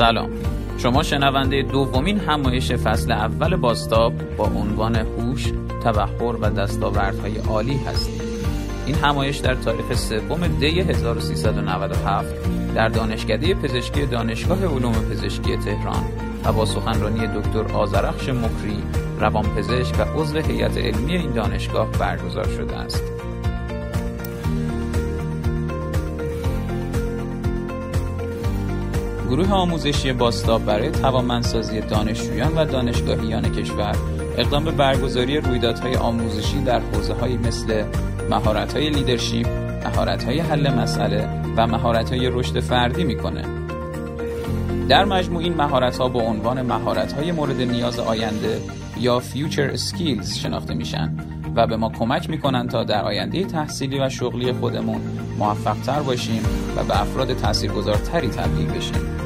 سلام شما شنونده دومین همایش فصل اول باستاب با عنوان هوش، تبخور و دستاوردهای عالی هستید. این همایش در تاریخ سوم دی 1397 در دانشکده پزشکی دانشگاه علوم پزشکی تهران و با سخنرانی دکتر آزرخش مکری روانپزشک و عضو هیئت علمی این دانشگاه برگزار شده است. گروه آموزشی باستاب برای توانمندسازی دانشجویان و دانشگاهیان کشور اقدام به برگزاری رویدادهای آموزشی در حوزه‌هایی مثل مهارت‌های لیدرشپ، مهارت‌های حل مسئله و مهارت‌های رشد فردی می‌کنه. در مجموع این مهارت‌ها با عنوان مهارت‌های مورد نیاز آینده یا Future Skills شناخته میشن و به ما کمک می‌کنن تا در آینده تحصیلی و شغلی خودمون موفقتر باشیم و به افراد تاثیرگذارتری تبدیل بشیم.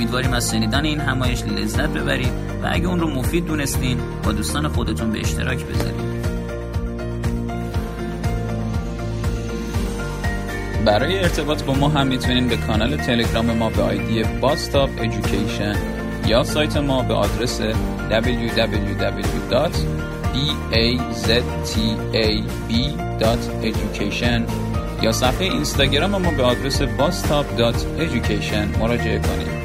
امیدواریم از شنیدن این همایش لذت ببرید و اگه اون رو مفید دونستین با دوستان خودتون به اشتراک بذارید. برای ارتباط با ما هم می‌تونین به کانال تلگرام ما به آیدی باستاپ ایژوکیشن یا سایت ما به آدرس www.baztab.education یا صفحه اینستاگرام ما به آدرس bastop.education مراجعه کنید.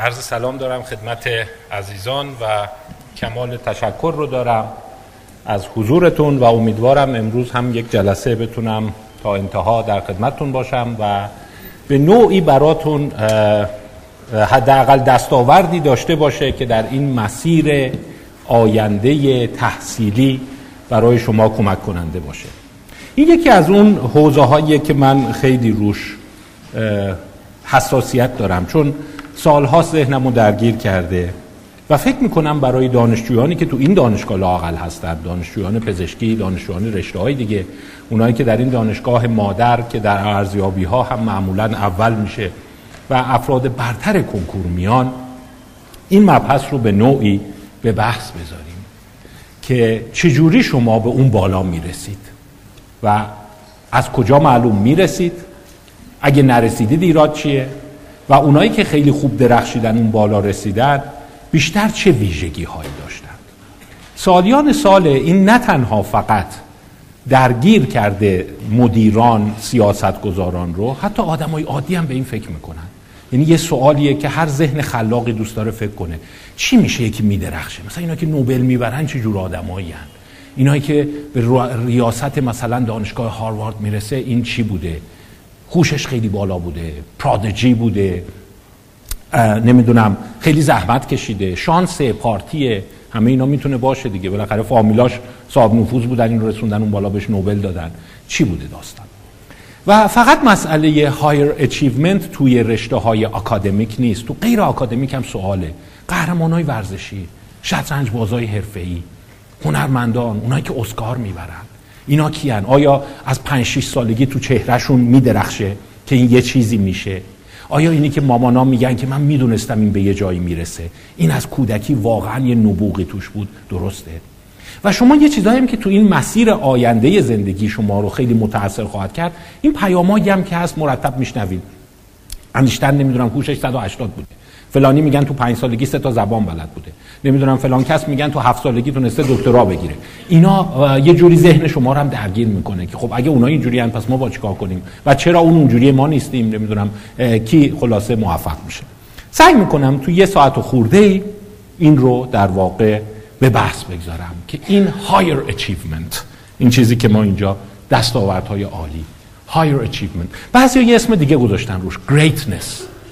عرض سلام دارم خدمت عزیزان و کمال تشکر رو دارم از حضورتون و امیدوارم امروز هم یک جلسه بتونم تا انتها در خدمتتون باشم و به نوعی براتون حداقل دستاوردی داشته باشه که در این مسیر آینده تحصیلی برای شما کمک کننده باشه. این یکی از اون حوزه هایی که من خیلی روش حساسیت دارم. چون سالها ذهنمو درگیر کرده و فکر می‌کنم برای دانشجویانی که تو این دانشگاه لاقل هستن دانشجویان پزشکی دانشجویان رشته های دیگه اونایی که در این دانشگاه مادر که در ارزیابی ها هم معمولا اول میشه و افراد برتر کنکور میان این مبحث رو به نوعی به بحث بذاریم که چجوری شما به اون بالا می‌رسید و از کجا معلوم می‌رسید؟ اگه نرسیدید ایراد چیه؟ و اونایی که خیلی خوب درخشیدن اون بالا رسیدن بیشتر چه ویژگی هایی داشتن؟ سالیان سال این نه تنها فقط درگیر کرده مدیران سیاستگزاران رو حتی آدمای عادی هم به این فکر می‌کنن. یعنی یه سوالیه که هر ذهن خلاقی دوست داره فکر کنه. چی میشه یکی میدرخشه؟ مثلا اینا که نوبل می‌برن چه جور آدمایی؟ اینایی که به ریاست مثلا دانشگاه هاروارد می‌رسه این چی بوده؟ هوشش خیلی بالا بوده prodigy بوده نمی‌دونم خیلی زحمت کشیده شانس پارتی همه اینا می‌تونه باشه دیگه. بالاخره فامیلاش صاحب نفوذ بودن این رسوندن اون بالا بهش نوبل دادن. چی بوده داستان؟ و فقط مسئله higher achievement توی رشته های اکادمیک نیست. تو غیر اکادمیک هم سواله. قهرمان های ورزشی شطرنج بازای حرفه‌ای هنرمندان اونایی که اسکار می‌برن. اینا کیان؟ آیا از 5 6 سالگی تو چهرهشون میدرخشه که این یه چیزی میشه؟ آیا اینی که مامانا میگن که من می‌دونستم این به یه جایی می‌رسه؟ این از کودکی واقعا یه نبوغی توش بود درسته؟ و شما یه چیزایی هم که تو این مسیر آینده زندگی شما رو خیلی متاثر خواهد کرد این پیامایی هم که هست مرتب میشنوید. انیشتن نمی‌دونم هوشش 180 بوده. فلانی میگن تو پنج سالگی سه تا زبان بلد بوده. نمی‌دونم فلان کس میگن تو هفت سالگی تونسته دکترا بگیره. اینا یه جوری ذهن شما رو هم درگیر می‌کنه که خب اگه اونا اینجوری پس ما با چیکار کنیم؟ و چرا اون اونجوری ما نیستیم نمی‌دونم کی خلاصه موفق میشه. سعی می‌کنم تو یه ساعت و خورده ای این رو در واقع به بحث بگذارم که این higher achievement این چیزی که ما اینجا دستاوردهای عالی higher achievement بعضی یه اسم دیگه گذاشتن روش greatness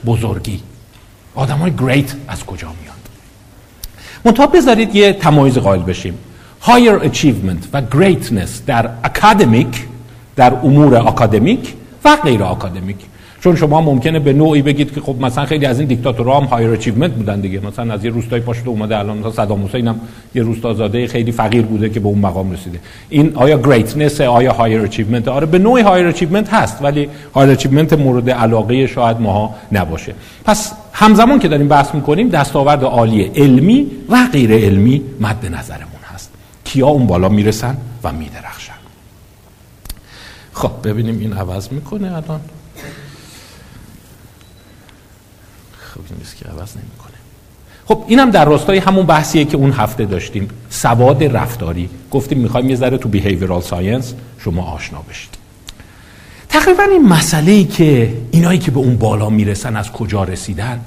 بزرگی. آدم های great از کجا میاد منتها بذارید یه تمایز قائل بشیم. Higher achievement و greatness در اکادمیک در امور اکادمیک و غیر اکادمیک چون شما ممکنه به نوعی بگید که خب مثلا خیلی از این دیکتاتورها هم higher achievement بودن دیگه. مثلا از یه روستای پاشو اومده الان مثلا صدام حسین هم یه روستازاده خیلی فقیر بوده که به اون مقام رسیده. این آیا greatness آیا higher achievement آره به نوعی higher achievement هست ولی higher achievement مورد علاقه شاید ماها نباشه. پس همزمان که داریم بحث می‌کنیم دستاورد عالی علمی و غیر علمی مد نظرمون هست. کیا اون بالا می‌رسن و میدرخشن. خب ببینیم این عوض می‌کنه الان. خب این که عوض نمی‌کنه. خب اینم در راستای همون بحثیه که اون هفته داشتیم. سواد رفتاری. گفتیم می‌خوایم یه ذره تو بیهیویرال ساینس شما آشنا بشید. تقریبا این مسئله ای که اینایی که به اون بالا می‌رسن از کجا رسیدن؟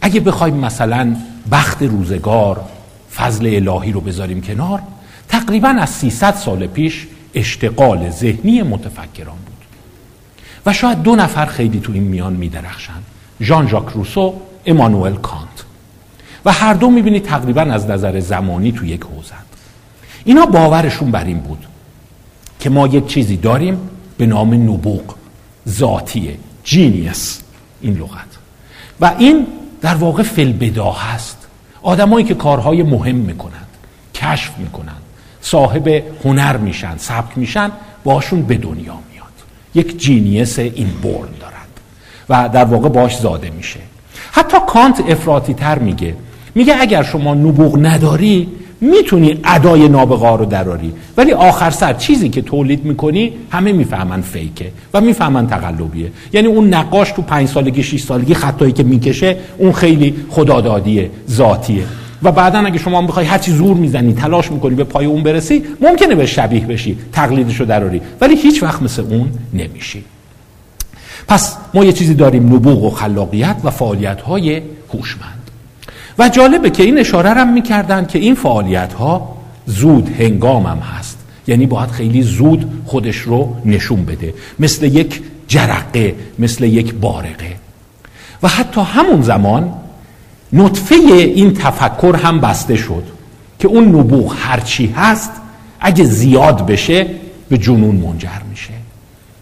اگه بخوایم مثلا بخت روزگار فضل الهی رو بذاریم کنار تقریبا از 300 سال پیش اشتغال ذهنی متفکران بود. و شاید دو نفر خیلی تو این میان میدرخشند. ژان ژاک روسو امانوئل کانت. و هر دو می‌بینید تقریبا از نظر زمانی تو یک حوزند اینا باورشون بر این بود که ما یک چیزی داریم به نام نبوغ. ذاتیه. جینیس این لغت. و این در واقع فلبدا هست آدمایی که کارهای مهم می‌کنند کشف می‌کنند صاحب هنر میشن سبک میشن باشون به دنیا میاد. یک جینیس این بورن دارن و در واقع باش زاده میشه. حتی کانت افراطی تر میگه. میگه اگر شما نبوغ نداری می‌تونی ادای نابغا رو دراری ولی آخر سر چیزی که تولید می‌کنی همه می‌فهمن فیکه و می‌فهمن تقلبیه. یعنی اون نقاش تو پنج سالگی شیش سالگی خطایی که می‌کشه اون خیلی خدادادیه ذاتیه. و بعدا اگه شما بخوای هرچی زور می‌زنی تلاش می‌کنی به پای اون برسی ممکنه به شبیه بشی تقلیدشو دراری ولی هیچ وقت مثل اون نمیشی. پس ما یه چیزی داریم نبوغ و خلاقیت و فعالیت های هوشمند. و جالبه که این اشاره هم می‌کردن که این فعالیت ها زود هنگام هم هست. یعنی باید خیلی زود خودش رو نشون بده. مثل یک جرقه مثل یک بارقه. و حتی همون زمان نطفه این تفکر هم بسته شد که اون نبوغ هرچی هست اگه زیاد بشه به جنون منجر میشه.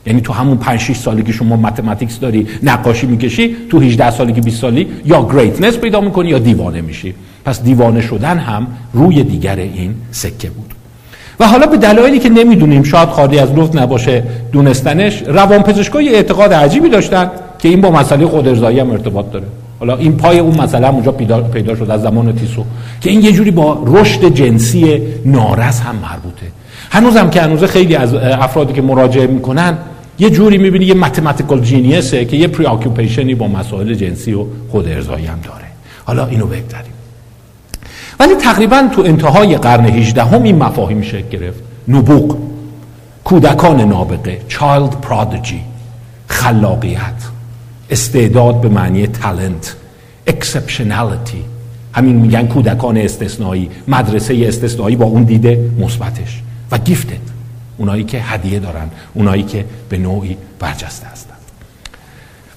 یعنی تو همون 5 6 سالگی شما متماتیکس داری نقاشی می‌کشی تو 18 سالگی 20 سالی یا گریتنس پیدا می‌کنی یا دیوانه میشی. پس دیوانه شدن هم روی دیگر این سکه بود. و حالا به دلایلی که نمی‌دونیم شاید خالی از لطف نباشه دونستنش روانپزشکای اعتقاد عجیبی داشتن که این با مسئله خودارضایی هم ارتباط داره. حالا این پای اون هم اونجا پیدا شد از زمان تیسو که این یه جوری با رشد جنسی نارس هم مربوطه. هنوزم که هنوز خیلی از افرادی که مراجعه می‌کنن یه جوری می‌بینی یه متماتیکال جینیسه که یه پری با مسائل جنسی و خود ارزایی هم داره. حالا اینو بگذاریم. ولی تقریبا تو انتهای قرن 18 هم این مفاهیم شکل گرفت. نبوغ کودکان نابغه child prodigy خلاقیت استعداد به معنی talent exceptionality همین میگن کودکان استثنایی مدرسه استثنایی با اون دید مثبتش. و gifted اونایی که هدیه دارن اونایی که به نوعی برجسته هستن.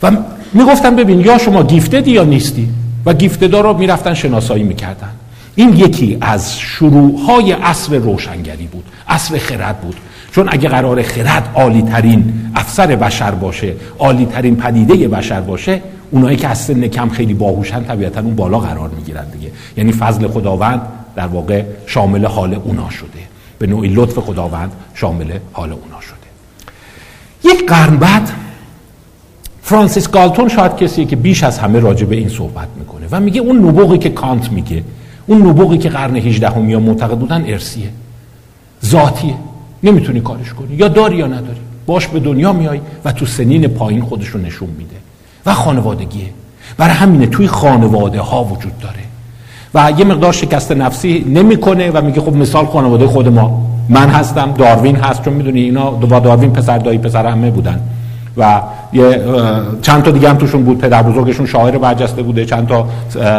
و می‌گفتن ببین یا شما gifted ی یا نیستی. و gifted ا رو می‌رفتن شناسایی می‌کردن. این یکی از شروعهای عصر روشنگری بود عصر خرد بود. چون اگه قرار خرد عالی ترین افسر بشر باشه عالی ترین پدیده بشر باشه اونایی که از سن کم خیلی باهوشن طبیعتا اون بالا قرار می‌گیرن دیگه. یعنی فضل خداوند در واقع شامل حال اونا شده. به نوعی لطف خداوند شامل حال اونا شده. یک قرن بعد فرانسیس گالتون شاید کسی که بیش از همه راجع به این صحبت می‌کنه و میگه اون نبوغی که کانت میگه اون نبوغی که قرن 18 هم یا معتقد بودن ارسیه ذاتیه. نمی‌تونی کارش کنی. یا داری یا نداری. باش به دنیا میای و تو سنین پایین خودش نشون میده. و خانوادگیه. برای همینه توی خانواده ها وجود داره. و یه مقدار شکست نفسی نمی‌کنه و میگه خب مثال خانواده خود ما. من هستم داروین هست چون می‌دونی اینا دو با داروین پسر دایی پسر همه بودن. و یه چند تا دیگه هم توشون بود پدر بزرگشون شاعر برجسته بوده چند تا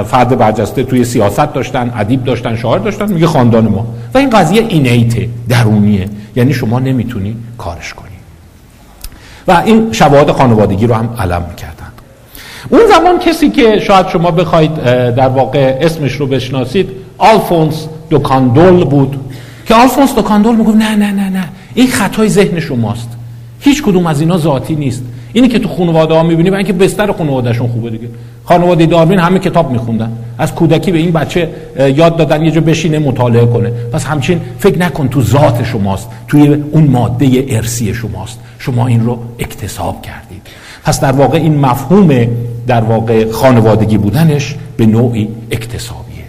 فرد برجسته توی سیاست داشتن ادیب داشتن شاعر داشتن میگه خاندان ما. و این قضیه innate ه درونیه. یعنی شما نمی‌تونی کارش کنی. و این شواهد خانوادگی رو هم علم می‌کردن اون زمان کسی که شاید شما بخواید در واقع اسمش رو بشناسید آلفونس دوکاندول بود. که آلفونس دوکاندول میگه نه نه نه نه این خطای ذهن شماست. هیچ کدوم از اینا ذاتی نیست. اینی که تو خانواده ها می‌بینی اینکه بستر خانوادهشون خوبه دیگه. خانواده داروین همه کتاب میخوندن. از کودکی به این بچه یاد دادن یه جا بشینه مطالعه کنه. پس همچین فکر نکن تو ذات شماست توی اون ماده ارسی شماست. شما این رو اکتساب کردید. پس در واقع این مفهوم در واقع خانوادگی بودنش به نوعی اکتسابیه.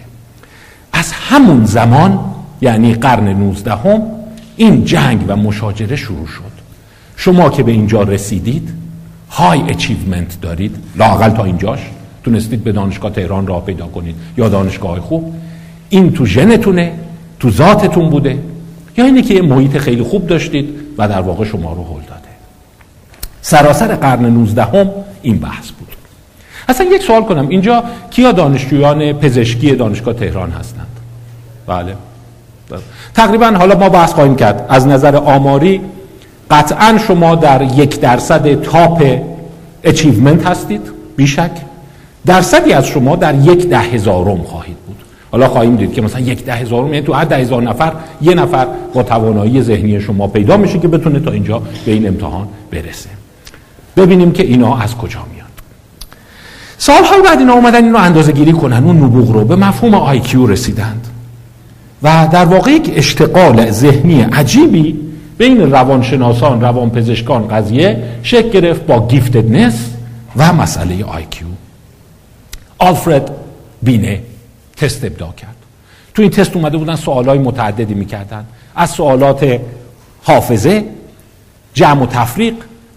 از همون زمان یعنی قرن 19 هم این جنگ و مشاجره شروع شد. شما که به اینجا رسیدید های اچیومنت دارید لاقل تا اینجاش. تونستید به دانشگاه تهران راه پیدا کنید یا دانشگاه خوب. این تو ژنتونه تو ذاتتون بوده. یا اینه که یه محیط خیلی خوب داشتید و در واقع شما رو هل داده. سراسر قرن 19 هم این بحث اصلا یک سوال کنم. اینجا کیا دانشجویان پزشکی دانشگاه تهران هستند؟ بله. تقریبا حالا ما بحث خواهیم کرد. از نظر آماری قطعا شما در یک درصد top achievement هستید بیشک. درصدی از شما در یک ده هزارم خواهید بود. حالا خواهیم دید که مثلا یک ده هزارم یعنی تو هر ده هزار نفر یه نفر با توانایی ذهنی شما پیدا میشه که بتونه تا اینجا به این امتحان برسه. ببینیم که اینا از کجا میاد. سالها بعد اینا اومدن اینو اندازه گیری کنن اون نبوغ رو به مفهوم IQ رسیدند. و در واقع یک اشتغال ذهنی عجیبی بین روانشناسان روانپزشکان قضیه شکل گرفت با giftedness و مسئله IQ آلفرد بینه تست ابداع کرد. تو این تست اومده بودن سوالای متعددی می‌کردن. از سوالات حافظه جمع و تفریق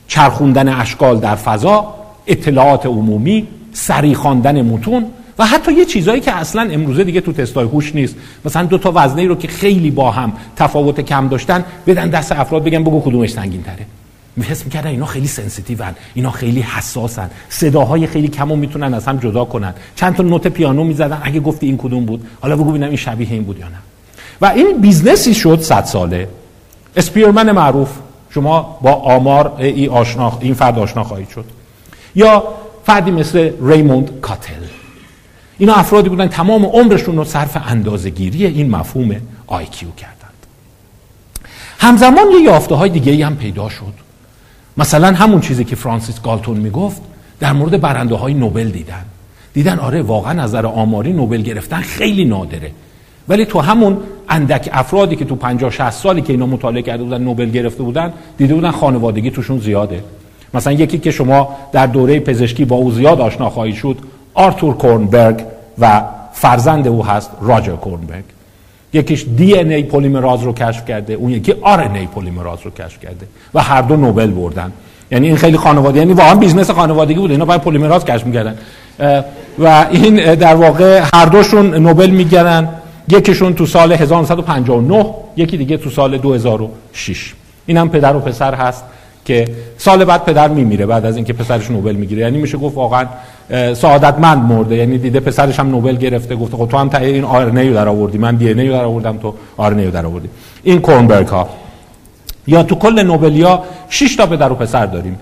چرخوندن اشکال در فضا اطلاعات عمومی سری خواندن متون و حتی یه چیزایی که اصلا امروزه دیگه تو تستای هوش نیست. مثلا دو تا وزنه رو که خیلی با هم تفاوت کم داشتن بدن دست افراد بگن بگو کدومش سنگین تره حس می‌کردن اینا خیلی سنسیتیون اینا خیلی حساسن. صداهای خیلی کمو می‌تونن از هم جدا کنن. چند تا نوت پیانو می‌زدن اگه گفتی این کدوم بود حالا بگو ببینم این شبیه این بود یا نه. و این business ی شد صد ساله. اسپیرمن معروف. شما با آمار ای آشنا این فرد آشنا خواهید شد. یا فردی مثل ریموند کاتل. اینا افرادی بودن تمام عمرشون رو صرف اندازگیری این مفهوم آیکیو کردند. همزمان یه یافته های دیگه هم پیدا شد. مثلا همون چیزی که فرانسیس گالتون می‌گفت در مورد برنده های نوبل دیدن. دیدن آره واقعا نظر آماری نوبل گرفتن خیلی نادره. ولی تو همون اندک افرادی که تو 50 60 سالی که اینا مطالعه کرده بودن نوبل گرفته بودن دیده بودن خانوادگی توشون زیاده. مثلا یکی که شما در دوره پزشکی با او زیاد آشنا خواهید شد آرتور کورنبرگ و فرزند او هست راجر کورنبرگ. یکیش دی ان ای پلیمراز رو کشف کرده اون یکی آر ان ای پلیمراز رو کشف کرده و هر دو نوبل بردن. یعنی این خیلی خانواده یعنی واقعا business خانوادگی بوده اینا باید پلیمراز کشف می‌کردن. و این در واقع هر دوشون نوبل می‌گیرن یکیشون تو سال 1959 یکی دیگه تو سال 2006 اینم پدر و پسر هست. که سال بعد پدر میمیره بعد از اینکه پسرش نوبل می‌گیره. یعنی میشه گفت واقعا سعادتمند مرده. یعنی دیده پسرش هم نوبل گرفته. گفته خب تو هم این آرنه رو در آوردی من دی رو در آوردم تو آرنه رو در آوردی این کورنبرگ ها یا تو کل نوبلیا 6 تا پدر و پسر داریم.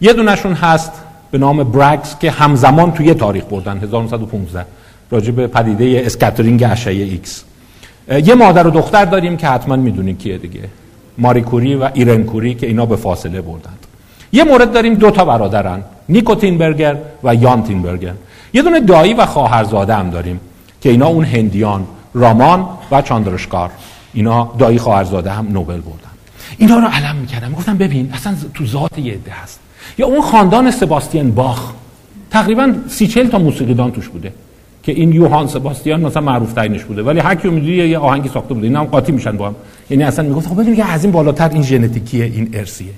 یه دونشون هست به نام برگز که همزمان تو یه تاریخ بردن 1915 راجع به پدیده scattering اشعه ایکس. یه مادر و دختر داریم که حتما می‌دونید کیه دیگه. ماری کوری و ایرن کوری که اینا به فاصله بردند. یه مورد داریم دو تا برادرن نیکو تینبرگن و یان تینبرگن یه دونه دایی و خواهرزاده هم داریم که اینا اون هندیان رامان و چاندرشکار. اینا دایی خواهرزاده هم نوبل بردن اینا رو علم می‌کردم. گفتم ببین اصلا تو ذات یه عده هست. یا اون خاندان سباستین باخ. تقریبا سی چل تا موسیقیدان توش بوده که این یوهان سباستیان مثلا معروف ترینش بوده. ولی هر کیو می‌دونی یه آهنگی ساخته بوده. اینا هم قاطی میشن با هم. یعنی اصلا می‌گفت خب ببین از این بالاتر این ژنتیکیه این ارسیه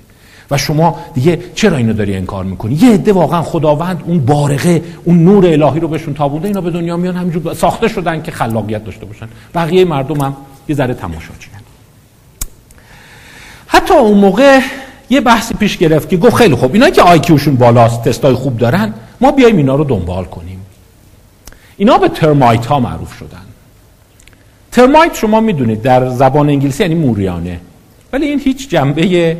و شما دیگه چرا اینو داری انکار می‌کنی؟ یه عده واقعا خداوند اون بارقه اون نور الهی رو بهشون تابونده اینا به دنیا میان همینجور ساخته شدن که خلاقیت داشته باشن. بقیه مردم هم یه ذره تماشاچی حتی اون موقع یه بحثی پیش گرفت که گفت خیلی خوب اینا که آیکیوشون بالاست تستای خوب دارن ما بیایم اینا رو دنبال کنیم. اینا به ترمایت ها معروف شدن. ترمایت شما می‌دونید در زبان انگلیسی یعنی موریانه. ولی این هیچ جنبه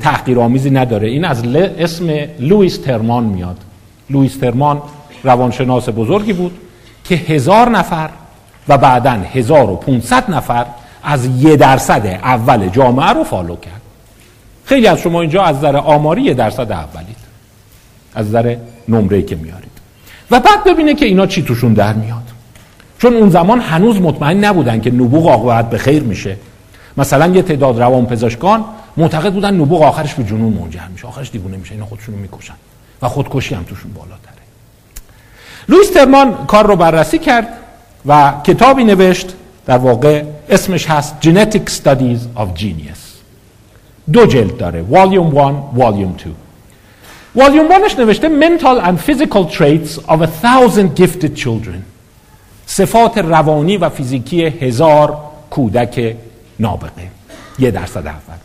تحقیرآمیزی نداره. این از اسم لوئیس ترمان میاد. لوئیس ترمان روانشناس بزرگی بود که هزار نفر و بعدا 1500 نفر از یه درصد اول جامعه رو فالو کرد. خیلی از شما اینجا از نظر آماری یه درصد اولید. از نظر نمره که میارید. و بعد ببینه که اینا چی توشون در میاد. چون اون زمان هنوز مطمئن نبودن که نبوغ عاقبت به خیر میشه. مثلا یه تعداد روان پزشکان معتقد بودن نبوغ آخرش به جنون منجر میشه. آخرش دیوونه میشه. اینا خودشونو می‌کشن و خودکشی هم توشون بالاتره. لویس ترمان کار رو بررسی کرد و کتابی نوشت در واقع اسمش هست Genetic Studies of Genius. دو جلد داره. Volume 1 Volume 2 Volume 1 نوشته Mental and Physical Traits of a Thousand Gifted Children. صفات روانی و فیزیکی هزار کودک نابغه. یه درصد اول.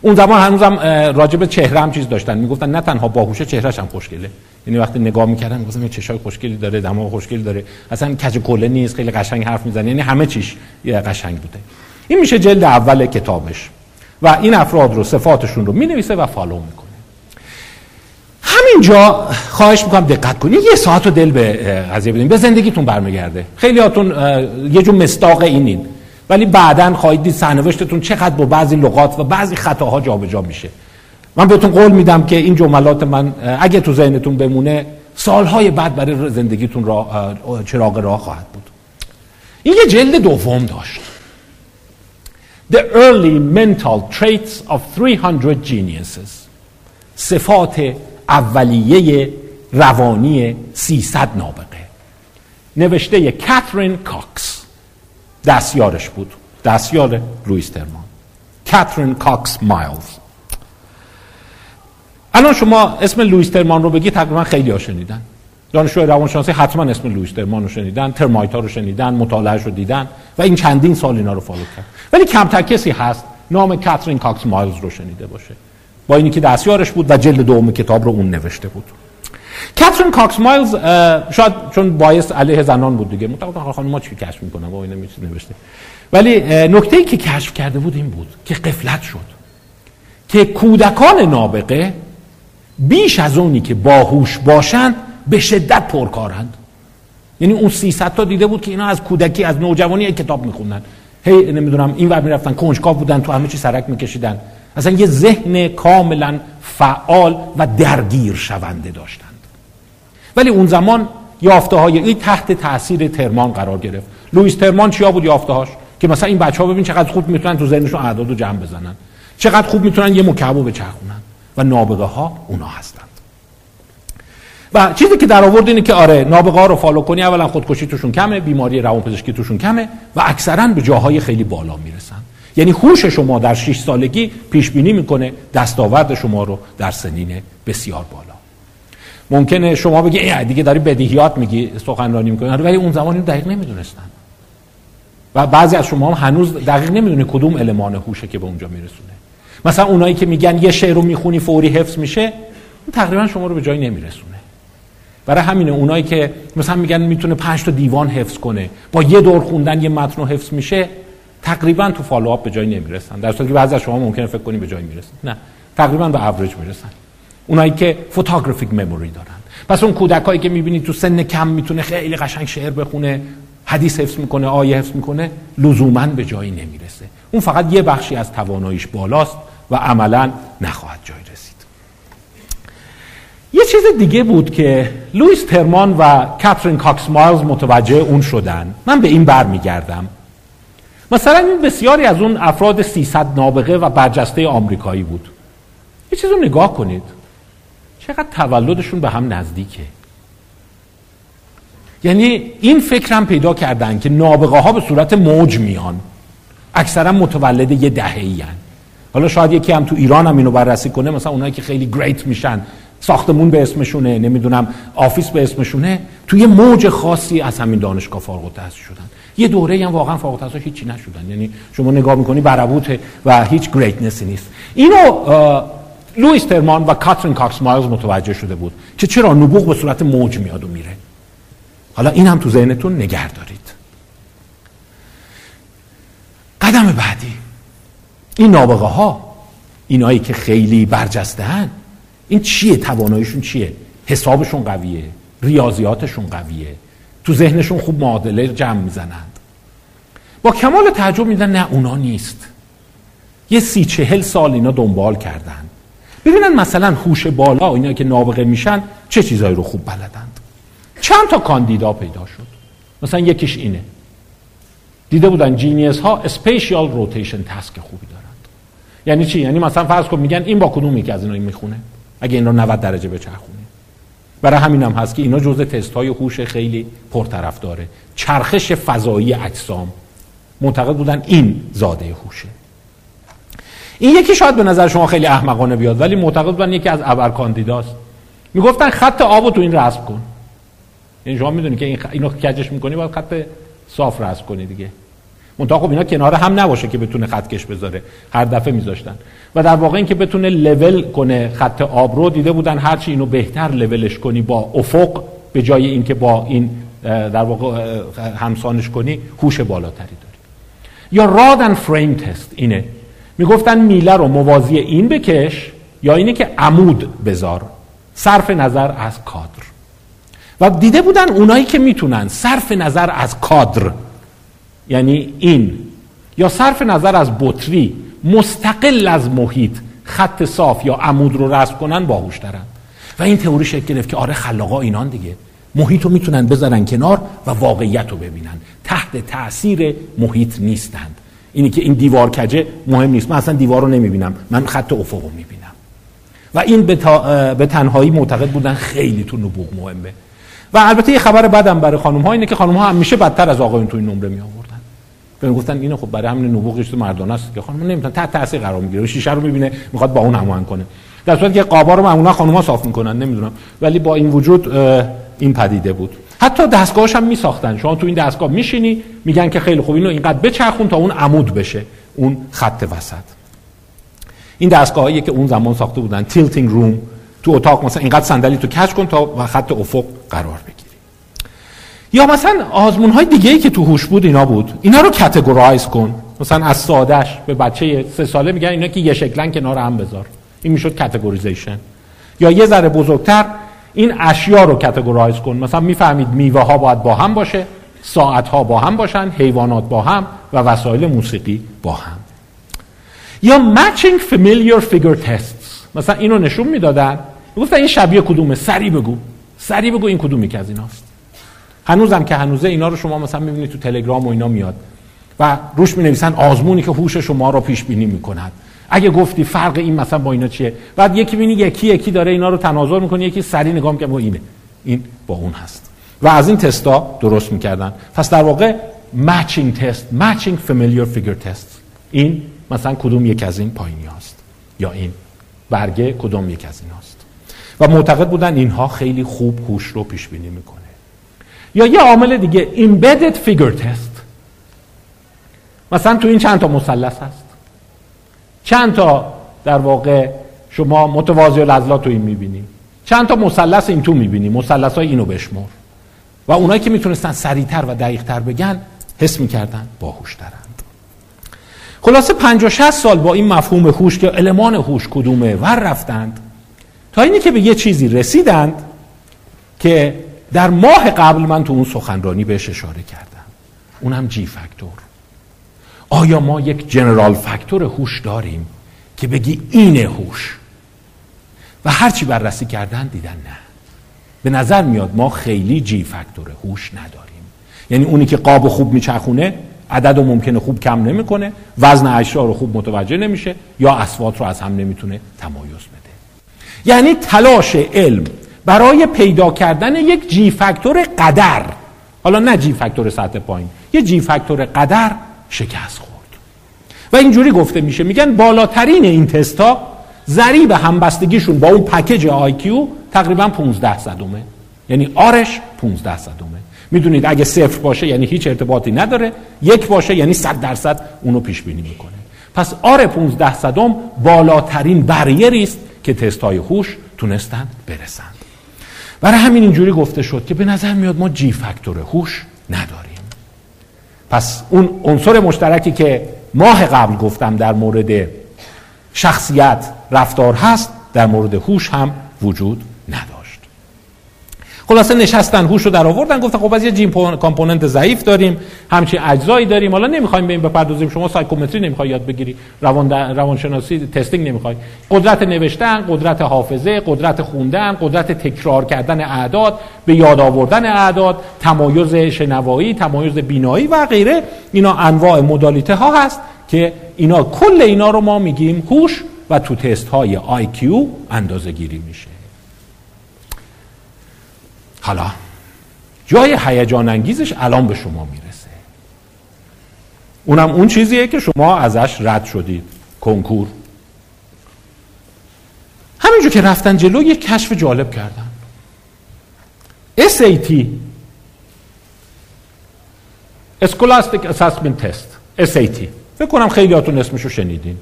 اون زمان هنوزم راجب چهره هم چیز داشتن. می‌گفتن نه تنها باهوشه چهرهش هم خوشگله. یعنی وقتی نگاه می‌کردن می‌گفتن یه چشای خوشگلی داره دماغ خوشگلی داره. اصلا کج کله نیست خیلی قشنگ حرف می‌زنه. یعنی همه چیش یه قشنگ بوده. این میشه جلد اول کتابش. و این افراد رو صفاتشون رو می‌نویسه و فالو می‌کنه. همینجا خواهش می‌کنم دقت کنید. یه ساعت رو دل به قضیه بدین. به زندگیتون برمیگرده. خیلی هاتون یه جور مستاق اینین. ولی بعدا خواهید دید سرنوشتتون چقدر با بعضی لغات و بعضی خطاها جابجا میشه. من بهتون قول میدم که این جملات من اگه تو ذهنتون بمونه سالهای بعد برای زندگیتون را چراغ راه خواهد بود. این یه جلد دوم داشت. The early mental traits of 300 geniuses. صفات اولیه روانی 300 نابغه. نوشته کاترین کاکس. دستیارش بود. دستیار لویس ترمان کاترین کاکس مایلز. الان شما اسم لویس ترمان رو بگی تقریبا خیلی ها شنیدن. دانشجوی روانشناسی حتما اسم لویس ترمان رو شنیدن Termite ها رو شنیدن مطالعه رو دیدن و این چندین سال اینا رو follow کرد. ولی کمتر کسی هست نام کاترین کاکس مایلز رو شنیده باشه. با اینی که دستیارش بود و جلد دوم کتاب رو اون نوشته بود. کاترین کاکس مایلز شاید چون باعث علیه زنان بود دیگه. مطابق خانم ما چی کشف می‌کنم با اینا نوشته. ولی نکته ای که کشف کرده بود این بود که قفلت شد. که کودکان نابغه بیش از اونی که باهوش باشند به شدت پرکارند. یعنی اون 300 تا دیده بود که اینا از کودکی از نوجوانی کتاب میخوندن. هی نمی‌دونم این ور می‌رفتن کنجکاو بودن تو همه چی سرک میکشیدن. اصلا یه ذهن کاملا فعال و درگیر شونده داشتند. ولی اون زمان یافته های این تحت تاثیر ترمان قرار گرفت. لوئیس ترمان چیا بود یافته هاش که مثلا این بچه ها ببین چقدر خوب می‌تونن تو ذهنشون اعداد رو جمع بزنن. چقدر خوب می‌تونن یه مکعب بچرخونن و نابغه ها اونا هستند. و چیزی که در آورد اینه که آره نابغه ها رو فالو کنی اولا خودکشی توشون کمه بیماری روانپزشکی توشون کمه و اکثرا به جاهای خیلی بالا می‌رسن. یعنی هوش شما در 6 سالگی پیش بینی می‌کنه دستاورد شما رو در سنین بسیار بالا. ممکنه شما بگی ای دیگه داری بدیهیات میگی سخنرانی می‌کنی. آره، ولی اون زمان دقیق نمی‌دونستن. و بعضی از شما هم هنوز دقیق نمی‌دونه کدوم المان هوشه که به اونجا میرسونه. مثلا اونایی که میگن یه شعر رو می‌خونی فوری حفظ میشه تقریبا شما رو به جایی نمیرسونه. برای همینه اونایی که مثلا میگن می‌تونه پنج تا دیوان حفظ کنه با یه دور خوندن یه متن حفظ میشه تقریبا تو فالوآپ به جایی نمی‌رسن. در صورتی که بعضی از شما ممکنه فکر کنی به جایی می‌رسن. نه. تقریبا به اوریج می‌رسن. اونایی که photographic memory دارن. پس اون کودکایی که می‌بینید تو سن کم می‌تونه خیلی قشنگ شعر بخونه حدیث حفظ می‌کنه آیه حفظ می‌کنه لزوما به جایی نمی‌رسه. اون فقط یه بخشی از تواناییش بالاست و عملا نخواهد جای رسید. یه چیز دیگه بود که لویس ترمان و کاترین کاکس مایلز متوجه اون شدن. من به این بر میگردم مثلا این بسیاری از اون افراد 300 نابغه و برجسته آمریکایی بود. یه چیز رو نگاه کنید. چقدر تولدشون به هم نزدیکه. یعنی این فکرم پیدا کردن که نابغه ها به صورت موج میان. اکثرا متولد یه دهه ای حالا شاید یکی هم تو ایران هم اینو بررسی کنه مثلا اونایی که خیلی great میشن. ساختمون به اسمشونه نمی‌دونم office به اسمشونه. توی موج خاصی از همین دانشگاه فارغ التحصیل شدن. یه دوره هم واقعا فارغ التحصیل هیچی نشدن. یعنی شما نگاه می‌کنی برهوته و هیچ greatness ی نیست. اینو لویس ترمان و کاترین کاکس مایلز متوجه شده بود که چرا نبوغ به صورت موج میاد و میره. حالا این هم تو ذهنتون نگه دارید. قدم بعدی. این نابغه ها اینایی که خیلی برجسته هن این چیه؟ تواناییشون چیه؟ حسابشون قویه؟ ریاضیاتشون قویه؟ تو ذهنشون خوب معادله جمع می‌زنند؟ با کمال تعجب میدن نه اونا نیست. یه سی چهل سال اینا دنبال کردن. ببینن مثلا هوش بالا اینا که نابغه میشن چه چیزایی رو خوب بلدند؟ چند تا کاندیدا پیدا شد. مثلا یکیش اینه. دیده بودن جینیس ها اسپیشیال روتیشن تسک خوبی دارند. یعنی چی؟ یعنی مثلا فرض کن میگن این با کدوم یکی از اینا می‌خونه؟ اگه این رو 90 درجه بچرخونه برای همین هم هست که اینا جزء تست های هوش خیلی پرطرف داره چرخش فضایی اجسام معتقد بودن این زاده هوشه. این یکی شاید به نظر شما خیلی احمقانه بیاد ولی معتقد بودن یکی از ابر کاندیداست. می‌گفتن خط آب تو این رسم کن. یعنی شما می‌دونی که این خ... اینو کجش می‌کنی باید خط صاف رسم کنی دیگه. منتها خب اینا کنار هم نباشه که بتونه خط کش بذاره. هر دفعه میذاشتن. و در واقع اینکه بتونه لول کنه خط آب رو دیده بودن هرچی اینو بهتر لولش کنی با افق به جای اینکه با این در واقع همسانش کنی هوش بالاتری داری. یا رادن فریم تست اینه. می‌گفتن میله رو موازی این بکش یا اینه که عمود بذار. صرف نظر از کادر. و دیده بودن اونایی که می‌تونن صرف نظر از کادر یعنی این. یا صرف نظر از بطری مستقل از محیط خط صاف یا عمود رو رسم کنن باهوش دارن. و این تئوری شکل گرفت که آره خلاقا اینان دیگه. محیط رو می‌تونن بذارن کنار و واقعیت رو ببینن. تحت تاثیر محیط نیستند. اینی که این دیوار کجه مهم نیست. من اصلا دیوار رو نمی‌بینم. من خط افق رو می‌بینم. و این به, به تنهایی معتقد بودن خیلی تو نبوغ مهمه. و البته یه خبر بدم برای خانم ها اینه که خانم ها همیشه بدتر از آقایون تو این نمره می به گفتن اینو خب برای همین نبوغش تو مردانه است. که خانم نمی‌تونن تحت تاثیر قرار می‌گیره. شیشه رو می‌بینه می‌خواد با اون هماهنگ کنه. در صورتی که قابا رو معمولا خانم ها صاف می‌کنن نمی‌دونم. ولی با این وجود این پدیده بود. حتی دستگاهش هم میساختن. شما تو این دستگاه میشینی میگن که خیلی خوب اینو اینقدر بچرخون تا اون عمود بشه. اون خط وسط. این دستگاهایی که اون زمان ساخته بودن tilting room تو اتاق مثلا اینقدر صندلی تو کج کن تا خط افق قرار بگیری یا مثلا آزمون های دیگه ای که تو هوش بود اینا بود. اینا رو categorize کن. مثلا از سادش به بچه سه ساله میگن اینا که یه شکلن کنار هم بذار. این می‌شد categorization یا یه ذره بزرگتر این اشیا رو categorize کن. مثلا می‌فهمید میوه ها باید با هم باشه ساعت ها با هم باشن حیوانات با هم و وسایل موسیقی با هم. یا matching familiar figure tests. مثلا اینو نشون می‌دادن. گفتن این شبیه کدومه؟ سری بگو. سری بگو این کدومی که از ایناست. هنوزم که هنوزه اینا رو شما مثلا می‌بینید تو تلگرام و اینا میاد. و روش می نویسن آزمونی که هوش شما رو پیش بینی می‌کند. اگه گفتی فرق این مثلا با اینا چیه؟ بعد یکی بینی یکی یکی داره اینا رو تناظر می‌کنه یکی سری نگاه می‌کنه با اینه. این با اون هست. و از این تستا درست می‌کردن. پس در واقع matching تست matching familiar figure test. این مثلا کدوم یک از این پایینی هست یا این برگه کدوم یک از این هست و معتقد بودن اینها خیلی خوب هوش رو پیش بینی می‌کنه. یا یه عامل دیگه embedded figure test. مثلا تو این چند تا مثلث هست. چند تا در واقع شما متوازی و تو این می‌بینی. چند تا مثلث این تو می‌بینی. مثلث های اینو بشمر و اونایی که می‌تونستن سریعتر و دقیقتر بگن حس می‌کردن باهوش دارند خلاصه 50 60 سال با این مفهوم هوش که المان هوش کدومه ور رفتند. تا اینی که به یه چیزی رسیدند که در ماه قبل من تو اون سخنرانی بهش اشاره کردم. اونم جی فاکتور آیا ما یک جنرال فاکتور هوش داریم که بگی اینه هوش؟ و هرچی بررسی کردن دیدن نه. به نظر میاد ما خیلی جی فاکتور هوش نداریم. یعنی اونی که قاب خوب میچرخونه عدد رو ممکنه خوب کم نمی‌کنه وزن اشیا رو خوب متوجه نمیشه یا اسوات رو از هم نمی‌تونه تمایز بده. یعنی تلاش علم برای پیدا کردن یک جی فاکتور قدر. حالا نه g factor سطح پایین یه g factor قدر شکست خورد. و اینجوری گفته میشه میگن بالاترین این تستا ضریب همبستگیشون با اون package IQ تقریبا 15 صدومه یعنی r ش 15 صدومه می‌دونید اگه صفر باشه یعنی هیچ ارتباطی نداره یک باشه یعنی 100 درصد اونو پیش بینی می‌کنه. پس r 15 صدم بالاترین barrier ی است که تست های هوش تونستند برسند برای همین اینجوری گفته شد که به نظر میاد ما g factor هوش نداریم. پس اون عنصر مشترکی که ماه قبل گفتم در مورد شخصیت رفتار هست در مورد هوش هم وجود نداشت خلاصه نشستن هوش رو در آوردن گفتن خب از یه g component ضعیف داریم همچین اجزایی داریم حالا نمی‌خوایم به این بپردازیم. شما psychometry نمی‌خوای یاد بگیری روان روانشناسی testing نمی‌خوای. قدرت نوشتن قدرت حافظه قدرت خوندن قدرت تکرار کردن اعداد به یاد آوردن اعداد تمایز شنوایی تمایز بینایی و غیره. اینا انواع مدالیته ها هست که اینا کل اینا رو ما میگیم هوش و تو تست های IQ اندازه گیری میشه. حالا جای هیجان انگیزش الان به شما می‌رسه. اونم اون چیزیه که شما ازش رد شدید. کنکور. همینجور که رفتن جلو یک کشف جالب کردن. SAT Scholastic Assessment Test. SAT فکر کنم خیلیاتون اسمشو شنیدین.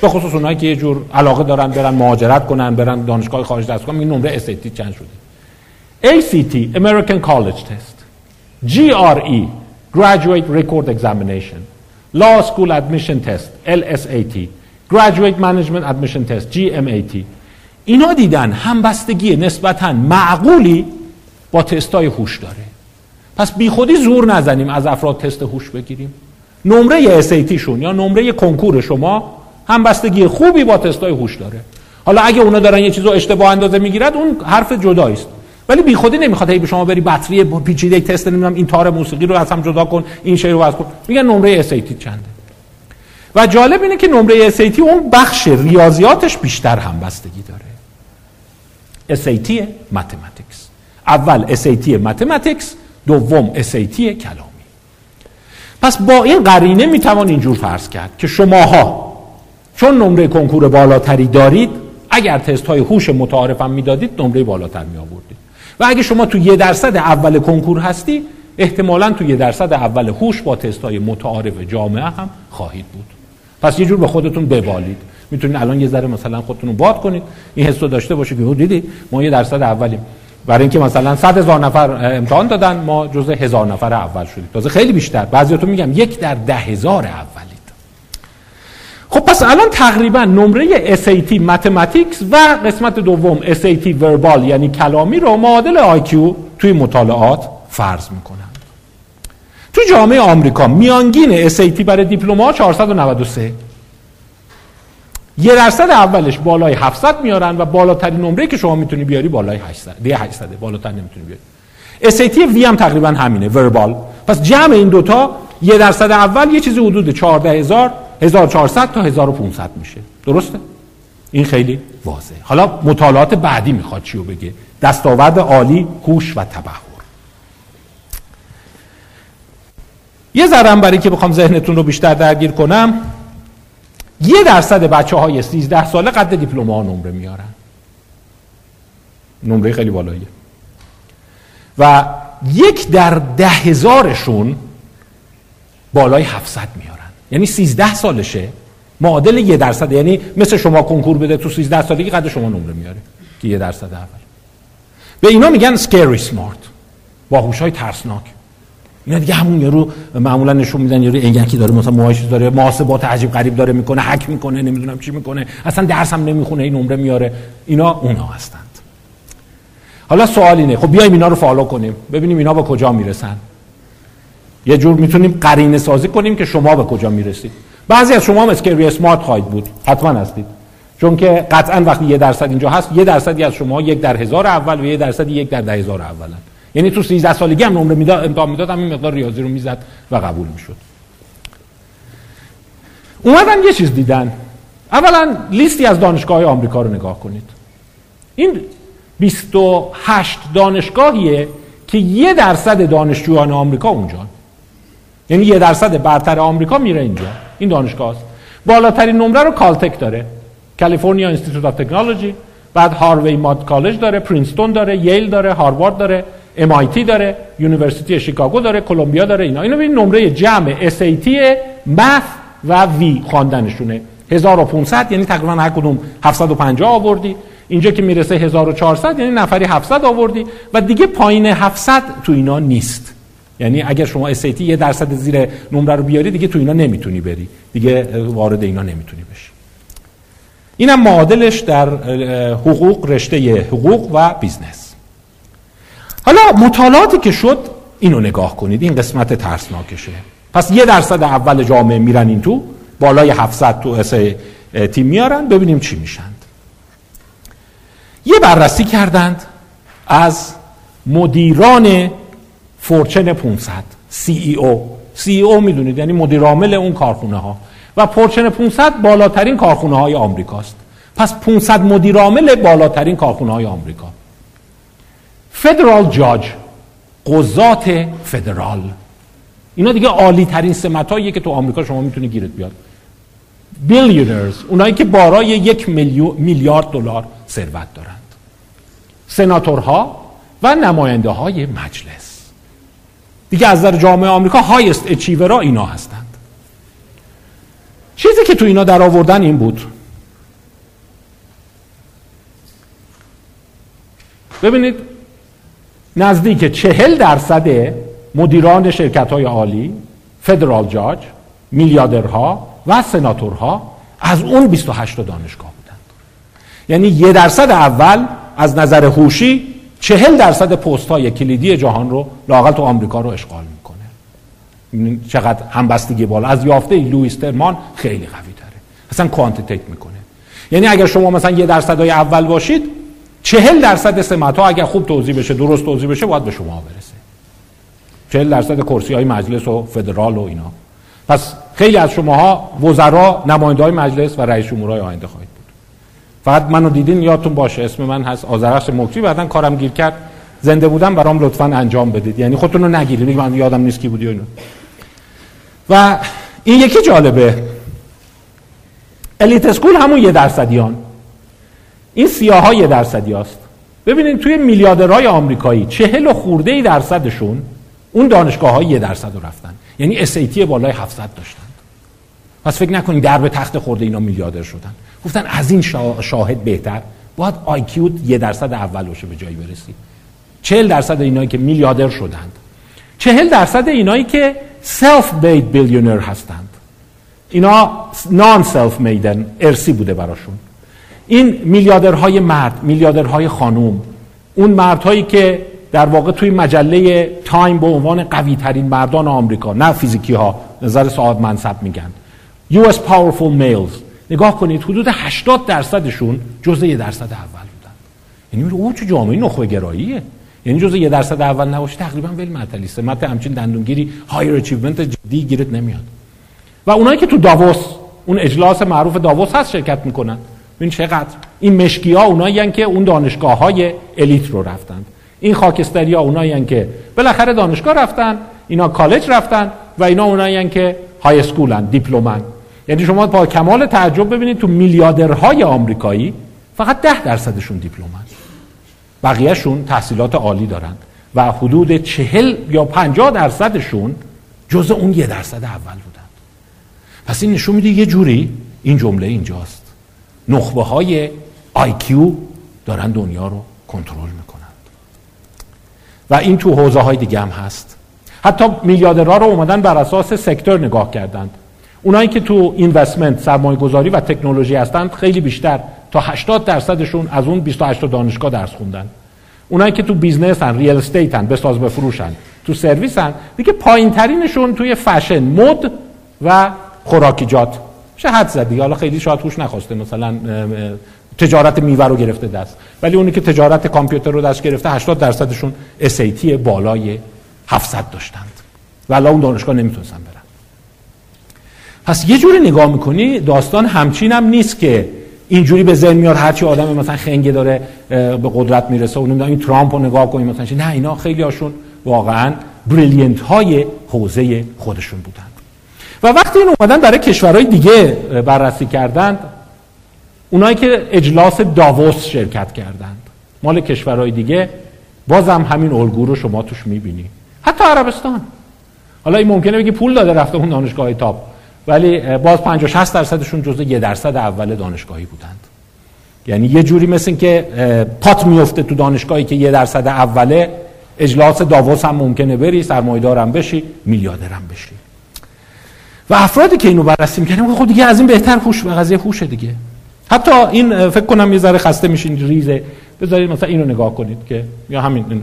به خصوص اونایی که یه جور علاقه دارن برن مهاجرت کنن برن دانشگاه خارج کنن این نمره SAT چند شده؟ ACT American College Test. GRE Graduate Record Examination. Law School Admission Test LSAT Graduate Management Admission Test GMAT اینا دیدن همبستگی نسبتا معقولی با تستای هوش داره. پس بیخودی زور نزنیم از افراد تست هوش بگیریم. نمره SAT شون یا نمره کنکور شما همبستگی خوبی با تستای هوش داره. حالا اگه اونا دارن یه چیزو اشتباه اندازه می‌گیرد اون حرف جدایی است ولی بی خودی نمی‌خواد هی به شما بری بطری پیچیده تست نمی‌دونم این تار موسیقی رو از هم جدا کن این شعر رو کن. میگن نمره SAT چنده. و جالب اینه که نمره SAT اون بخش ریاضیاتش بیشتر هم بستگی داره SAT ماتماتیکس اول SAT ماتماتیکس دوم SAT کلامی. پس با این قرینه می‌توان اینجور فرض کرد که شماها چون نمره کنکور بالاتری دارید اگر تست های هوش متعارفم می‌دادید نمره بالاتر می آوردید و اگه شما تو یه درصد اول کنکور هستی احتمالا تو یه درصد اول هوش با تست های متعارف جامعه هم خواهید بود. پس یه جور به خودتون ببالید. می‌تونید الان یه ذره مثلا خودتون رو باد کنید. این حس رو داشته باشید که دیدی ما یه درصد اولیم. برای اینکه مثلا 100 هزار نفر امتحان دادن ما جزء هزار نفر اول شدیم. تازه خیلی بیشتر. بعضیاتون میگم یک در ده هزار اولید خب پس الان تقریبا نمره SAT ماتماتیکس و قسمت دوم SAT وربال یعنی کلامی رو معادل IQ توی مطالعات فرض می‌کنن تو جامعه آمریکا میانگین SAT برای دیپلم‌ها 493 یه درصد اولش بالای 700 میارن و بالاترین نمره که شما می‌تونی بیاری بالای 800 دیگه 800 بالاتر نمی‌تونی بیاری. SAT وی هم تقریبا همینه وربال پس جمع این دوتا یه درصد اول یه چیزی حدود 14000 1400 تا 1500 میشه. درسته؟ این خیلی واضحه. حالا مطالعات بعدی می‌خواد چیو بگه؟ دستاورد عالی هوش و تبهر یه ذرم برای که بخوام ذهنتون رو بیشتر درگیر کنم یه درصد بچه های 13 ساله قد دیپلم ها نمره میارن. نمره خیلی بالاییه. و یک در ده هزارشون بالای 700 میارن. یعنی 13 سالشه. معادل یه درصد. یعنی مثل شما کنکور بده تو 13 سالگی قد شما نمره میاره. که یه درصد اول. به اینا میگن سکری سمارت باهوش های ترسناک. اینا دیگه همون یارو معمولا نشون میدن یارو عینکی داره مثلا موهاش داره محاسبات عجیب غریب داره می‌کنه حک می‌کنه نمی‌دونم چی می‌کنه. اصلا درس هم نمی‌خونه این نمره میاره. اینا اونا هستند. حالا سوال اینه. خب بیایم اینا رو follow کنیم. ببینیم اینا به کجا می‌رسن. یه جور می‌تونیم قرینه سازی کنیم که شما به کجا می‌رسید. بعضی از شما هم scary smart خواهید بود. حتما هستید. چون که قطعا وقتی یه درصد اینجا هست یه درصدی از شما یک در هزار اول و یه درصدی یک در ده هزار اولن. یعنی تو 13 سالگی هم نمره می‌داد امتحان می‌داد این مقدار ریاضی رو می‌زد و قبول می‌شد. اومدن یه چیز دیدن. اولا لیستی از دانشگاه آمریکا رو نگاه کنید. این 28 دانشگاهیه که یه درصد دانشجویان آمریکا اونجا یعنی یه درصد برتر آمریکا میره اینجا. این دانشگاه است بالاترین نمره رو کالتک داره. California Institute of Technology بعد هاروی ماد کالج داره پرینستون داره ییل داره هاروارد داره MIT داره University شیکاگو داره کلمبیا داره اینا. اینو ببین نمره جمع SAT math و وی خواندنشونه. 1500 یعنی تقریبا هر کدوم 750 آوردی. اینجا که می‌رسه 1400 یعنی نفری 700 آوردی. و دیگه پایین 700 تو اینا نیست. یعنی اگر شما SAT یه درصد زیر نمره رو بیاری دیگه تو اینا نمی‌تونی بری. دیگه وارد اینا نمی‌تونی بشی. اینم معادلش در حقوق رشته حقوق و business. حالا مطالعاتی که شد اینو نگاه کنید. این قسمت ترسناکشه. پس یه درصد اول جامعه میرن این تو بالای 700 تو اس تیم میارن ببینیم چی میشند یه بررسی کردند از مدیران فورچن 500 CEO CEO می‌دونید یعنی مدیر عامل اون کارخونه ها و فورچن 500 بالاترین کارخونه های آمریکاست. پس 500 مدیر عامل بالاترین کارخونه های آمریکا. فدرال جاج. قضات فدرال. اینا دیگه عالی ترین سمت که تو آمریکا شما می‌تونی گیرت بیاد. بیلیونرز اونایی که بارای یک میلیارد دلار ثروت دارند. سناتورها و نماینده های مجلس. دیگه از در جامعه آمریکا هایست اچیورا اینا هستند. چیزی که تو اینا در آوردن این بود. ببینید نزدیک چهل درصد مدیران شرکت های عالی فدرال جاج میلیاردرها و سناتورها از اون 28 دانشگاه بودند. یعنی یه درصد اول از نظر هوشی چهل درصد پست های کلیدی جهان رو لاقل تو آمریکا رو اشغال می‌کنه. چقدر همبستگی بالا. از یافته لوئیس ترمان خیلی قوی تره. اصلا کوانتیتیت می‌کنه. یعنی اگر شما مثلا یه درصد های اول باشید چهل درصد سمت ها اگر خوب توضیح بشه درست توضیح بشه باید به شما برسه. چهل درصد کرسی های مجلس و فدرال و اینا. پس خیلی از شماها وزرا نماینده های مجلس و رئیس جمهورهای آینده خواهید فقط منو دیدین یادتون باشه اسم من هست آذرخش مکری. بعدا کارم گیر کرد. زنده بودم برام لطفا انجام بدید. یعنی خودتون رو نگیرید. من یادم نیست کی بودی و اینو و این یکی جالبه. الیت اسکول همون یه درصدیان. این سیاه ها یه درصدی هست. ببینید توی میلیاردرهای آمریکایی چهل و خورده درصدشون اون دانشگاه های یه درصد رو رفتن. یعنی اسیتی بالای 700 داشتن. پس فکر نکنید در به تخت خورده اینا میلیاردر شدن. گفتن از این شاهد بهتر. باید آیکیوت یه درصد اول باشه به جایی برسی. چهل درصد اینایی که میلیاردر شدند. چهل درصد اینایی که self-made billionaire هستند. اینا non self-made ن ارثی بوده براشون. این میلیاردرهای مرد میلیاردرهای خانوم اون مردهایی که در واقع توی مجله تایم به عنوان قوی ترین مردان آمریکا نه فیزیکی ها نظر صاحب منصب میگن. US powerful males. نگاه کنید حدود 80 درصدشون جزء یه درصد اول بودن. یعنی میگه او چه جامعه نخبه گراییه. یعنی جزء یه درصد اول نباشه تقریبا ول معطلی سمت همچین دندونگیری higher achievement جدی گیرت نمیاد. و اونایی که تو داووس اون اجلاس معروف داووس هست شرکت می‌کنن. ببین چقدر. این مشکی ها اونایی که اون دانشگاه های elite رو رفتند این خاکستری ها اونایی که بالاخره دانشگاه رفتن اینا کالج رفتن و اینا اونایی که high school ن دیپلمن یعنی شما با کمال تعجب ببینید تو میلیاردرهای آمریکایی فقط ده درصدشون دیپلمن. بقیهشون تحصیلات عالی دارند و حدود چهل یا پنجاه درصدشون جز اون یه درصد اول بودند پس این نشون میده یه جوری این جمله اینجاست. نخبه های آیکیو دارن دنیا رو کنترل می‌کنند و این تو حوزه های دیگه هم هست. حتی میلیاردرها رو اومدن بر اساس سکتور نگاه کردند. اونایی که تو investment سرمایه گذاری و تکنولوژی هستند خیلی بیشتر. تا 80 درصدشون از اون 28 دانشگاه درس خوندن. اونایی که تو business هن real estate هن بساز بفروشن تو سرویس هن. دیگه پایین ترینشون توی فشن مد و خوراکیجات چه حد زدی حالا خیلی شاید هوش نخواسته. مثلا تجارت میوه رو گرفته دست. ولی اونی که تجارت کامپیوتر رو دست گرفته 80 درصدشون SAT بالای 700 داشتند. و اون دانشگاه نمی‌تونستن برن. پس یه جوری نگاه می‌کنی داستان همچین هم نیست که اینجوری به ذهن میاد هرچی آدم مثلا خنگه داره به قدرت می‌رسه و نمی‌دونم این ترامپ رو نگاه کنیم مثلا نه اینا خیلی هاشون واقعا بریلینت های حوزه خودشون بودند و وقتی این اومدن برای کشورهای دیگه بررسی کردند اونایی که اجلاس داووس شرکت کردند مال کشورهای دیگه بازم همین الگو رو شما توش می‌بینی. حتی عربستان. حالا این ممکنه بگی پول داده رفته اون دانشگاه تاپ. ولی باز 50 60 درصدشون جزء یه درصد اول دانشگاهی بودند. یعنی یه جوری مثل که پات میفته تو دانشگاهی که یه درصد اوله. اجلاس داووس هم ممکنه بری سرمایه‌دارم بشی میلیاردرم بشی. و افرادی که اینو بررسی می‌کنن خب دیگه از این بهتر هوش و قضیه هوش دیگه. حتی این فکر کنم یه ذره خسته میشین ریزه. بذارید مثلا اینو نگاه کنید که یا همین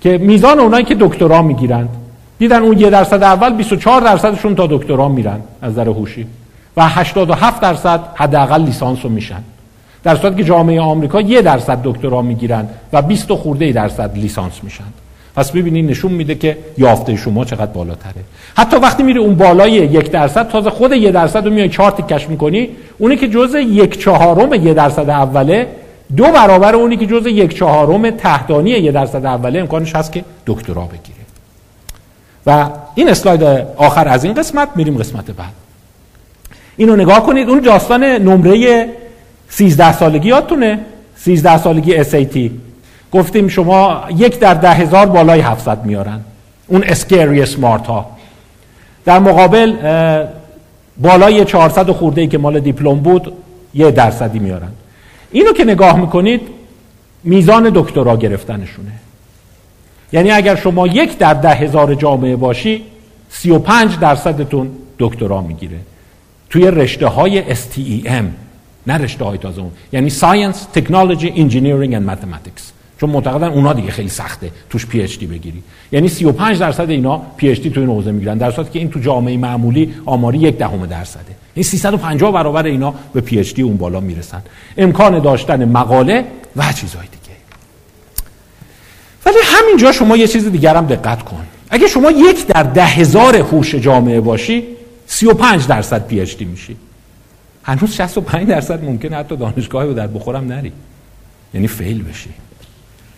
که میزان اونایی که دکترا می‌گیرند دیدن اون یه درصد اول 24 درصدشون تا دکترا میرن از نظر هوشی و 87 درصد حداقل لیسانس رو میشن. در صورتی که جامعه آمریکا یه درصد دکترا می‌گیرن و 20 خورده درصد لیسانس میشن. پس ببینید نشون میده که یافته شما چقدر بالاتره. حتی وقتی میره اون بالای یک درصد تازه خود یه درصد رو میای چهار کش می‌کنی اونی که جزء یک چهارم یه درصد اوله دو برابر اونی که جزء یک چهارم تحتانی یه درصد اوله امکانش هست که دکترا بگیره. و این اسلاید آخر از این قسمت میریم قسمت بعد. اینو نگاه کنید اون داستان نمره 13 سالگی یادتونه؟ 13 سالگی SAT گفتیم شما یک در ده هزار بالای 700 میارن. اون اسکری سمارت ها. در مقابل بالای 400 خورده ای که مال دیپلم بود یه درصدی میارن. اینو که نگاه می‌کنید میزان دکترا گرفتنشونه. یعنی اگر شما یک در ده هزار جامعه باشی 35 درصدتون دکترا می‌گیره. توی رشته های STEM نه رشته های تازه اون. یعنی Science, Technology, Engineering and Mathematics. چون معتقدن اونا دیگه خیلی سخته توش پی اچ دی بگیری. یعنی 35 درصد اینا PhD تو این حوزه می‌گیرن در صورتی که این تو جامعه معمولی آماری یک دهم درصده. این 350 برابر اینا به PhD اون بالا می‌رسن. امکان داشتن مقاله و چیزهای دیگه. ولی همینجا شما یه چیز دیگر هم دقت کن. اگه شما یک در ده هزار هوش جامعه باشی 35 درصد PhD میشی. هنوز 65 درصد ممکنه حتی دانشگاهی رو در بخورم نری. یعنی فیل بشی.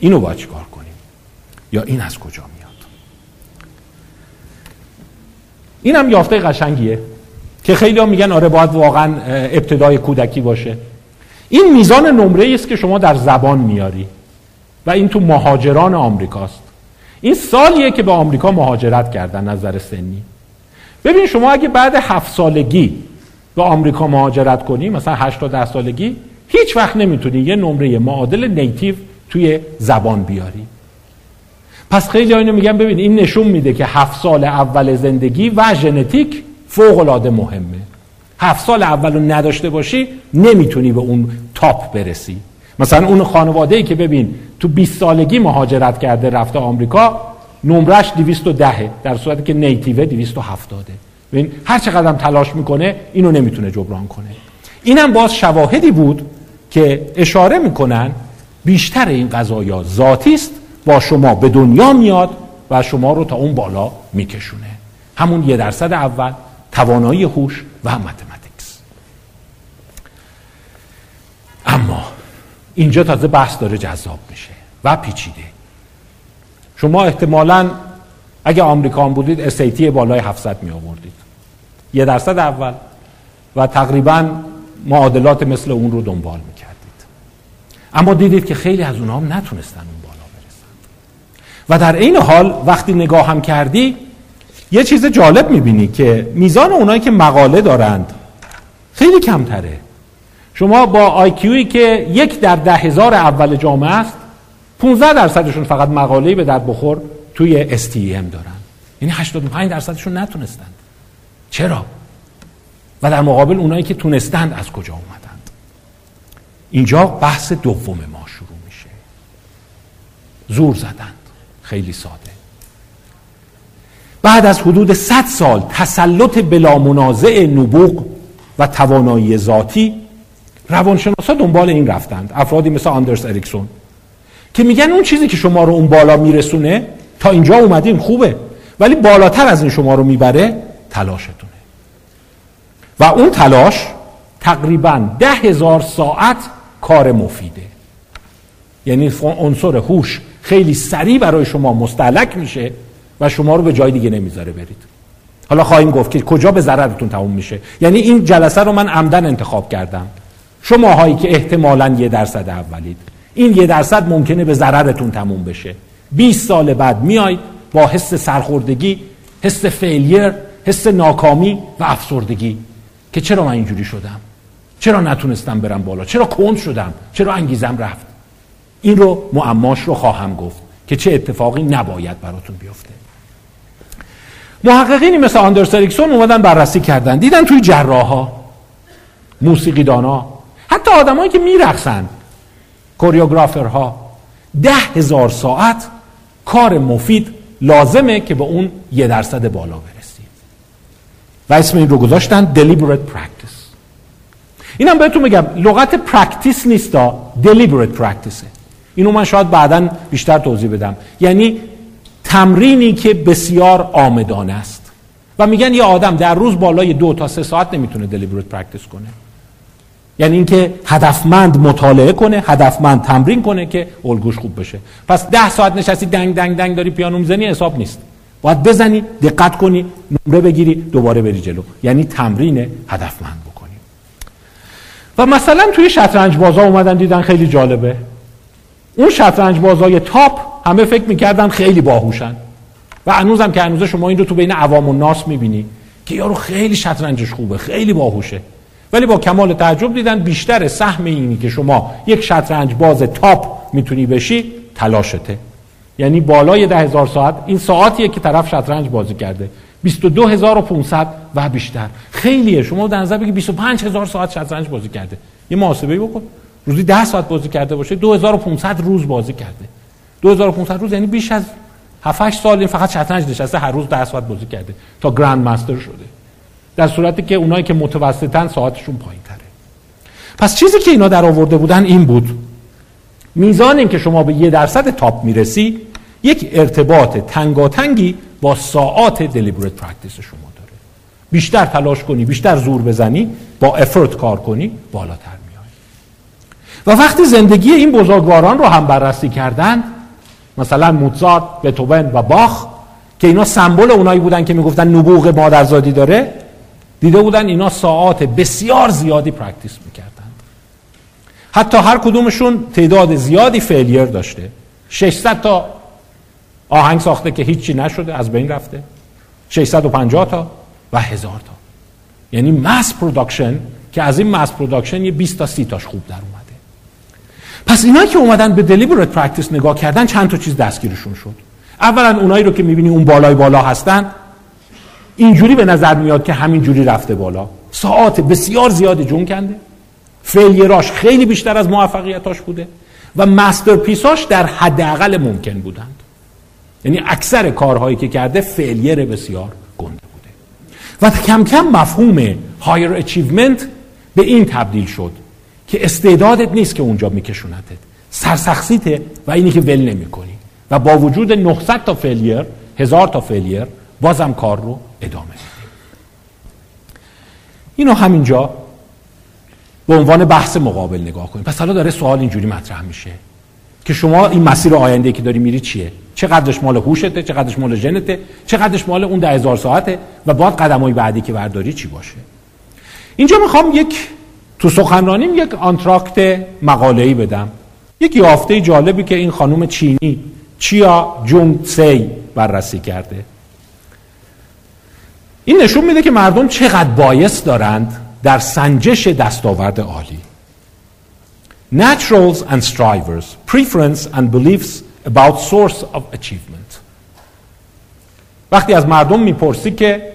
اینو باید چیکار کنیم؟ یا این از کجا میاد؟ این هم یافته قشنگیه که خیلی میگن آره باید واقعا ابتدای کودکی باشه. این میزان نمره است که شما در زبان میاری. و این تو مهاجران آمریکاست. این سالیه که به آمریکا مهاجرت کردن نظر سنی. ببین شما اگه بعد هفت سالگی به آمریکا مهاجرت کنی مثلا هشت تا ده سالگی هیچ وقت نمی‌تونی یه نمره معادل نیتیو توی زبان بیاری. پس خیلی اینو میگن ببین این نشون میده که هفت سال اول زندگی و ژنتیک فوق العاده مهمه. هفت سال اول رو نداشته باشی نمی‌تونی به اون تاپ برسی. مثلا اون خانواده ای که ببین تو 20 سالگی مهاجرت کرده رفته آمریکا نمرش 210 در صورتی که نیتیوه 270 ببین هر چقدر تلاش می‌کنه اینو نمی‌تونه جبران کنه. اینم باز شواهدی بود که اشاره می‌کنن بیشتر این قضایا ذاتی است با شما به دنیا میاد و شما رو تا اون بالا میکشونه. همون یه درصد اول توانایی هوش و متمتیکس اما اینجا تازه بحث داره جذاب میشه و پیچیده. شما احتمالا اگه آمریکان بودید اسیتی بالای 700 می آوردید. یه درصد اول و تقریبا معادلات مثل اون رو دنبال می اما دیدید که خیلی از اونها هم نتونستن اون بالا برسن. و در این حال وقتی نگاه هم کردی یه چیز جالب می‌بینی که میزان اونایی که مقاله دارند خیلی کمتره. شما با آیکیوی که یک در ده هزار اول جامعه است 15 درصدشون فقط مقاله‌ای به در بخور توی STEM دارن. یعنی 85 درصدشون نتونستند چرا؟ و در مقابل اونایی که تونستند از کجا اومدن. اینجا بحث دوم ما شروع میشه. زور زدند خیلی ساده. بعد از حدود 100 سال تسلط بلا منازع نبوغ و توانایی ذاتی روانشناسا دنبال این رفتند. افرادی مثل آندرس اریکسون. که میگن اون چیزی که شما رو اون بالا میرسونه تا اینجا اومدیم خوبه. ولی بالاتر از این شما رو می‌بره تلاشتونه. و اون تلاش تقریبا ده هزار ساعت کار مفیده. یعنی عنصر هوش خیلی سریع برای شما مستعلک میشه و شما رو به جای دیگه نمی‌ذاره برید. حالا خواهیم گفت که کجا به ضررتون تموم میشه. یعنی این جلسه رو من عمدن انتخاب کردم. شما هایی که احتمالا یه درصد اولید. این یه درصد ممکنه به ضررتون تموم بشه. 20 سال بعد میاید با حس سرخوردگی حس فیلیر حس ناکامی و افسردگی. که چرا من اینجوری شدم؟ چرا نتونستم برم بالا؟ چرا کند شدم؟ چرا انگیزم رفت؟ این رو معماش رو خواهم گفت که چه اتفاقی نباید براتون بیفته. محققینی مثل آندرس اریکسون اومدن بررسی کردن. دیدن توی جراها موسیقیدانا حتی آدمایی که میرقصن choreographer ها ده هزار ساعت کار مفید لازمه که به اون یه درصد بالا برسید و اسم این رو گذاشتن deliberate practice. اینم بهتون میگم لغت practice نیستا deliberate practice اینو من شاید بعدا بیشتر توضیح بدم. یعنی تمرینی که بسیار عامدانه است. و میگن یه آدم در روز بالای دو تا سه ساعت نمی‌تونه deliberate practice کنه. یعنی اینکه هدفمند مطالعه کنه هدفمند تمرین کنه که الگوش خوب بشه. پس ده ساعت نشستی دنگ دنگ دنگ داری پیانو می‌زنی حساب نیست. باید بزنی دقت کنی نمره بگیری دوباره بری جلو. یعنی تمرین هدفمند بکنی. و مثلا توی شطرنج بازا اومدن دیدن خیلی جالبه. اون شطرنج بازای top همه فکر می‌کردن خیلی باهوشن. و هنوزم که هنوز شما این رو تو بین عوام و ناس می‌بینی که یارو خیلی شطرنجش خوبه خیلی باهوشه. ولی با کمال تعجب دیدن بیشتر سهم اینی که شما یک شطرنج باز تاپ می‌تونی بشی تلاشته. یعنی بالای ده هزار ساعت این ساعتیه که طرف شطرنج بازی کرده. 22500 و بیشتر. خیلیه. شما در نظر بگی 25000 ساعت شطرنج بازی کرده. یه محاسبه بکن. روزی 10 ساعت بازی کرده باشه 2500 روز بازی کرده. 2500 روز یعنی بیش از 7 8 سال این فقط شطرنج نشسته هر روز 10 ساعت بازی کرده تا grand master شده. در صورتی که اونایی که متوسطن ساعتشون پایین تره پس چیزی که اینا در آورده بودن این بود. میزان این که شما به یه درصد top می‌رسی یک ارتباط تنگاتنگی با ساعات deliberate practice شما داره. بیشتر تلاش کنی بیشتر زور بزنی با effort کار کنی بالاتر میای و وقتی زندگی این بزرگواران رو هم بررسی کردن مثلا موتزارت، بتوون و باخ که اینا سمبل اونایی بودن که می‌گفتن نبوغ مادرزادی داره دیده بودن اینا ساعات بسیار زیادی practice می‌کردن. حتی هر کدومشون تعداد زیادی failure داشته. 600 تا آهنگ ساخته که هیچی نشده از بین رفته. 650 تا و هزار تا. یعنی mass production که از این mass production یه 20 تا 30 تاش خوب در اومده. پس اینایی که اومدن به deliberate practice نگاه کردن چند تا چیز دستگیرشون شد. اولا اونایی رو که می‌بینی اون بالای بالا هستن اینجوری به نظر میاد که همین جوری رفته بالا. ساعات بسیار زیادی جون کنده. failure اش خیلی بیشتر از موفقیتاش بوده و masterpiece اش در حداقل ممکن بودند. یعنی اکثر کارهایی که کرده failure بسیار گنده بوده. و کم کم مفهوم higher achievement به این تبدیل شد که استعدادت نیست که اونجا میکشونتت. سرسختیته و اینی که ول نمی کنی و با وجود 900 تا failure هزار تا failure بازم کار رو ادامه میدیم. اینو همینجا به عنوان بحث مقابل نگاه کنیم. پس حالا داره سوال اینجوری مطرح میشه که شما این مسیر آینده که داری میری چیه؟ چقدرش مال هوشته؟ چقدرش مال ژنته؟ چقدرش مال اون ده هزار ساعته؟ و باید قدم بعدی که برداری چی باشه؟ اینجا می‌خوام یک تو سخنرانیم یک آنتراکت مقاله‌ای بدم. یک یافته جالبی که این خانم چینی چیا جونگ سی بررسی کرده. این نشون میده که مردم چقدر بایست دارند در سنجش دستاورد عالی. Naturals and strivers, preference and beliefs about source of achievement. وقتی از مردم می‌پرسی که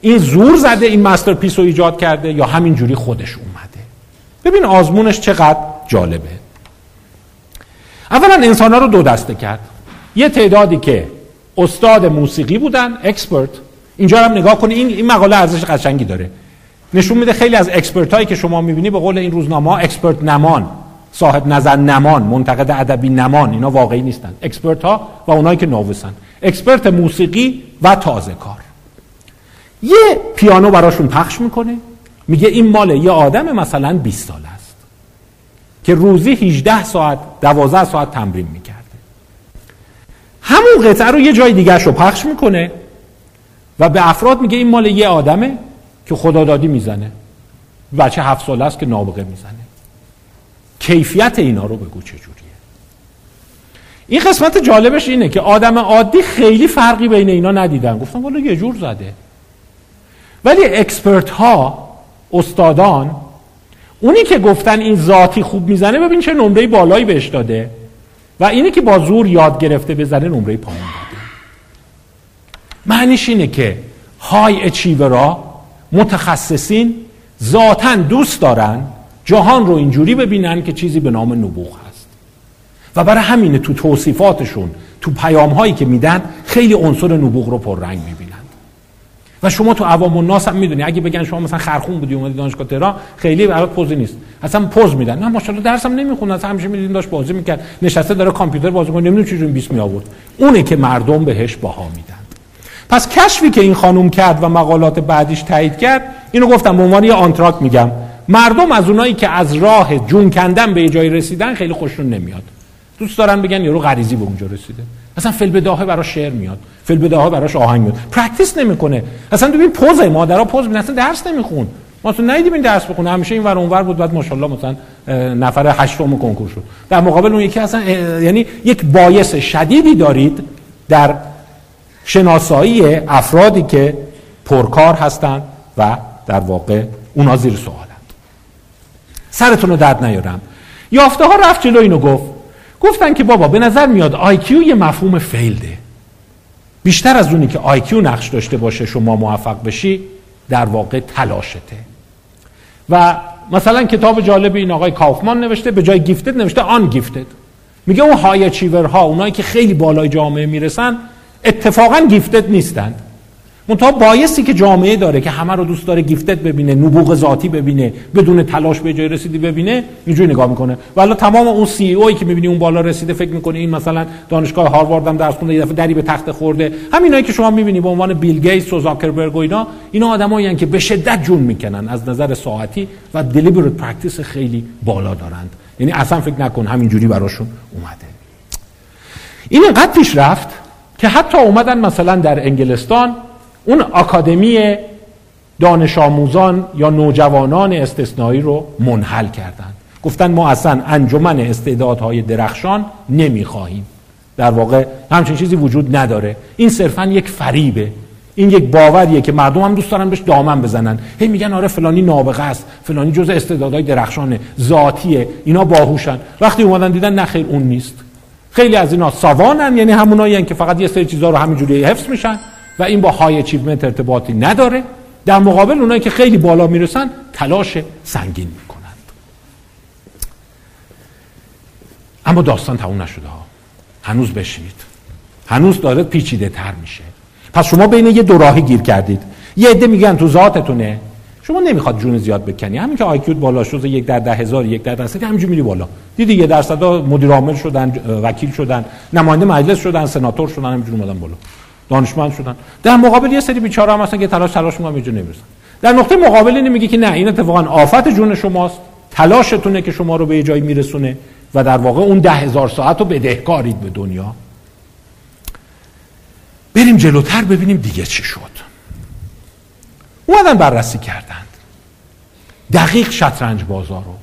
این زور زده این masterpiece رو ایجاد کرده یا همین جوری خودش اومده. ببین آزمونش چقدر جالبه. اولا انسان ها رو دو دسته کرد. یه تعدادی که استاد موسیقی بودن expert اینجا هم نگاه کنی این این مقاله ارزش قشنگی داره. نشون میده خیلی از expert هایی که شما می‌بینی به قول این روزنامه ها expert نمان صاحب نظر نمان منتقد ادبی نمان اینا واقعی نیستن. expert ها و اونایی که novice ن expert موسیقی و تازه کار. یه پیانو براشون پخش می‌کنه میگه این مال یه آدم مثلا 20 سال است که روزی 18 ساعت 12 ساعت تمرین می‌کرده. همون قطعه رو یه جای دیگه رو پخش می‌کنه. و به افراد میگه این مال یه آدمه که خدادادی می‌زنه. بچه هفت ساله است که نابغه می‌زنه. کیفیت اینا رو بگو چه جوریه. این قسمت جالبش اینه که آدم عادی خیلی فرقی بین اینا ندیدن. گفتم والا یه جور زده. ولی اکسپرت ها استادان اونی که گفتن این ذاتی خوب می‌زنه ببین چه نمره بالایی بهش داده و اینی که با زور یاد گرفته بزنه نمره پایین. معنیش اینه که های اچیورا متخصصین ذاتا دوست دارن جهان رو اینجوری ببینن که چیزی به نام نبوغ هست. و برای همینه تو توصیفاتشون تو پیام هایی که میدن خیلی عنصر نبوغ رو پررنگ می‌بینند و شما تو عوام الناس هم می‌دونی اگه بگن شما مثلا خرخون بودی اومدی دانشگاه تهران خیلی برات پوزی نیست. اصلا پوز میدن. نه ماشاءالله درسم نمی‌خونه اصلا همیشه میدین داشت بازی می‌کرد. نشسته داره کامپیوتر بازی کنه نمی‌دونه چجوری 20 می آورد اونه که مردم بهش بها میدن. پس کشفی که این خانم کرد و مقالات بعدیش تایید کرد اینو گفتم به عنوان یه آنتراک میگم. مردم از اونایی که از راه جون کندن به جای رسیدن خیلی خوششون نمیاد. دوست دارن بگن یارو غریزی به اونجا رسیده. اصلا فی‌البداهه براش شعر میاد. فی‌البداهه براش آهنگ میاد. practice نمی‌کنه. اصلا ببین پز مادرها پز میدن. اصلا درس نمیخون. ما اصلا ندیدیم این درس بخونه. همیشه این ور اونور بود. بعد ماشاءالله مثلا نفر هشتم کنکور شد. در مقابل اون یکی اصلا یعنی یک bias شدیدی دارید در شناسایی افرادی که پرکار هستند و در واقع اونا زیر سوالند. سرتون رو درد نیارم. یافته ها رفت جلو اینو گفت. گفتن که بابا به نظر میاد IQ یه مفهوم failed ه. بیشتر از اونی که IQ نقش داشته باشه شما موفق بشی در واقع تلاشته. و مثلا کتاب جالب این آقای کافمان نوشته به جای گیفتد نوشته آن گیفتد. میگه اون های ها اونایی که خیلی بالای جامعه می‌رسن اتفاقا گیفتد نیستند. منتها بایستی که جامعه داره که همه رو دوست داره گیفتت ببینه نبوغ ذاتی ببینه بدون تلاش به جای رسیدی ببینه اینجوری نگاه می‌کنه. ولی تمام اون سی ای اوی که می‌بینی اون بالا رسیده فکر می‌کنه این مثلا دانشگاه هاروارد هم درس خونده یه دفعه دری به تخت خورده. همینایی که شما می‌بینی به عنوان بیل گیتس و زاکربرگ و اینا اینا آدمایی که به شدت جون می‌کنن از نظر ساعتی و deliberate practice خیلی بالا دارند. یعنی اصلا فکر نکن همینجوری براشون اومده. این انقدر پیش رفت که حتی اومدن مثلا در انگلستان اون آکادمی دانش آموزان یا نوجوانان استثنایی رو منحل کردند. گفتن ما اصلا انجمن استعدادهای درخشان نمی‌خواهیم. در واقع همچین چیزی وجود نداره. این صرفا یک فریبه. این یک باوریه که مردم هم دوست دارن بهش دامن بزنن. هی میگن آره فلانی نابغه است. فلانی جز استعدادهای درخشانه. ذاتیه. اینا باهوشن. وقتی اومدن دیدن نه خیر اون نیست. خیلی از اینا ساوانن یعنی همونایی که فقط یه سری چیزا رو همینجوری حفظ میشن و این با های اچیومنت ارتباطی نداره. در مقابل اونایی که خیلی بالا می‌رسن تلاش سنگین می‌کنند. اما داستان تموم نشده ها. هنوز بشید هنوز داره پیچیده تر میشه. پس شما بین یه دوراهی گیر کردید. یه عده میگن تو ذاتتونه. شما نمی‌خواد جون زیاد بکنی. همین که آیکیوت بالا شده یک در ده هزار یک در درصد همینجور میری بالا. دیدی یه درصد مدیر عامل شدن وکیل شدن نماینده مجلس شدن سناتور شدن همینجور اومدن بالا. دانشمند شدن. در مقابل یه سری بیچاره هم هستن که تلاش تلاش می‌کنن اینجا نمی‌رسن. در نقطه مقابل اینه میگه که نه این اتفاقا آفت جون شماست. تلاشتونه که شما رو به یه جایی میرسونه و در واقع اون ده هزار ساعت رو بدهکارید به دنیا. بریم جلوتر ببینیم دیگه چی شد. اومدن بررسی کردند. دقیق شطرنج بازار رو.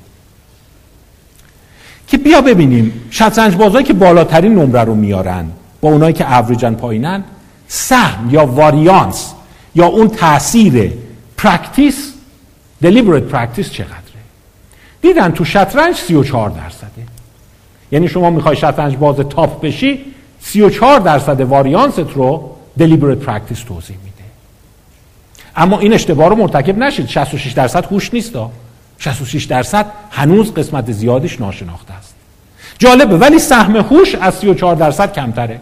که بیا ببینیم شطرنج بازاری که بالاترین نمره رو میارن با اونایی که اوریجن پایینن سهم یا واریانس یا اون تاثیر practice deliberate practice چقدره؟ دیدن تو شطرنج 34 درصده. یعنی شما می‌خوای شطرنج باز top بشی 34 درصد واریانست رو deliberate practice توضیح اما این اشتباه رو مرتکب نشید. 66 درصد هوش نیست 66 درصد هنوز قسمت زیادش ناشناخته است. جالبه ولی سهم هوش از 34 درصد کمتره.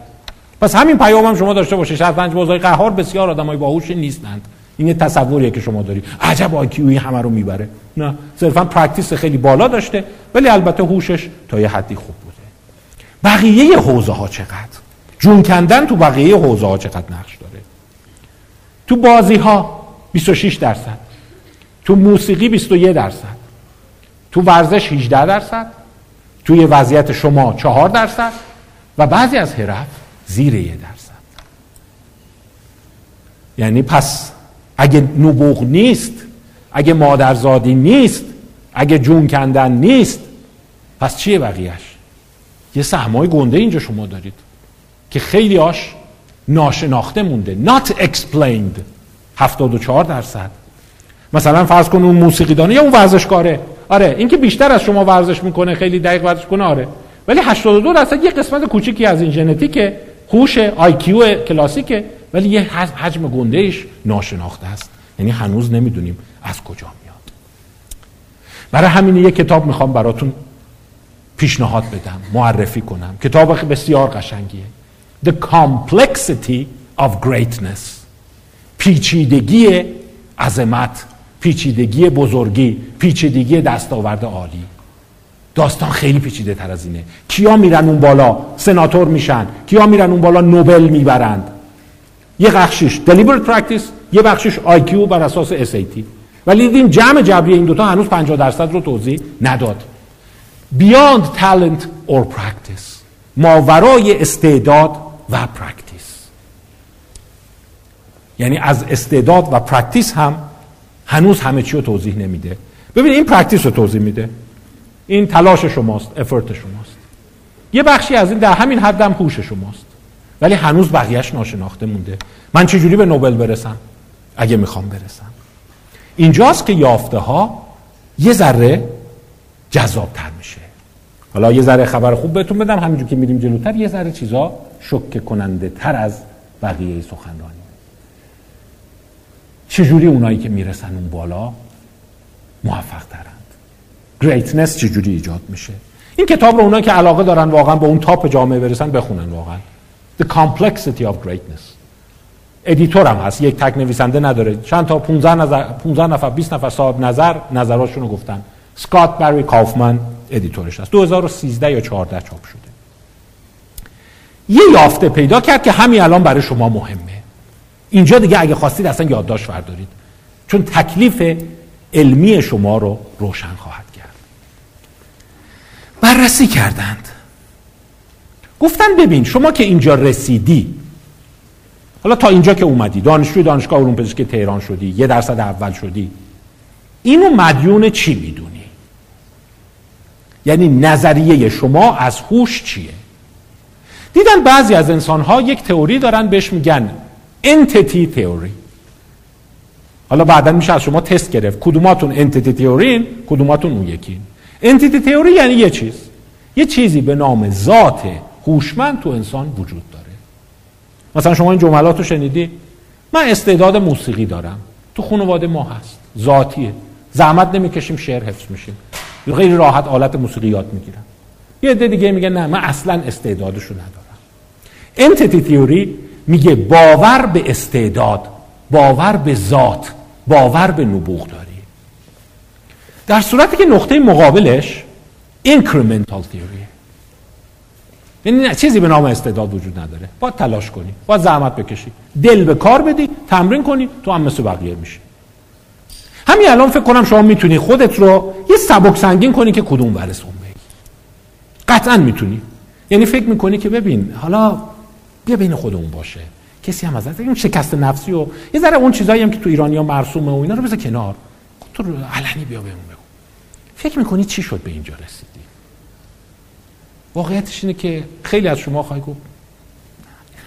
پس همین پیام هم شما داشته باشید. شطرنج بازای قهار بسیار آدمای باهوش نیستند. این تصوریه که شما دارید. عجب IQ ی همه رو می‌بره. نه صرفا practice خیلی بالا داشته ولی البته هوشش تا یه حدی خوب بوده. بقیه حوزه ها چقدر؟ جون کندن تو بقیه حوزه ها چقدر نقش داره؟ تو بازی ها 26 درصد. تو موسیقی 21 درصد. تو ورزش 18 درصد. توی وضعیت شما 4 درصد. و بعضی از حرف زیر یه درصد. یعنی پس اگه نبوغ نیست اگه مادرزادی نیست اگه جون کندن نیست پس چیه بقیهش یه سهمای گنده اینجا شما دارید که خیلی آش ناشناخته مونده not explained. 74 درصد. مثلا فرض کن اون موسیقی دانه یا اون ورزشکاره. آره این که بیشتر از شما ورزش می‌کنه خیلی دقیق ورزش کنه آره. ولی 82 درصد یه قسمت کوچیکی از این ژنتیکه هوش آیکیو کلاسیکه ولی یه حجم گندهش ناشناخته است. یعنی هنوز نمی‌دونیم از کجا میاد. برای همین یه کتاب می‌خوام براتون پیشنهاد بدم معرفی کنم. کتاب بسیار قشنگیه. The complexity of greatness. پیچیدگی عظمت پیچیدگی بزرگی پیچیدگی دستاورد عالی. داستان خیلی پیچیده تر از اینه. کیا میرن اون بالا؟ سناتور میشن. کیا میرن اون بالا؟ نوبل می‌برند. یه بخشش deliberate practice یه بخشش IQ بر اساس SAT ولی دیدیم جمع جبری این دوتا هنوز 50 درصد رو توضیح نداد. Beyond talent or practice ماورای استعداد و practice یعنی از استعداد و practice هم هنوز همه چی رو توضیح نمیده. ببین این practice رو توضیح میده. این تلاش شماست effort شماست. یه بخشی از این در همین حد هم هوش شماست. ولی هنوز بقیهش ناشناخته مونده. من چجوری به نوبل برسم؟ اگه می‌خوام برسم. اینجاست که یافته ها یه ذره جذابتر میشه. حالا یه ذره خبر خوب بهتون بدم. همینجور که میریم جلوتر یه ذره چیزا شکه کننده تر از بقیه سخنرانی. چجوری اونایی که می‌رسن اون بالا موفق ترند greatness چجوری ایجاد میشه؟ این کتاب رو اونایی که علاقه دارن واقعا به اون top جامعه برسن بخونن واقعا. The Complexity of Greatness. editor هم هست یک تک نویسنده نداره. چند تا 15 نظر 15 نفر 20 نفر صاحب نظر نظراشون گفتن. سکات بری کافمن editor ش هست. 2013 یا 14 چاپ شده. یه یافته پیدا کرد که همین الان برای شما مهمه. اینجا دیگه اگه خواستید اصلا یادداشت بردارید. چون تکلیف علمی شما رو روشن خواهد کرد. بررسی کردند. گفتن ببین شما که اینجا رسیدی حالا تا اینجا که اومدی دانشجوی دانشگاه علوم پزشکی تهران شدی یه درصد اول شدی اینو مدیون چی می‌دونی؟ یعنی نظریه شما از هوش چیه؟ دیدن بعضی از انسان ها یک تئوری دارن بهش میگن انتیتی تئوری حالا بعدا میشه از شما تست گرفت. کدوماتون انتیتی تئورین کدوماتون اون یکین انتیتی تئوری یعنی یه چیز. یه چیزی به نام ذات هوشمند تو انسان وجود داره. مثلا شما این جملات رو شنیدی؟ من استعداد موسیقی دارم. تو خانواده ما هست. ذاتیه. زحمت نمی‌کشیم شعر حفظ میشیم. خیلی راحت آلت موسیقی یاد می‌گیرم. یه عده دیگه میگه نه من اصلا استعدادشو ندارم. انتیتی تیوری میگه باور به استعداد باور به ذات باور به نبوغ داری. در صورتی که نقطه مقابلش incremental theory. یعنی چیزی به نام استعداد وجود نداره. باید تلاش کنی باید زحمت بکشی. دل به کار بدی تمرین کنی تو هم مثل بقیه میشی. همین الان فکر کنم شما می‌تونی خودت رو یه سبک سنگین کنی که کدوم ورسون بگی. قطعا می‌تونی. یعنی فکر می‌کنی که ببین حالا بیا بین خودمون باشه. کسی هم ازت اون شکست نفسی و یه ذره اون چیزایی هم که تو ایرانیا مرسومه و اینا رو بذار کنار. تو علنی بیا بهمون بگو. فکر می‌کنی چی شد به اینجا رسیدی؟ واقعیتش اینه که خیلی از شما خواهی گفت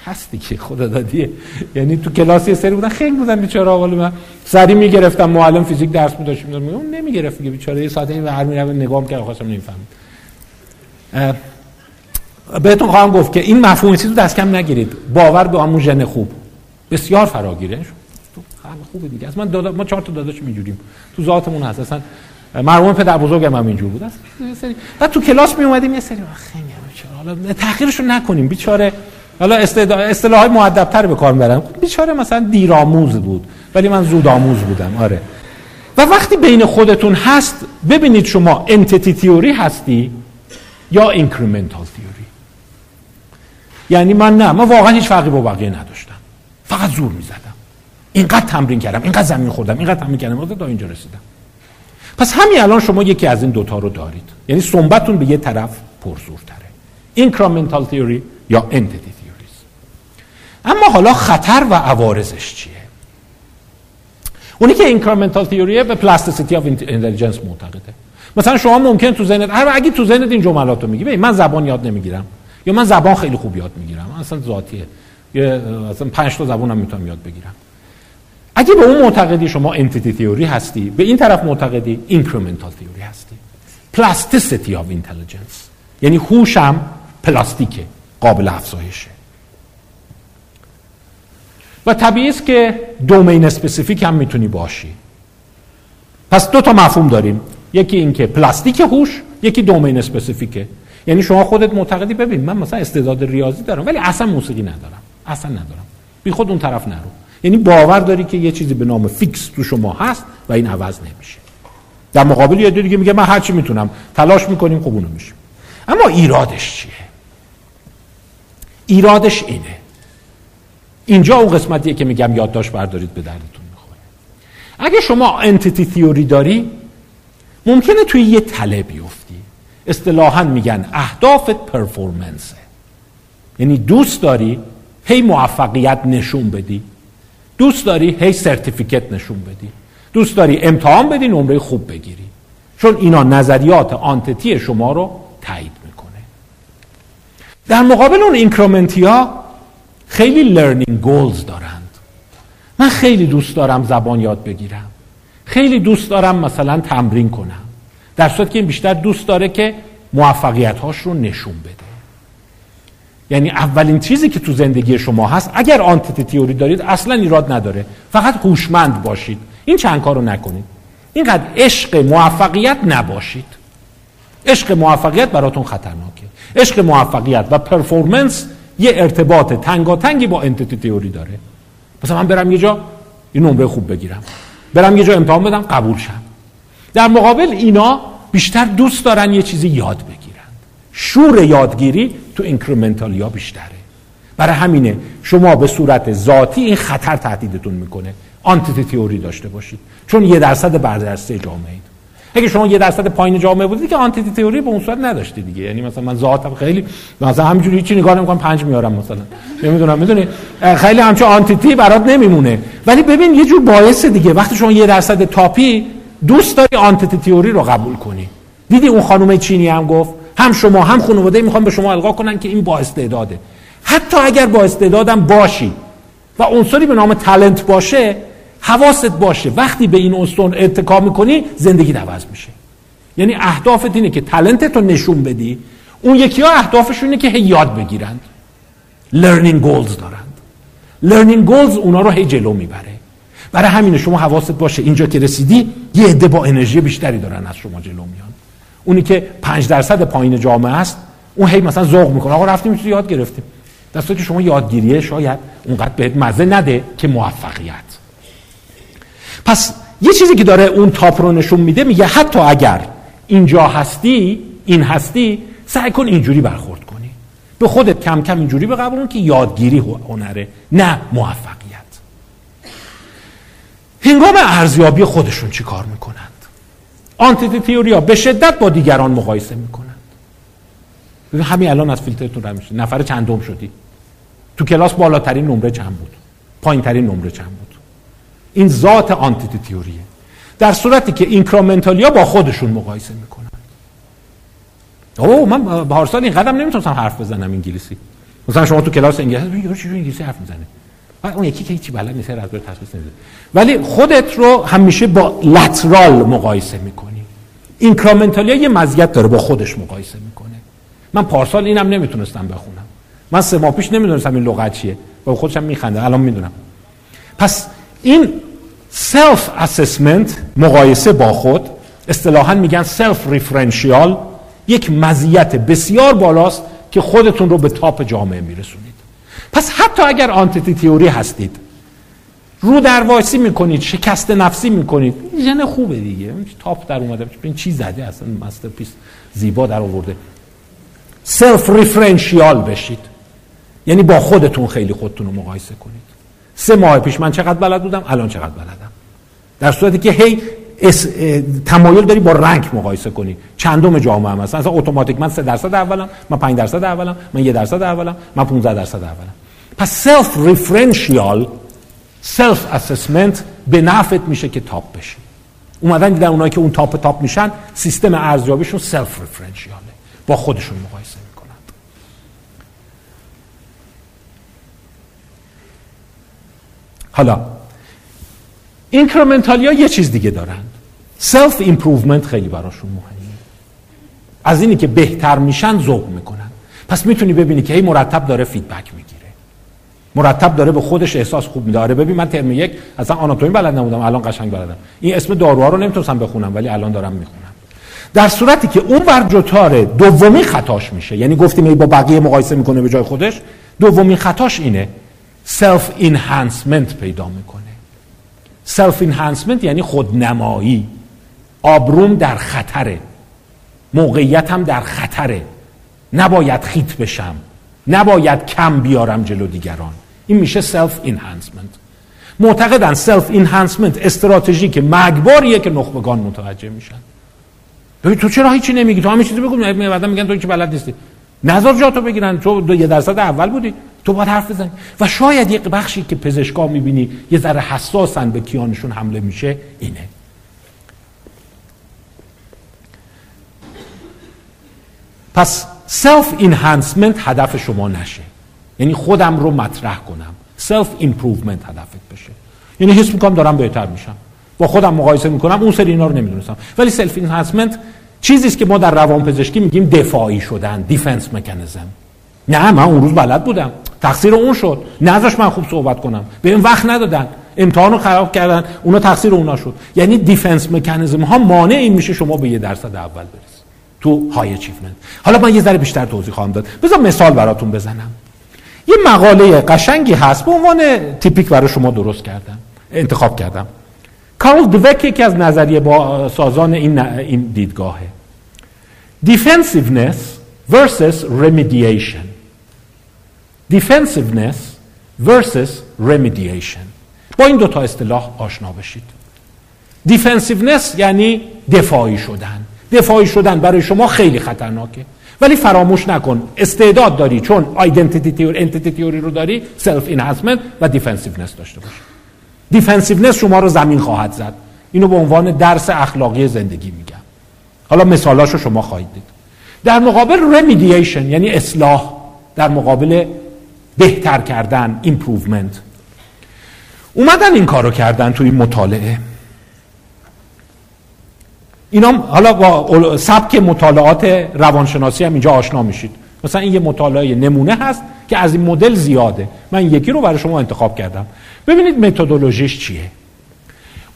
هستی که خدا دادیه یعنی تو کلاس یه سری بودن خیلی بودن بیچاره ولی من. سری می‌گرفتم معلم فیزیک درس میداشت میدم اون نمی‌گرفت دیگه بیچاره یه ساعت این هر میرم نگاه می‌کرد خواستم نمی‌فهمم. بهتون خواهم گفت که این مفهوم چیزو دست کم نگیرید. باور به همون ژن خوب. بسیار فراگیره تو خوبه دیگه. از من دادا ما چهار تا داداش میجوریم تو ذاتمون هست. اصلا مرحوم پدر بزرگم هم اینجور بود. سری بعد تو کلاس می اومدیم یه سری خیلی حالا تحقیرشو نکنیم. بیچاره حالا اصطلاح مؤدبتر به کار می‌برم بیچاره مثلا دیرآموز بود. ولی من زود آموز بودم. آره. و وقتی بین خودتون هست ببینید شما entity theory هستی یا incremental theory یعنی من نه من واقعا هیچ فرقی با بقیه نداشتم. فقط زور می‌زدم. اینقدر تمرین کردم اینقدر زمین خوردم اینقدر تمرین کردم تا اینجا رسیدم. پس همین الان شما یکی از این دوتا رو دارید. یعنی سنبه‌تون به یه طرف پرزورتره. incremental theory یا entity اما حالا خطر و عوارضش چیه؟ اونی که incremental theory ه به plasticity of intelligence معتقده. مثلا شما ممکن تو ذهنت اگه تو ذهنت این جملات رو میگی من زبان یاد نمی‌گیرم. یا من زبان خیلی خوب یاد می‌گیرم. اصلا ذاتیه. یا اصلا پنج تا زبانم می‌تونم یاد بگیرم. اگه به اون معتقدی شما entity theory هستی به این طرف معتقدی incremental theory هستی. plasticity of intelligence یعنی هوشم plastic ه قابل افزایشه. و طبیعی است که domain specific هم می‌تونی باشی. پس دو تا مفهوم داریم. یکی اینکه plastic هوش یکی domain specific ه یعنی شما خودت معتقدی ببین من مثلا استعداد ریاضی دارم ولی اصلا موسیقی ندارم. اصلا ندارم. بی خود اون طرف نرو. یعنی باور داری که یه چیزی به نام fix تو شما هست و این عوض نمیشه. در مقابل یه دیگه میگه من هرچی می‌تونم تلاش می‌کنیم خوب اونو میشه اما ایرادش چیه؟ ایرادش اینه. اینجا اون قسمتیه که میگم یادداشت بردارید به دردتون می‌خوره. اگه شما انتیتی تیوری داری ممکنه توی یه تله بیفتی. اصطلاحا میگن اهدافت پرفورمنسه یعنی دوست داری هی موفقیت نشون بدی. دوست داری هی certificate نشون بدی. دوست داری امتحان بدی نمره خوب بگیری. چون اینا نظریات entity شما رو تایید می‌کنه. در مقابل اون incremental ها خیلی learning goals دارند. من خیلی دوست دارم زبان یاد بگیرم. خیلی دوست دارم مثلا تمرین کنم. در صورت که این بیشتر دوست داره که موفقیت هاش رو نشون بده. یعنی اولین چیزی که تو زندگی شما هست اگر آنتیتی تیوری دارید اصلا ایراد نداره. فقط هوشمند باشید. این چند کار رو نکنید. اینقدر عشق موفقیت نباشید. عشق موفقیت براتون خطرناکه. عشق موفقیت و پرفورمنس یه ارتباط تنگاتنگی با انتیتی تیوری داره. مثلا من برم یه جا این نمره خوب بگیرم. برم یه جا امتحان بدم قبول شم. در مقابل اینا بیشتر دوست دارن یه چیزی یاد بگیرند شور یادگیری تو اینکریمنتالیا بیشتره. برای همینه شما به صورت ذاتی این خطر تهدیدتون می‌کنه. آنتیتی تیوری داشته باشید. چون یه درصد برجسته جامعه اید. اگه شما یه درصد پایین جامعه بودید که آنتیتی تئوری به اون صورت نداشتی دیگه. یعنی مثلا من ذاتم خیلی مثلا همینجوری هیچی نگاه نمی‌کنم پنج میارم مثلا. نمی‌دونم می‌دونی؟ خیلی همچون آنتیتی برات نمیمونه. ولی ببین یه جور باعث دیگه. وقتی شما یه درصد تاپی دوست داری آنتیتی تئوری رو قبول کنی؟ دیدی اون خانم چینی هم گفت هم شما هم خانواده می‌خوان به شما القا کنن که این با استعداده. حتی اگر با استعدادم باشی و عنصری به نام تالنت باشه حواست باشه. وقتی به این عنصر اتکا می‌کنی زندگی عوض میشه. یعنی اهدافت اینه که تالنتت رو نشون بدی. اون یکی ها اهدافشون اینه که هی یاد بگیرند. Learning goals دارند. Learning goals اونا رو هی جلو می‌بره. برای همین شما حواست باشه اینجا که رسیدی یه عده با انرژی بیشتری دارن از شما جلو میان. اونی که پنج درصد پایین جامعه است اون هی مثلا ذوق می‌کنه. آقا رفتیم تو یاد گرفتیم. در که شما یادگیریه شاید اونقدر بهت مزه نده که موفقیت. پس یه چیزی که داره اون تاپ رو نشون میده میگه حتی اگر اینجا هستی این هستی سعی کن اینجوری برخورد کنی. به خودت کم کم اینجوری بقبولون که یادگیری هنره نه موفقیت. هنگام ارزیابی خودشون چی کار می‌کنند؟ آنتیتی تیوریا به شدت با دیگران مقایسه می‌کنند. همین الان از فیلترتون رد میشه. نفر چندم شدی؟ تو کلاس بالاترین نمره چند بود؟ پایینترین نمره چند بود؟ این ذات آنتیتی تیوریه در صورتی که اینکرامنتالیا با خودشون مقایسه می‌کنن او من پارسال اینقدرم نمی‌تونستم حرف بزنم انگلیسی. مثلا شما تو کلاس انگلیسی چجوری انگلیسی حرف می‌زنه اون یکی که هیچی بلد نیست از تشخیص نمیده. ولی خودت رو همیشه با lateral مقایسه می‌کنی. incremental یا یه مزیت داره با خودش مقایسه می‌کنه. من پارسال اینم نمی‌تونستم بخونم. من سه ماه پیش نمی‌دونستم این لغت چیه. و خودشم میخنده الان می‌دونم. پس این self-assessment مقایسه با خود اصطلاحا میگن self-referential یک مزیت بسیار بالاست که خودتون رو به top جامعه میرسونید. پس حتی اگر entity theory هستید رودروایسی می‌کنید شکست نفسی می‌کنید ژن خوبه دیگه. top در اومده این چی زده اصلا masterpiece زیبا در آورده. self-referential بشید. یعنی با خودتون خیلی خودتون رو مقایسه کنید. سه ماه پیش من چقدر بلد بودم؟ الان چقدر بلدم؟ در صورتی که هی تمایل داری با rank مقایسه کنی. چندم جامعه هم هست اصلا اتوماتیک من 3 درصد اولم من 5 درصد اولم من 1 درصد اولم من 15 درصد اولم. پس self-referential self-assessment به نفعت میشه که top بشی اومدن دیدن اونایی که اون top top میشن سیستم ارزیابیشون self-referential ه با خودشون مقایسه حالا incremental یا یه چیز دیگه دارن. self-improvement خیلی براشون مهمه. از اینی که بهتر میشن ذوق می‌کنن. پس می‌تونی ببینی که هی مرتب داره feedback می‌گیره مرتب داره به خودش احساس خوب میداره ببین من ترم یک اصلا آناتومی بلد نبودم الان قشنگ بلدم. این اسم داروها رو نمی‌تونستم بخونم ولی الان دارم می‌خونم. در صورتی که اون بر جوتار دومی خطاش میشه. یعنی گفتیم ای با بقیه مقایسه می‌کنه به جای خودش دومی خطاش اینه. self-enhancement پیدا می‌کنه. self-enhancement یعنی خودنمایی. آبروم در خطره. موقعیتم در خطره. نباید خیت بشم. نباید کم بیارم جلو دیگران. این میشه self-enhancement معتقدن self-enhancement استراتژی که مرگباریه که نخبگان متوجه میشن. ببین تو چرا هیچی نمیگی؟ تو همه چیزی بگو. بعدا میگن تو که بلد نیستی. نذار جاتو بگیرن. تو دو یه درصد اول بودی. تو باید حرف بزنی. و شاید یه بخشی که پزشکا می‌بینی یه ذره حساسن به کیانشون حمله میشه اینه. پس self-enhancement هدف شما نشه. یعنی خودم رو مطرح کنم. self-improvement هدفت بشه. یعنی حس می‌کنم دارم بهتر میشم. با خودم مقایسه می‌کنم اون سری اینا رو نمی‌دونستم. ولی self-enhancement چیزی است که ما در روان پزشکی میگیم دفاعی شدن defense mechanism نه من اون روز بلد بودم. تقصیر اون شد. نذاش من خوب صحبت کنم. به این وقت ندادن. امتحانو خراب کردن. اونا تقصیر اونا شد. یعنی defense mechanism ها مانع این میشه شما به یه درصد اول برسید. تو high achievement حالا من یه ذره بیشتر توضیح خواهم داد. بذار مثال براتون بزنم. یه مقاله قشنگی هست به عنوان تیپیک برای شما درست کردم انتخاب کردم. کارول دوک یکی از نظریه پردازان این, این دیدگاهه. Defensiveness versus remediation. Defensiveness versus remediation. با این دوتا اصطلاح آشنا بشید. Defensiveness یعنی دفاعی شدن. دفاعی شدن برای شما خیلی خطرناکه. ولی فراموش نکن استعداد داری چون identity theory entity theory رو داری self-enhancement و defensiveness داشته باش. defensiveness شما رو زمین خواهد زد. اینو به عنوان درس اخلاقی زندگی میگم. حالا مثالاشو شما خواهید دید. در مقابل remediation یعنی اصلاح در مقابل بهتر کردن improvement اومدن این کارو کردن توی مطالعه. اینا حالا با سبک مطالعات روانشناسی هم اینجا آشنا میشید. مثلا این یه مطالعه نمونه هست که از این مدل زیاده. من یکی رو برای شما انتخاب کردم. ببینید متدولوژیش چیه.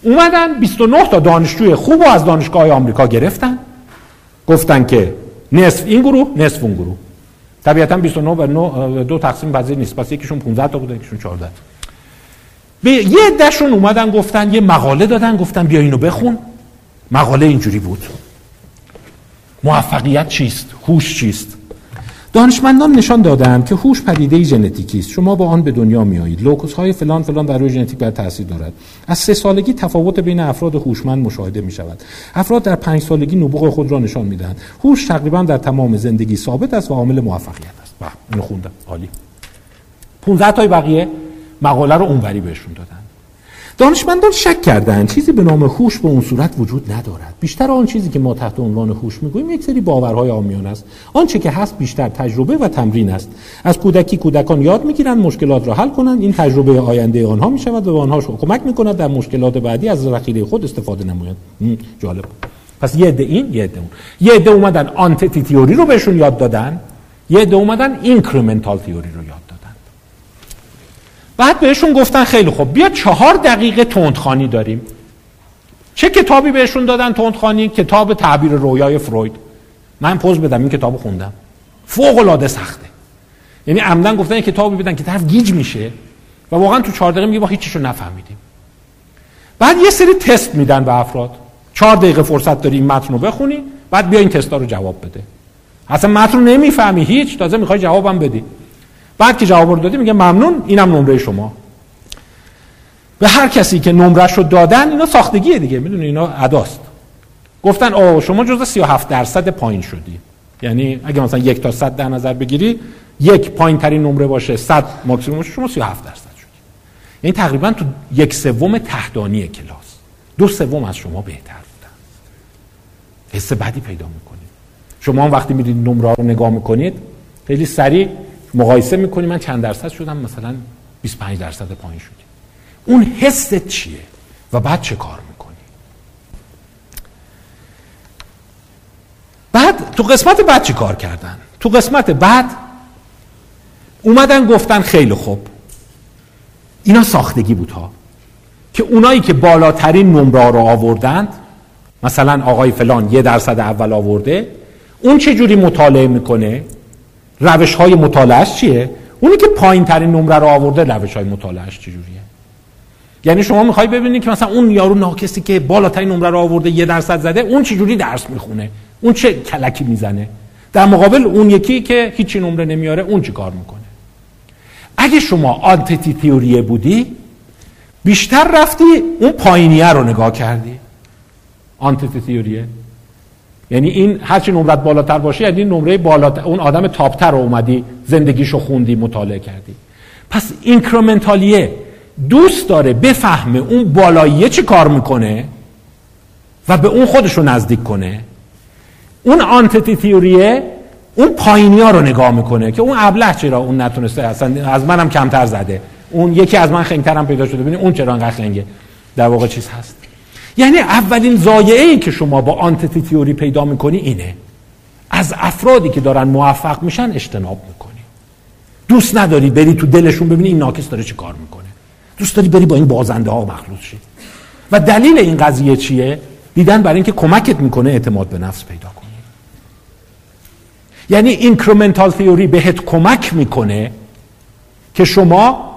اومدن 29 تا دانشجوی خوب و از دانشگاه آمریکا گرفتن. گفتن که نصف این گروه نصف اون گروه. طبیعتا 29 به 9 دو تقسیم پذیر نیست. پس یکیشون 15 تا بوده یکیشون 14 تا به یه عدهشون اومدن گفتن یه مقاله دادن گفتن بیا اینو بخون. مقاله اینجوری بود. موفقیت چیست؟ هوش چیست؟ دانشمندان نشان دادند که هوش پدیده ژنتیکی است. شما با آن به دنیا میآیید. locus های فلان فلان در روی ژنتیک بر تاثیر دارد. از سه سالگی تفاوت بین افراد هوشمند مشاهده می شود افراد در پنج سالگی نبوغ خود را نشان می‌دهند. هوش تقریبا در تمام زندگی ثابت است و عامل موفقیت است. بله اینو خوندم. عالی. 15 تای بقیه مقاله رو اونوری بهشون دادن. دانشمندان شک کردند چیزی به نام هوش به اون صورت وجود ندارد. بیشتر آن چیزی که ما تحت عنوان هوش می‌گوییم یک سری باورهای عامیانه است. آنچه که هست بیشتر تجربه و تمرین است. از کودکی کودکان یاد می‌گیرند مشکلات را حل کنند. این تجربه آینده آنها می‌شود و به آنها کمک می‌کند در مشکلات بعدی از ذخیره خود استفاده نمایند جالب. پس یه عده این یه عده اون. یه عده اومدن entity theory رو بهشون یاد دادن یه عده اومدن incremental theory رو یاد بعد بهشون گفتن خیلی خوب. بیا چهار دقیقه تندخوانی داریم. چه کتابی بهشون دادن تندخوانی؟ کتاب تعبیر رویای فروید. من پوز بدم این کتاب خوندم. فوق العاده سخته. یعنی عمدن گفتن کتابی بدن که طرف گیج میشه و واقعا تو چهار دقیقه میگه ما هیچیشو نفهمیدیم. بعد یه سری تست میدن به افراد. چهار دقیقه فرصت داری این متن رو بخونی بعد بیا این تستا رو جواب بده. اصلا متن رو نمی‌فهمی هیچ تازه می‌خوای جوابم بدی. بعد که جواب رو دادی میگه ممنون اینم نمره شما. به هر کسی که نمرش رو دادن اینا ساختگیه دیگه می‌دونی اینا اداست. گفتن او شما جز 37 درصد پایین شدی. یعنی اگه مثلا یک تا صد در نظر بگیری یک پایین ترین نمره باشه 100 ماکسیموم شما 37 درصد شدی. یعنی تقریبا تو یک سوم تحتانی کلاس. دو سوم از شما بهتر بودن. حس بدی پیدا می‌کنید. شما هم وقتی میرید نمره رو نگاه می‌کنید خیلی سریع مقایسه می‌کنی؟ من چند درصد شدم؟ مثلا 25 درصد پایین شدی. اون حست چیه؟ و بعد چه کار می‌کنی؟ بعد تو قسمت بعد چی کار کردن؟ تو قسمت بعد اومدن گفتن خیلی خوب. اینا ساختگی بود ها. که اونایی که بالاترین نمره رو آوردند مثلا آقای فلان یه درصد اول آورده اون چه جوری مطالعه می‌کنه؟ روش های مطالعهش چیه؟ اونی که پایین ترین نمره رو آورده روش های مطالعهش چجوریه؟ یعنی شما می‌خوای ببینید که مثلا اون یارو ناکسی که بالاترین نمره رو آورده یه درصد زده اون چجوری درس می‌خونه؟ اون چه کلکی می‌زنه؟ در مقابل اون یکی که هیچی نمره نمیاره اون چی کار می‌کنه؟ اگه شما آنتیتی تیوریه بودی بیشتر رفتی اون پایینیه رو نگاه کردی. آنتیتی تیوریه یعنی این هرچی نمرت بالاتر باشه یعنی نمره بالاتر اون آدم تاپتر رو اومدی زندگیشو خوندی مطالعه کردی. پس اینکرومنتالیه دوست داره بفهمه اون بالاییه چی کار می‌کنه و به اون خودشو نزدیک کنه. اون آنتیتی تیوریه اون پایینی ها رو نگاه می‌کنه که اون ابله چرا اون نتونسته اصلا از منم کمتر زده. اون یکی از من خنگترم پیدا شده ببینید اون چرا انقدر خنگه. در واقع چیز هست. یعنی اولین زایعه ای که شما با آنتیتی تیوری پیدا می‌کنی اینه. از افرادی که دارن موفق میشن اجتناب می‌کنی. دوست نداری بری تو دلشون ببینی این ناکس داره چی کار می‌کنه. دوست داری بری با این بازنده ها مخلوط شی. و دلیل این قضیه چیه؟ دیدن برای اینکه کمکت می‌کنه اعتماد به نفس پیدا کنی. یعنی incremental theory بهت کمک می‌کنه که شما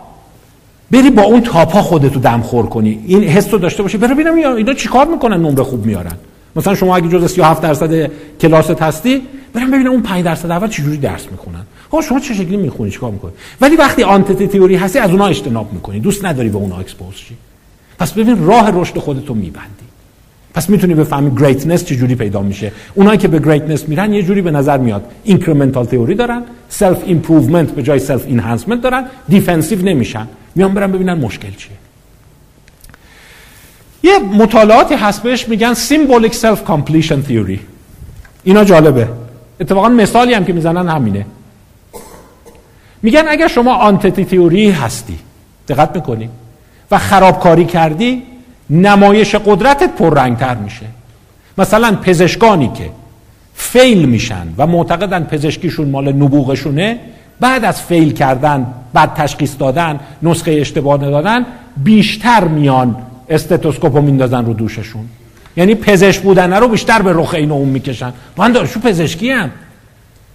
بری با اون تاپا خودتو دمخور کنی. این حس رو داشته باشی. برو ببینم اینا چیکار می‌کنن نمره خوب میارن. مثلا شما اگه جز 37 درصد کلاست هستی برم ببینم اون 5 درصد اول چجوری درس می‌خونن. ها شما چه شکلی می‌خونی؟ چیکار می‌کنی؟ ولی وقتی entity theory هستی از اونها اجتناب می‌کنی. دوست نداری به اونها expose شی. پس ببین راه رشد خودتو میبندی. پس می‌تونی بفهمی greatness چجوری پیدا میشه. اونایی که به greatness میرن یه جوری به نظر میاد. incremental theory دارن self improvement به جای self enhancement دارن defensive نمیشن. میان برن ببینن مشکل چیه. یه مطالعاتی هست بهش میگن symbolic self completion theory. اینا جالبه. اتفاقا مثالی هم که می‌زنن همینه. میگن اگر شما آنتیتی تیوری هستی دقت می‌کنی و خرابکاری کردی نمایش قدرتت پررنگتر میشه. مثلا پزشکانی که فیل میشن و معتقدن پزشکیشون مال نبوغشونه بعد از فیل کردن بعد تشخیص دادن نسخه اشتباه دادن بیشتر میان استتوسکوپ رو میندازن رو دوششون. یعنی پزشک بودن رو بیشتر به رخ این اون می‌کشن. من دارشو پزشکی هم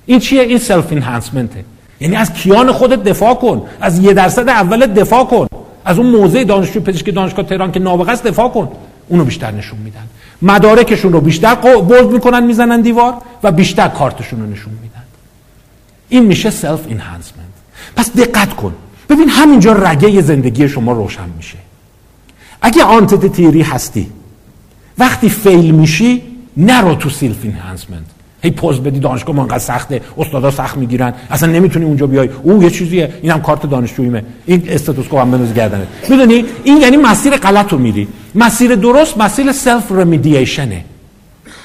این چیه؟ این self enhancement ه یعنی از کیان خودت دفاع کن. از یه درصد اول دفاع کن. از اون موضع دانشجو پزشکی دانشگاه تهران که نابغه است دفاع کن. اونو بیشتر نشون میدن. مدارکشون رو بیشتر bold می‌کنن می‌زنن دیوار و بیشتر کارتشون رو نشون میدن. این میشه self enhancement پس دقت کن. ببین همینجا رگه زندگی شما روشن میشه. اگه entity theory هستی وقتی fail میشی نرو تو self enhancement هی پوز بدی دانشگاه انقدر سخته استادا سخت می‌گیرن اصلا نمی‌تونی اونجا بیای. او یه چیزیه. اینم کارت دانشجوییمه. این استتوسکوپ هم بنداز گردنت می‌دونی؟ این یعنی مسیر غلط رو میری. مسیر درست مسیر self remediation ه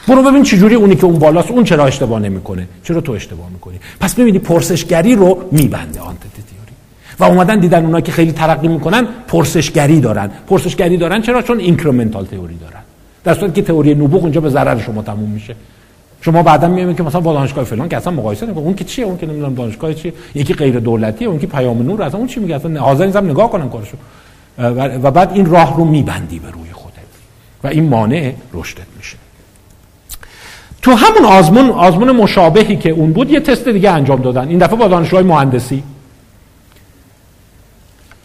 برو ببین چجوری اونی که اون بالاست اون چرا اشتباه نمی‌کنه. چرا تو اشتباه می‌کنی؟ پس ببینی پرسشگری رو میبنده entity theory و اومدن دیدن اونا که خیلی ترقی می‌کنن پرسشگری دارن. پرسشگری دارن چرا؟ چون incremental theory دارن. در صورتی که تئوری نبوغ اونجا به ضرر شما تموم میشه. شما بعدا می‌بینید که مثلا با دانشگاه فلان که اصلا مقایسه نمی‌کنه اون که چیه؟ اون که نمی‌دونم دانشگاه چیه؟ یکی غیر دولتیه اون که پیام نور اصلا اون چی میگه؟ اصلا حاضر نیستم نگاه کنم کارشو. و بعد این راه رو میبندی به روی خودت. و این مانع رشدت میشه. تو همون آزمون آزمون مشابهی که اون بود یه تست دیگه انجام دادن. این دفعه با دانشجوهای مهندسی.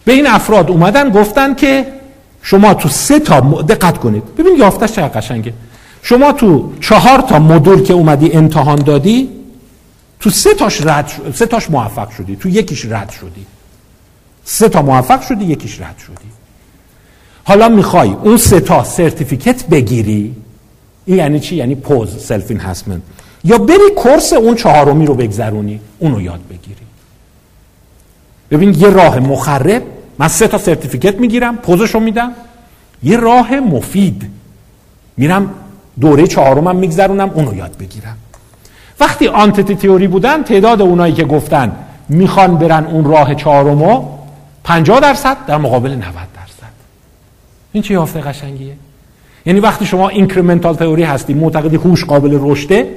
به این افراد اومدن گفتن که شما تو سه تا دقت کنید. ببین یافتش چقدر قشنگه. شما تو چهار تا مدول که اومدی امتحان دادی تو سه تاش رد شد. سه تاش موفق شدی. تو یکیش رد شدی. سه تا موفق شدی یکیش رد شدی. حالا می‌خوای اون سه تا certificate بگیری؟ این یعنی چی؟ یعنی پوز self enhancement یا بری course اون چهارمی رو بگذرونی اونو یاد بگیری. ببین یه راه مخرب من سه تا certificate می‌گیرم پوزشو میدم. یه راه مفید. میرم دوره چهارمم میگذرونم اونو یاد بگیرم. وقتی entity theory بودن تعداد اونایی که گفتن می‌خوان برن اون راه چهارمو 50 درصد در مقابل 90 درصد. این چه یافته قشنگیه؟ یعنی وقتی شما incremental theory هستی معتقدی هوش قابل رشده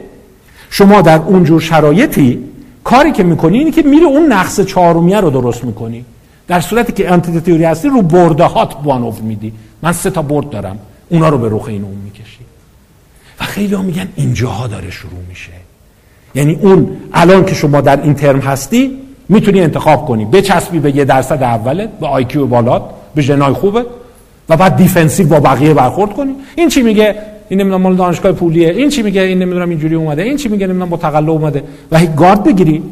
شما در اونجور شرایطی کاری که می‌کنی اینه که میری اون نقص چهارمیه رو درست می‌کنی. در صورتی که entity theory هستی رو برده هات بانوف میدی. من سه تا برد دارم. اونا رو به رخ این اون می‌کشی. خیلی ها میگن اینجاها داره شروع میشه. یعنی اون الان که شما در این ترم هستی می‌تونی انتخاب کنی. بچسبی به یه درصد اولت به IQ بالات به جنای خوبه و بعد defensive با بقیه برخورد کنی. این چی میگه؟ این نمی‌دونم مال دانشگاه پولیه. این چی میگه؟ این نمی‌دونم اینجوری اومده. این چی میگه؟ نمی‌دونم با تقلب اومده. و هی گارد بگیری.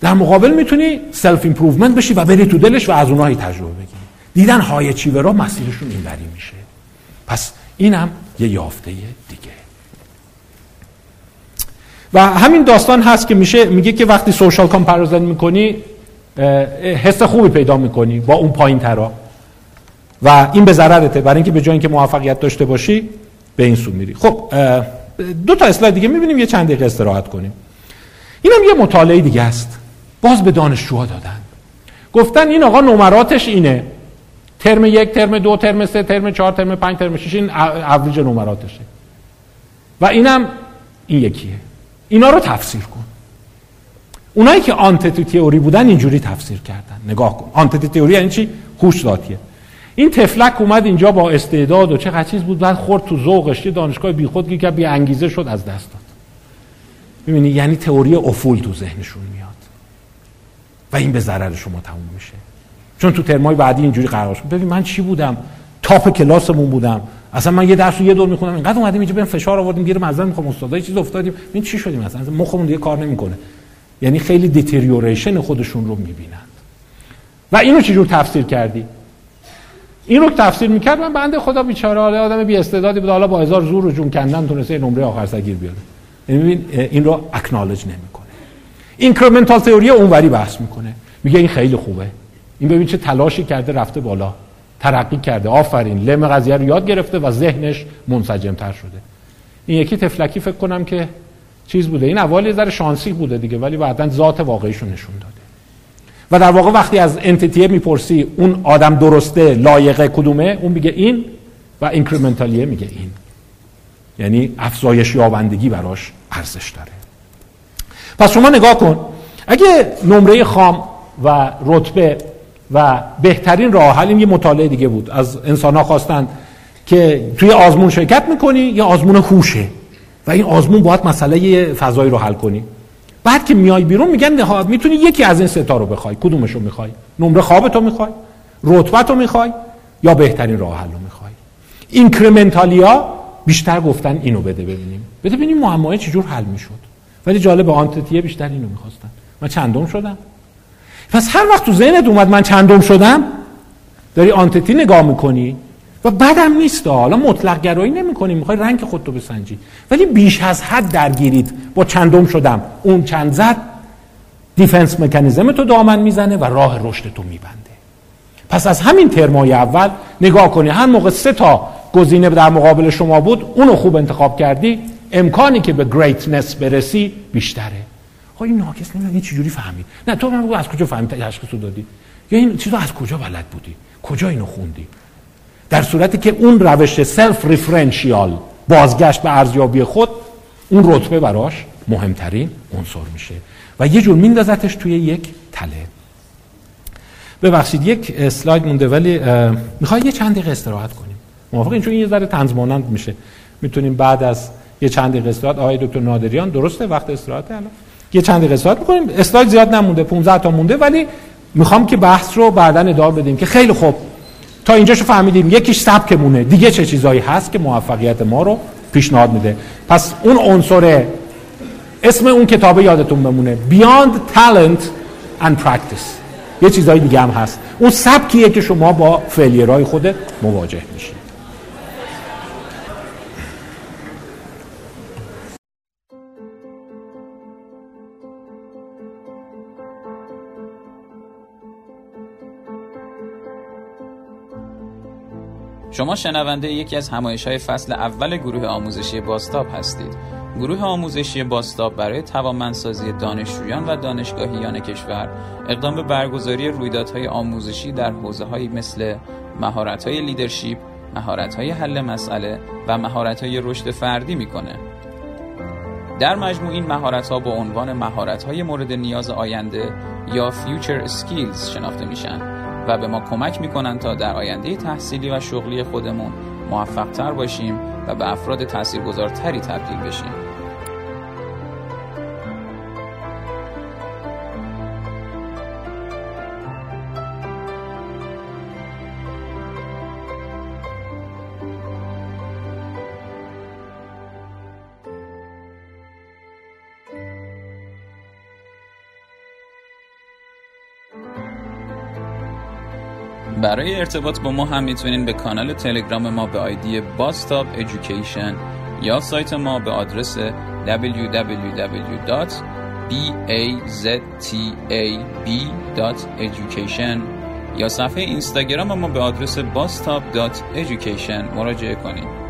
در مقابل می‌تونی self improvement بشی و بری تو دلش و از اونها تجربه بگیری. دیدن های چیورا مسیرشون اینوری میشه. پس اینم یه یافته دیگه. و همین داستان هست که میشه میگه که وقتی social comparison می‌کنی حس خوبی پیدا می‌کنی با اون پایین ترا و این به ضررته. برای اینکه به جای اینکه موفقیت داشته باشی به این سو میری. خب دو تا اسلاید دیگه می‌بینیم یه چند دقیقه استراحت کنیم. اینم یه مطالعه دیگه است. باز به دانشجوها دادن. گفتن این آقا نمراتش اینه. ترم یک ترم دو ترم سه ترم چهار ترم پنج ترم شش این اوریج نمراتشه. و اینم این یکیه. اینا رو تفسیر کن. اونایی که آنتیتی تئوری بودن اینجوری تفسیر کردن. نگاه کن. آنتیتی تئوری یعنی چی؟ هوش ذاتیه. این تفلک اومد اینجا با استعداد و چه چیز بود بعد خورد تو ذوقش یه دانشگاه بیخود که بی انگیزه شد از دست داد. می‌بینی یعنی تئوری افول تو ذهنشون میاد. و این به ضرر شما تموم میشه. چون تو ترمای بعدی اینجوری قرار شد. ببین من چی بودم؟ تاپ کلاسمون بودم. اصلا من یه درس رو یه دور می‌خونم اینقدر اومدیم اینجا بهم فشار آوردیم گیر معذرت می‌خوام استادا چیز افتادیم. این چی شدیم مثلا مخمون دیگه کار نمی‌کنه. یعنی خیلی deterioration خودشون رو می‌بینند و اینو چجور تفسیر کردی؟ این رو تفسیر می‌کرد من بنده خدا بیچاره حالا آدم بی استعدادی بود حالا با هزار زور و جون کندن تونسته نمره آخر سگیر بیاره. یعنی این رو acknowledge نمی‌کنه. incremental theory اونوری بحث می‌کنه. میگه این خیلی خوبه. این ببین چه تلاشی کرده رفته بالا. ترقی کرده. آفرین. لم قضیه رو یاد گرفته و ذهنش منسجمتر شده. این یکی تفلکی فکر کنم که چیز بوده. این اول یه ذره شانسی بوده دیگه ولی بعدا ذات واقعیشو نشون داده. و در واقع وقتی از انتیتیه می‌پرسی اون آدم درسته لایقه کدومه؟ اون میگه این و اینکریمنتالیه میگه این. یعنی افزایش یابندگی براش ارزش داره. پس شما نگاه کن. اگه نمره خام و رتبه و بهترین راه حل این یه مطالعه دیگه بود. از انسان ها خواستن که توی آزمون شرکت می‌کنی یا آزمون خوشه و این آزمون باید مسئله فضایی رو حل کنی. بعد که میای بیرون میگن نهاد می‌تونی یکی از این ستا رو بخوای. کدومش رو می‌خوای؟ نمره خوابتو می‌خوای؟ رتبتو می‌خوای؟ یا بهترین راه حل رو می‌خوای؟ اینکریمنتالیا بیشتر گفتن اینو بده ببینیم. بده ببینیم معمای چجور حل می‌شد. ولی جالب آنتتیه بیشتر اینو می‌خواستن. من چندم شدم. پس هر وقت تو ذهنت اومد من چندم شدم داری entity نگاه می‌کنی. و بعدم نیست. حالا مطلق گرایی نمی‌کنی می‌خوای rank خودتو بسنجی. ولی بیش از حد درگیرید. با چندم شدم. اون چند زد defense mechanism تو دامن می‌زنه و راه رشد تو میبنده. پس از همین ترمای اول نگاه کنی. هر موقع سه تا گزینه در مقابل شما بود اونو خوب انتخاب کردی امکانی که به greatness برسی بیشتره. ها این ناکس نمی‌دونم چجوری فهمید؟ نه تو من از کجا فهمید؟ تشخیص دادی. یا این چیزو از کجا بلد بودی؟ کجا اینو خوندی؟ در صورتی که اون روش self referential بازگشت به ارزیابی خود اون رتبه براش مهمترین عنصر میشه. و یه جور میندازتش توی یک تله. ببخشید یک slide مونده ولی می‌خوای یه چند دقیقه استراحت کنیم؟ موافقین چون یه ذره طنز میشه. می‌تونیم بعد از یه چند دقیقه استراحت آقای دکتر نادریان درسته؟ وقت استراحت الان؟ یه چند دقیقه استراحت می‌کنیم اسلاید زیاد نمونده 15 تا مونده ولی می‌خوام که بحث رو بعدا ادامه بدیم که خیلی خوب. تا اینجاشو فهمیدیم. یکیش سبکمونه. دیگه چه چیزایی هست که موفقیت ما رو پیشنهاد میده. پس اون عنصر اسم اون کتابه یادتون بمونه. Beyond Talent and Practice. یه چیزایی دیگه هم هست. اون سبکیه که شما با فعلیرهای خودت مواجه میشید. شما شنونده یکی از همایش های فصل اول گروه آموزشی باستاب هستید. گروه آموزشی باستاب برای توانمندسازی دانشجویان و دانشگاهیان کشور اقدام به برگزاری رویدادهای آموزشی در حوزه های مثل مهارت های لیدرشپ، مهارت های حل مسئله و مهارت های رشد فردی می‌کنه. در مجموع این مهارت ها با عنوان مهارت های مورد نیاز آینده یا Future Skills شناخته میشن و به ما کمک می‌کنن تا در آینده تحصیلی و شغلی خودمون موفق تر باشیم و به افراد تاثیرگذارتری تبدیل بشیم. برای ارتباط با ما هم می‌تونین به کانال تلگرام ما به آیدی باستاب ایژوکیشن یا سایت ما به آدرس www.baztab.education یا صفحه اینستاگرام ما به آدرس bastop.education مراجعه کنید.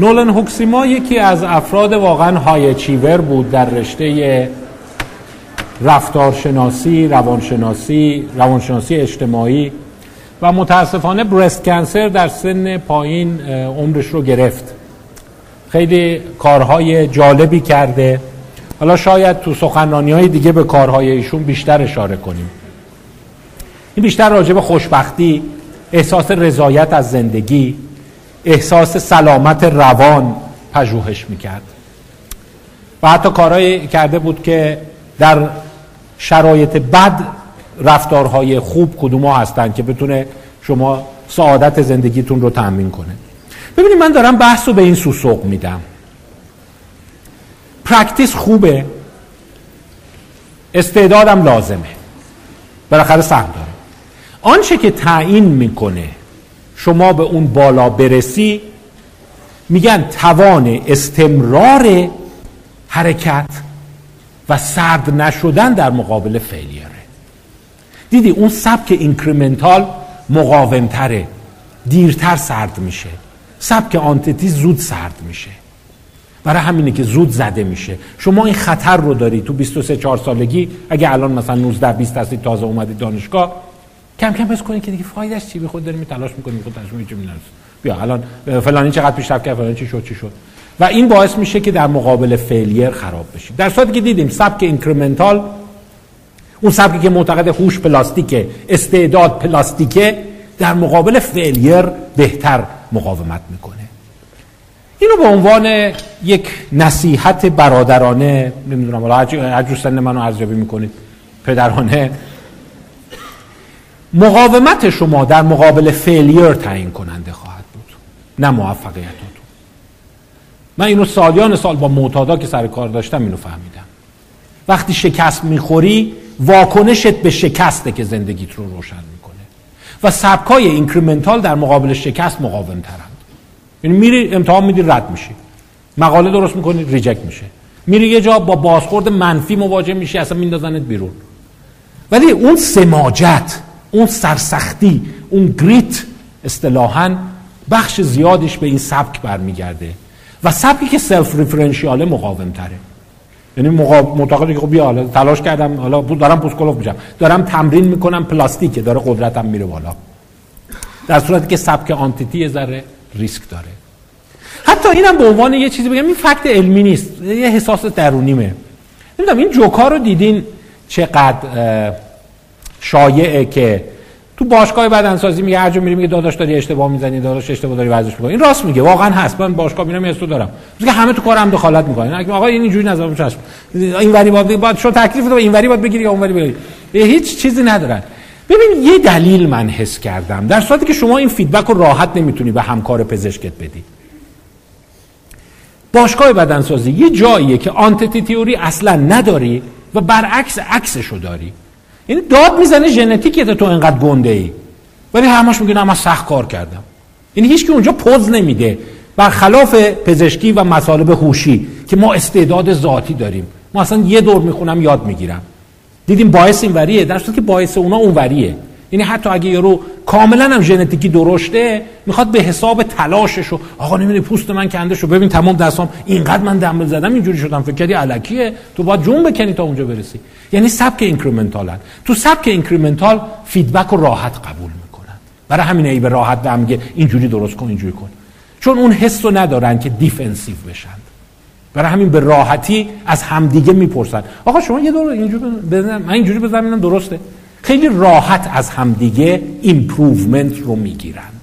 نولن هوکسیما یکی از افراد واقعا های چیور بود در رشته رفتارشناسی، روانشناسی، روانشناسی اجتماعی و متاسفانه برست کنسر در سن پایین عمرش رو گرفت. خیلی کارهای جالبی کرده. حالا شاید تو سخنرانی های دیگه به کارهای ایشون بیشتر اشاره کنیم. این بیشتر راجع خوشبختی احساس رضایت از زندگی. احساس سلامت روان پژوهش می‌کرد. و حتی کارهایی کرده بود که در شرایط بد رفتارهای خوب کدوم ها هستن که بتونه شما سعادت زندگیتون رو تأمین کنه. ببینید من دارم بحث رو به این سو سوق میدم. practice خوبه استعدادم لازمه بالاخره سهم داره. آنچه که تعیین می‌کنه شما به اون بالا برسی میگن توان استمرار حرکت و سرد نشدن در مقابل فیلیره دیدی اون سبک اینکریمنتال مقاومتره دیرتر سرد میشه. سبک آنتتی زود سرد میشه. برای همینه که زود زده میشه. شما این خطر رو داری تو 23 4 سالگی اگه الان مثلا 19 20 هستید تازه اومدید دانشگاه کم کم بس کنید که دیگه فایدهش چی؟ بیخود داریم تلاش می‌کنیم خود تلاش می‌کنیم بیا الان فلانی چقدر پیشرفت کرد فلانی چی شد چی شد. و این باعث میشه که در مقابل failure خراب بشیم در صورتی که دیدیم سبک incremental اون سبکی که معتقد هوش پلاستیکه استعداد پلاستیکه در مقابل failure بهتر مقاومت می‌کنه. اینو به عنوان یک نصیحت برادرانه نمی‌دونم حالا هر سن منو ارزیابی می‌کنید پدرانه مقاومت شما در مقابل failure تعیین کننده خواهد بود نه موفقیتاتون من اینو سالیان سال با معتادا که سر کار داشتم اینو فهمیدم. وقتی شکست می‌خوری واکنشت به شکسته که زندگیت رو روشن می‌کنه. و سبکای incremental در مقابل شکست مقاوم ترند یعنی میری امتحان میدی رد میشی. مقاله درست می‌کنی reject میشه. میری یه جا با بازخورد منفی مواجه میشی اصلا میندازنت بیرون. ولی اون سماجت اون سرسختی اون grit اصطلاحا بخش زیادش به این سبک برمیگرده. و سبکی که self-referential ه مقاوم تره یعنی معتقده که خب بیا حالا تلاش کردم حالا دارم پوست کلفت میشم. دارم تمرین می‌کنم پلاستیکه داره قدرتم میره بالا. در صورتی که سبک entity theory ریسک داره. حتی اینم به عنوان یه چیزی بگم این فکت علمی نیست. یه حساس درونیمه. نمی‌دونم این جوکا رو دیدین چقدر شایعه که تو باشگاه بدنسازی میگه هر جا میری میگه داداش داری اشتباه می‌زنی داداش اشتباه داری ورزش می‌کنی. این راست میگه واقعا هست. من باشگاه میرم استو دارم. میگه همه تو کارم دخالت می‌کنن. آقا این اینجوری نظر چشم. این وری باید باید شو تکلیف تو این وری باید بگیری یا اون وری بگیری. هیچ چیزی ندارن. ببین یه دلیل من حس کردم. در صورتی که شما این فیدبک رو راحت نمی‌تونی به همکار پزشکت بدی. باشگاه بدنسازی یه جاییه که آنتیتی تئوری اصلا نداری و برعکس عکسشو داری. یعنی داد می‌زنه ژنتیکت تو انقدر گنده ای ولی همش میگه من سخت کار کردم. یعنی هیچ که اونجا پوز نمیده. برخلاف پزشکی و مطالب هوشی که ما استعداد ذاتی داریم. ما اصلا یه دور می‌خونم یاد می‌گیرم. دیدیم باعث این وریه. در که باعث اونا اون وریه. یعنی حتی اگه یارو کاملا هم ژنتیکی درشته می‌خواد به حساب تلاشش و آقا نمی‌دونی پوست من کنده شد ببین تمام دستام اینقدر من دمبل زدم اینجوری شدم. فکر کردی الکیه تو باید جون بکنی تا اونجا برسی. یعنی سبک incremental ن. تو سبک incremental feedback رو راحت قبول می‌کنن. برای همین ای به راحت به میگه اینجوری درست کن اینجوری کن. چون اون حس رو ندارن که defensive بشن. برای همین به راحتی از همدیگه می‌پرسن. آقا شما یه دور اینجوری بزن من اینجوری بزنم درسته. خیلی راحت از همدیگه improvement رو می‌گیرند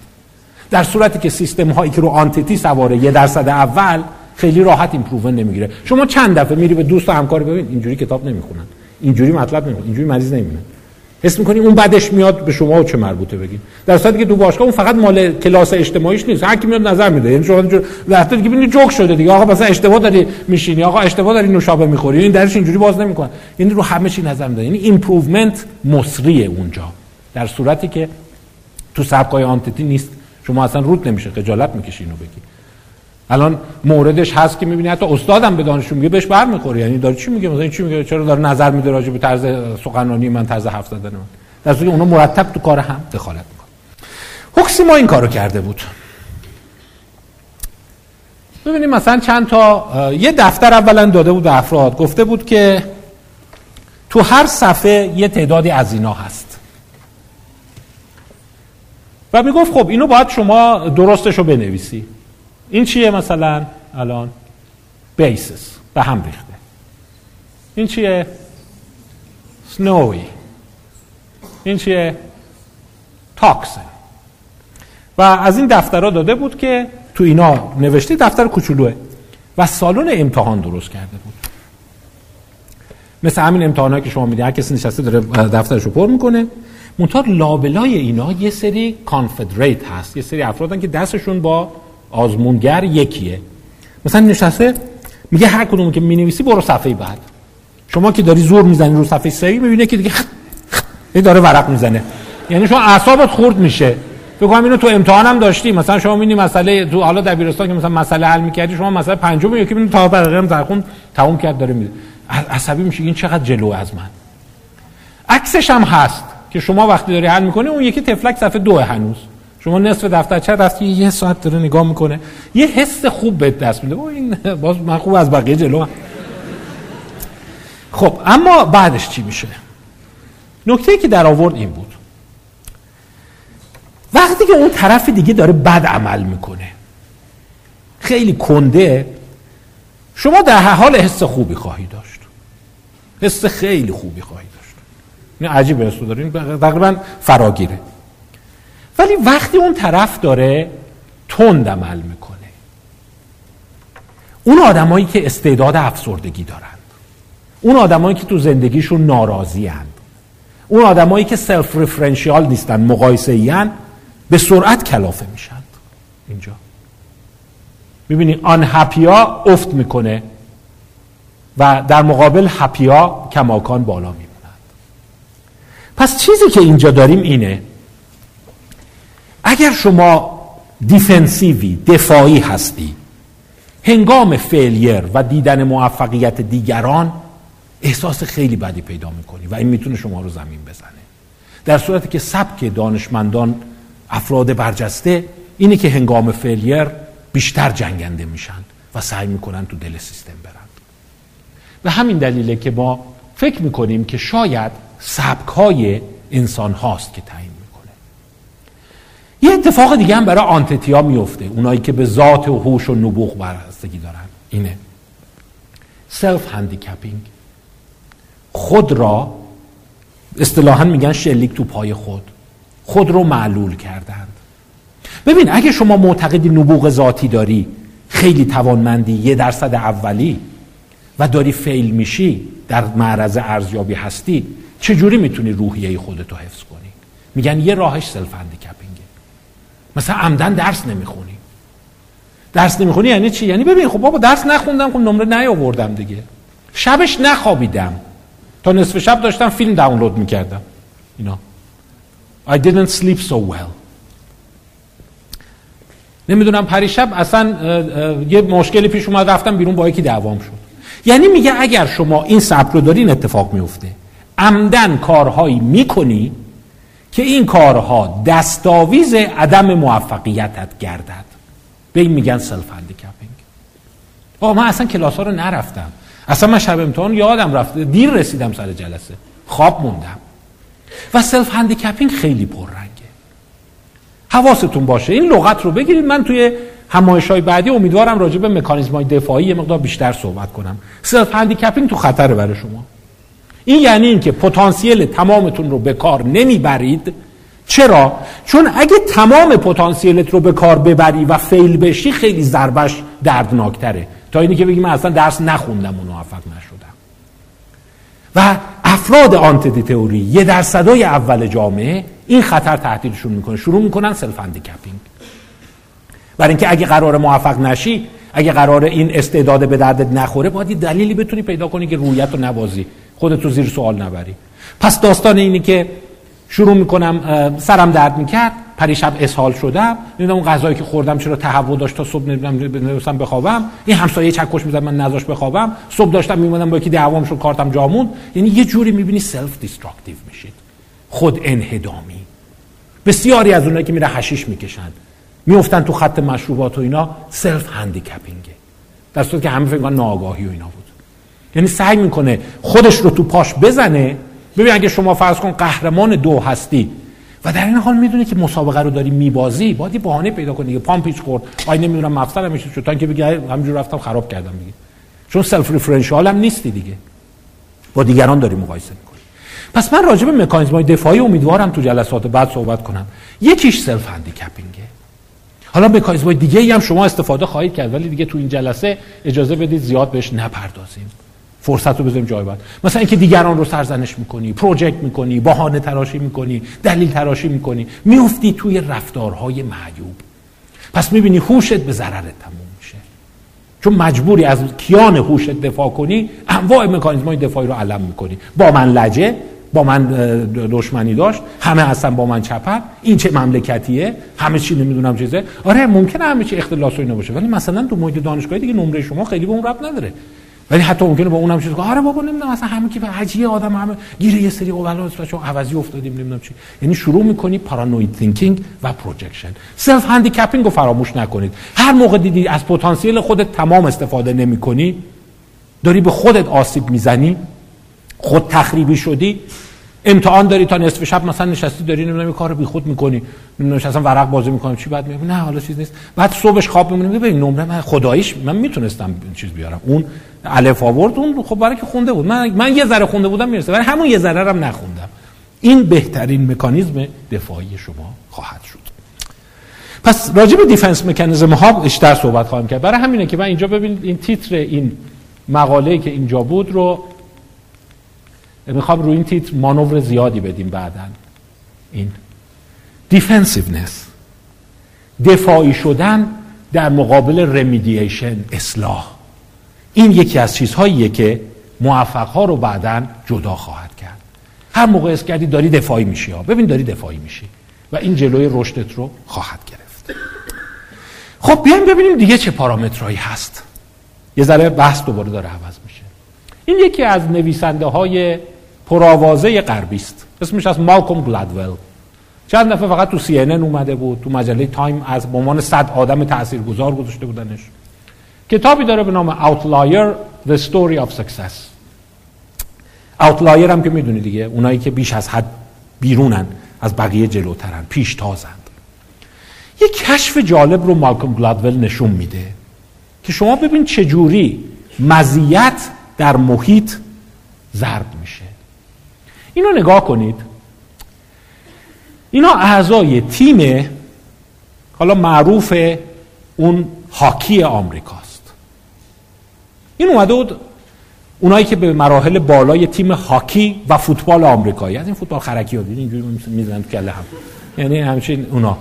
در صورتی که سیستم هایی که رو entity سواره یه درصد اول خیلی راحت improvement نمی‌گیره. شما چند دفعه میری به دوست و همکار ببین اینجوری کتاب نمی‌خونن. اینجوری مطلب نمی‌خونن اینجوری مریض نمی‌بینن حس می‌کنی اون بعدش میاد به شما و چه مربوطه بگین در صورتی که تو باشگاه اون فقط مال کلاس اجتماعیش نیست هر کی میاد نظر میده. یعنی شما در که ببینید جوک شده دیگه. آقا مثلا اشتباه داری میشینی آقا اشتباه داری نوشابه می‌خوری. این درش اینجوری باز نمی‌کنه. یعنی رو همه چی نظر میده. یعنی improvement مسریه اونجا. در صورتی که تو سبکای entity نیست. شما اصلا روت نمیشه خجالت می‌کشی اینو بگی. الان موردش هست که می‌بینی حتی استادم به دانشجو میگه بهش برمیخوره یعنی داره چی میگه؟ مثلا چی میگه؟ چرا داره نظر میده راجع به طرز سخنرانی من طرز حرف زدن من؟ در صورتی اونا مرتب تو کار هم دخالت می‌کنه هوکسی ما این کارو کرده بود. ببینیم مثلا چند تا یه دفتر اولا داده بود به افراد. گفته بود که تو هر صفحه یه تعدادی از اینا هست. و می‌گفت خب اینو باید شما درستش رو بنویسی. این چیه مثلا؟ الان بیسس به هم ریخته. این چیه؟ سنوی این چیه؟ تاکسن و از این دفترها داده بود که تو اینا نوشته دفتر کوچولوه و سالن امتحان درست کرده بود. مثل همین امتحانایی که شما می‌دید هر کسی نشسته داره دفترش رو پر می‌کنه. منتها لابلای اینا یه سری کانفدریت هست یه سری افرادن که دستشون با آزمونگر یکیه. مثلا نشسته میگه هر کدوم که می‌نویسی برو صفحه بعد. شما که داری زور می‌زنی رو صفحه سری می‌بینه که دیگه داره ورق می‌زنه. یعنی شما اعصابت خورد میشه. فکر کنم اینو تو امتحانم داشتی. مثلا شما می‌بینی مسئله تو حالا دبیرستان که مثلا مسئله حل می‌کردی شما مثلا پنجم یکی می‌بینی تا دقیقه زرخون تموم کرد داره میده. عصبی میشه این چقدر جلو از من. عکسش هم هست که شما وقتی داری حل می‌کنی اون یکی تفلک صفحه دو هنوز. شما نصف دفترچه رفتی یه ساعت داره نگاه می‌کنه. یه حس خوب به دست میده. این باز من خوب از بقیه جلو هم. خب اما بعدش چی میشه؟ نکته که در آورد این بود. وقتی که اون طرف دیگه داره بد عمل می‌کنه خیلی کنده شما در حال حس خوبی خواهی داشت. حس خیلی خوبی خواهی داشت. این عجیب حس دارین تقریبا فراگیره. ولی وقتی اون طرف داره تند عمل می‌کنه. اون آدمایی که استعداد افسردگی دارند. اون آدمایی که تو زندگیشون ناراضی هند. اون آدمایی که self-referential نیستن مقایسه به سرعت کلافه میشن. اینجا. می‌بینی unhappy ا افت می‌کنه و در مقابل happy ا کماکان بالا میمونند پس چیزی که اینجا داریم اینه اگر شما دیفنسیوی دفاعی هستی هنگام فیلیر و دیدن موفقیت دیگران احساس خیلی بدی پیدا می‌کنی و این می‌تونه شما رو زمین بزنه. در صورتی که سبک دانشمندان افراد برجسته اینه که هنگام فیلیر بیشتر جنگنده میشن و سعی می‌کنن تو دل سیستم برن. و همین دلیله که ما فکر می‌کنیم که شاید سبک های انسان هاست که تعیین یه اتفاق دیگه هم برای entity ا میفته. اونایی که به ذات و هوش و نبوغ وابستگی دارن. اینه. self-handicapping خود را اصطلاحا میگن شلیک تو پای خود. خود رو معلول کردند. ببین اگه شما معتقدی نبوغ ذاتی داری خیلی توانمندی یه درصد اولی و داری فیل میشی در معرض ارزیابی هستی چجوری می‌تونی روحیه خودتو حفظ کنی؟ میگن یه راهش سلف هندیکپینگه مثلا عمدن درس نمی‌خونی. درس نمی‌خونی یعنی چی؟ یعنی ببین خب بابا درس نخوندم خب نمره نیاوردم دیگه. شبش نخوابیدم. تا نصف شب داشتم فیلم دانلود می‌کردم. اینا. I didn't sleep so well. نمی‌دونم پریشب اصلا یه مشکلی پیش اومد رفتم بیرون با یکی دعوام شد. یعنی میگه اگر شما این سبک رو دارین اتفاق میفته عمداً کارهایی می‌کنی که این کارها دستاویز عدم موفقیتت گردد. به این میگن self-handicapping با من اصلا کلاس ها رو نرفتم. اصلا من شب امتحان یادم رفته دیر رسیدم سر جلسه. خواب موندم. و self-handicapping خیلی پررنگه. حواستون باشه. این لغت رو بگیرید. من توی همایش های بعدی امیدوارم راجع به مکانیزم های دفاعی یه مقدار بیشتر صحبت کنم. self-handicapping تو خطره برای شما. این یعنی اینکه پتانسیل تمامتون رو به کار نمی‌برید. چرا؟ چون اگه تمام پتانسیلت رو به کار ببری و fail بشی خیلی ضربش دردناکتره. تا اینی که بگی اصلا درس نخوندم و موفق نشدم. و افراد entity theory یه درصدای اول جامعه این خطر تهدیدشون می‌کنه. شروع می‌کنن self-handicapping برای اینکه اگه قرار موفق نشی اگه قرار این استعداد به دردت نخوره باید دلیلی بتونی پیدا کنی که رویت رو نبازی خودت زیر سوال نبری. پس داستان اینه که شروع می‌کنم سرم درد می‌کرد پریشب اسهال شدم نمی‌دونم اون غذایی که خوردم چرا تهوع داشت تا صبح نمی‌دونم بخوابم. این همسایه چکش می‌زد من نذاش بخوابم. صبح داشتم میمونم با یکی دعوام شد کارتم جا موند یعنی یه جوری می‌بینی self-destructive میشید. خود انهدامی. بسیاری از اونایی که میره حشیش می‌کشن. میفتن تو خط مشروبات و اینا. self handicapping ه در صورتی که همه فکر ناآگاهی و اینا. یعنی سعی می‌کنه خودش رو تو پاش بزنه. ببین اگه شما فرض کن قهرمان دو هستی و در این حال می‌دونی که مسابقه رو داری میبازی باید یه بهانه پیدا کنی. که پام پیچ خورد. آی نمی‌دونم مفصلم میشه شد. تا اینکه بگی همینجور رفتم خراب کردم دیگه. چون self referential هم نیستی دیگه. با دیگران داری مقایسه می‌کنی. پس من راجع به مکانیزم های دفاعی امیدوارم تو جلسات بعد صحبت کنم. یکیش self handicapping ه حالا مکانیزم های دیگه ای هم شما استفاده خواهید کرد ولی دیگه تو این جلسه اجازه بدید زیاد بهش نپردازیم. فرصت رو بذاریم جای بعد. مثلا اینکه دیگران رو سرزنش می‌کنی project می‌کنی بهانه تراشی می‌کنی دلیل تراشی می‌کنی میفتی توی رفتارهای معیوب. پس می‌بینی هوشت به ضررت تموم میشه. چون مجبوری از کیان هوشت دفاع کنی انواع مکانیزم های دفاعی رو علم می‌کنی. با من لجه با من دشمنی داشت همه هستن با من چپن این چه مملکتیه همه چی نمی‌دونم چیزه. آره ممکنه همه چی اختلاس و اینا باشه ولی مثلا تو محیط دانشگاهی دیگه نمره شما خیلی به اون ربط نداره. ولی حتی ممکنه با اونم چیز آره بابا نمی‌دونم اصلا همه که حجیه آدم همه گیر یه سری اولاست و چون عوضی افتادیم نمی‌دونم چی. یعنی شروع می‌کنی paranoid thinking و projection self handicapping رو فراموش نکنید. هر موقع دیدی از پتانسیل خودت تمام استفاده نمی‌کنی داری به خودت آسیب می‌زنی خود تخریبی شدی امتحان داری تا نصف شب مثلا نشستی داری نمی‌دونم بی خود می‌کنی. نشستم ورق بازی می‌کنم چی بعد میگم؟ نه حالا چیز نیست. بعد صبحش خواب میمونم ببین نمره من خداییش من می‌تونستم چیز بیارم. اون الف آورد اون خب برای که خونده بود. من من یه ذره خونده بودم می‌رسه. ولی همون یه ذره هم نخوندم. این بهترین مکانیزم دفاعی شما خواهد شد. پس راجع به دیفنس مکانیزم ها بیشتر صحبت خواهم کرد. برای همینه که من اینجا ببینید این تیتر این مقاله که اینجا بود رو می‌خوام روی این تیتر مانور زیادی بدیم بعدا. این defensiveness دفاعی شدن در مقابل remediation اصلاح. این یکی از چیزهاییه که موفق ها رو بعدا جدا خواهد کرد. هر موقع حس کردی داری دفاعی میشی ها. ببین داری دفاعی میشی و این جلوی رشدت رو خواهد گرفت. خب بیایم ببینیم دیگه چه پارامترهایی هست. یه ذره بحث دوباره داره عوض میشه. این یکی از نویسنده های پرآوازه غربی است. اسمش از مالکوم گلادول چند دفعه فقط تو سی اومده بود تو مجله تایم از به عنوان صد آدم تاثیرگذار گذاشته بودنش. کتابی داره به نام Outlier The Story of Success. Outlier هم که می‌دونی دیگه اونایی که بیش از حد بیرونن از بقیه جلوترن پیش تازند. یه کشف جالب رو مالکوم گلادول نشون میده که شما ببین چجوری مزیت در محیط ضرب میشه. اینو نگاه کنید. اینا اعضای تیم حالا معروف اون هاکی آمریکاست. این اومده بود اونایی که به مراحل بالای تیم هاکی و فوتبال آمریکایی. از این فوتبال خرکی ها اینجوری می‌زنن کله هم. یعنی همچین اونا.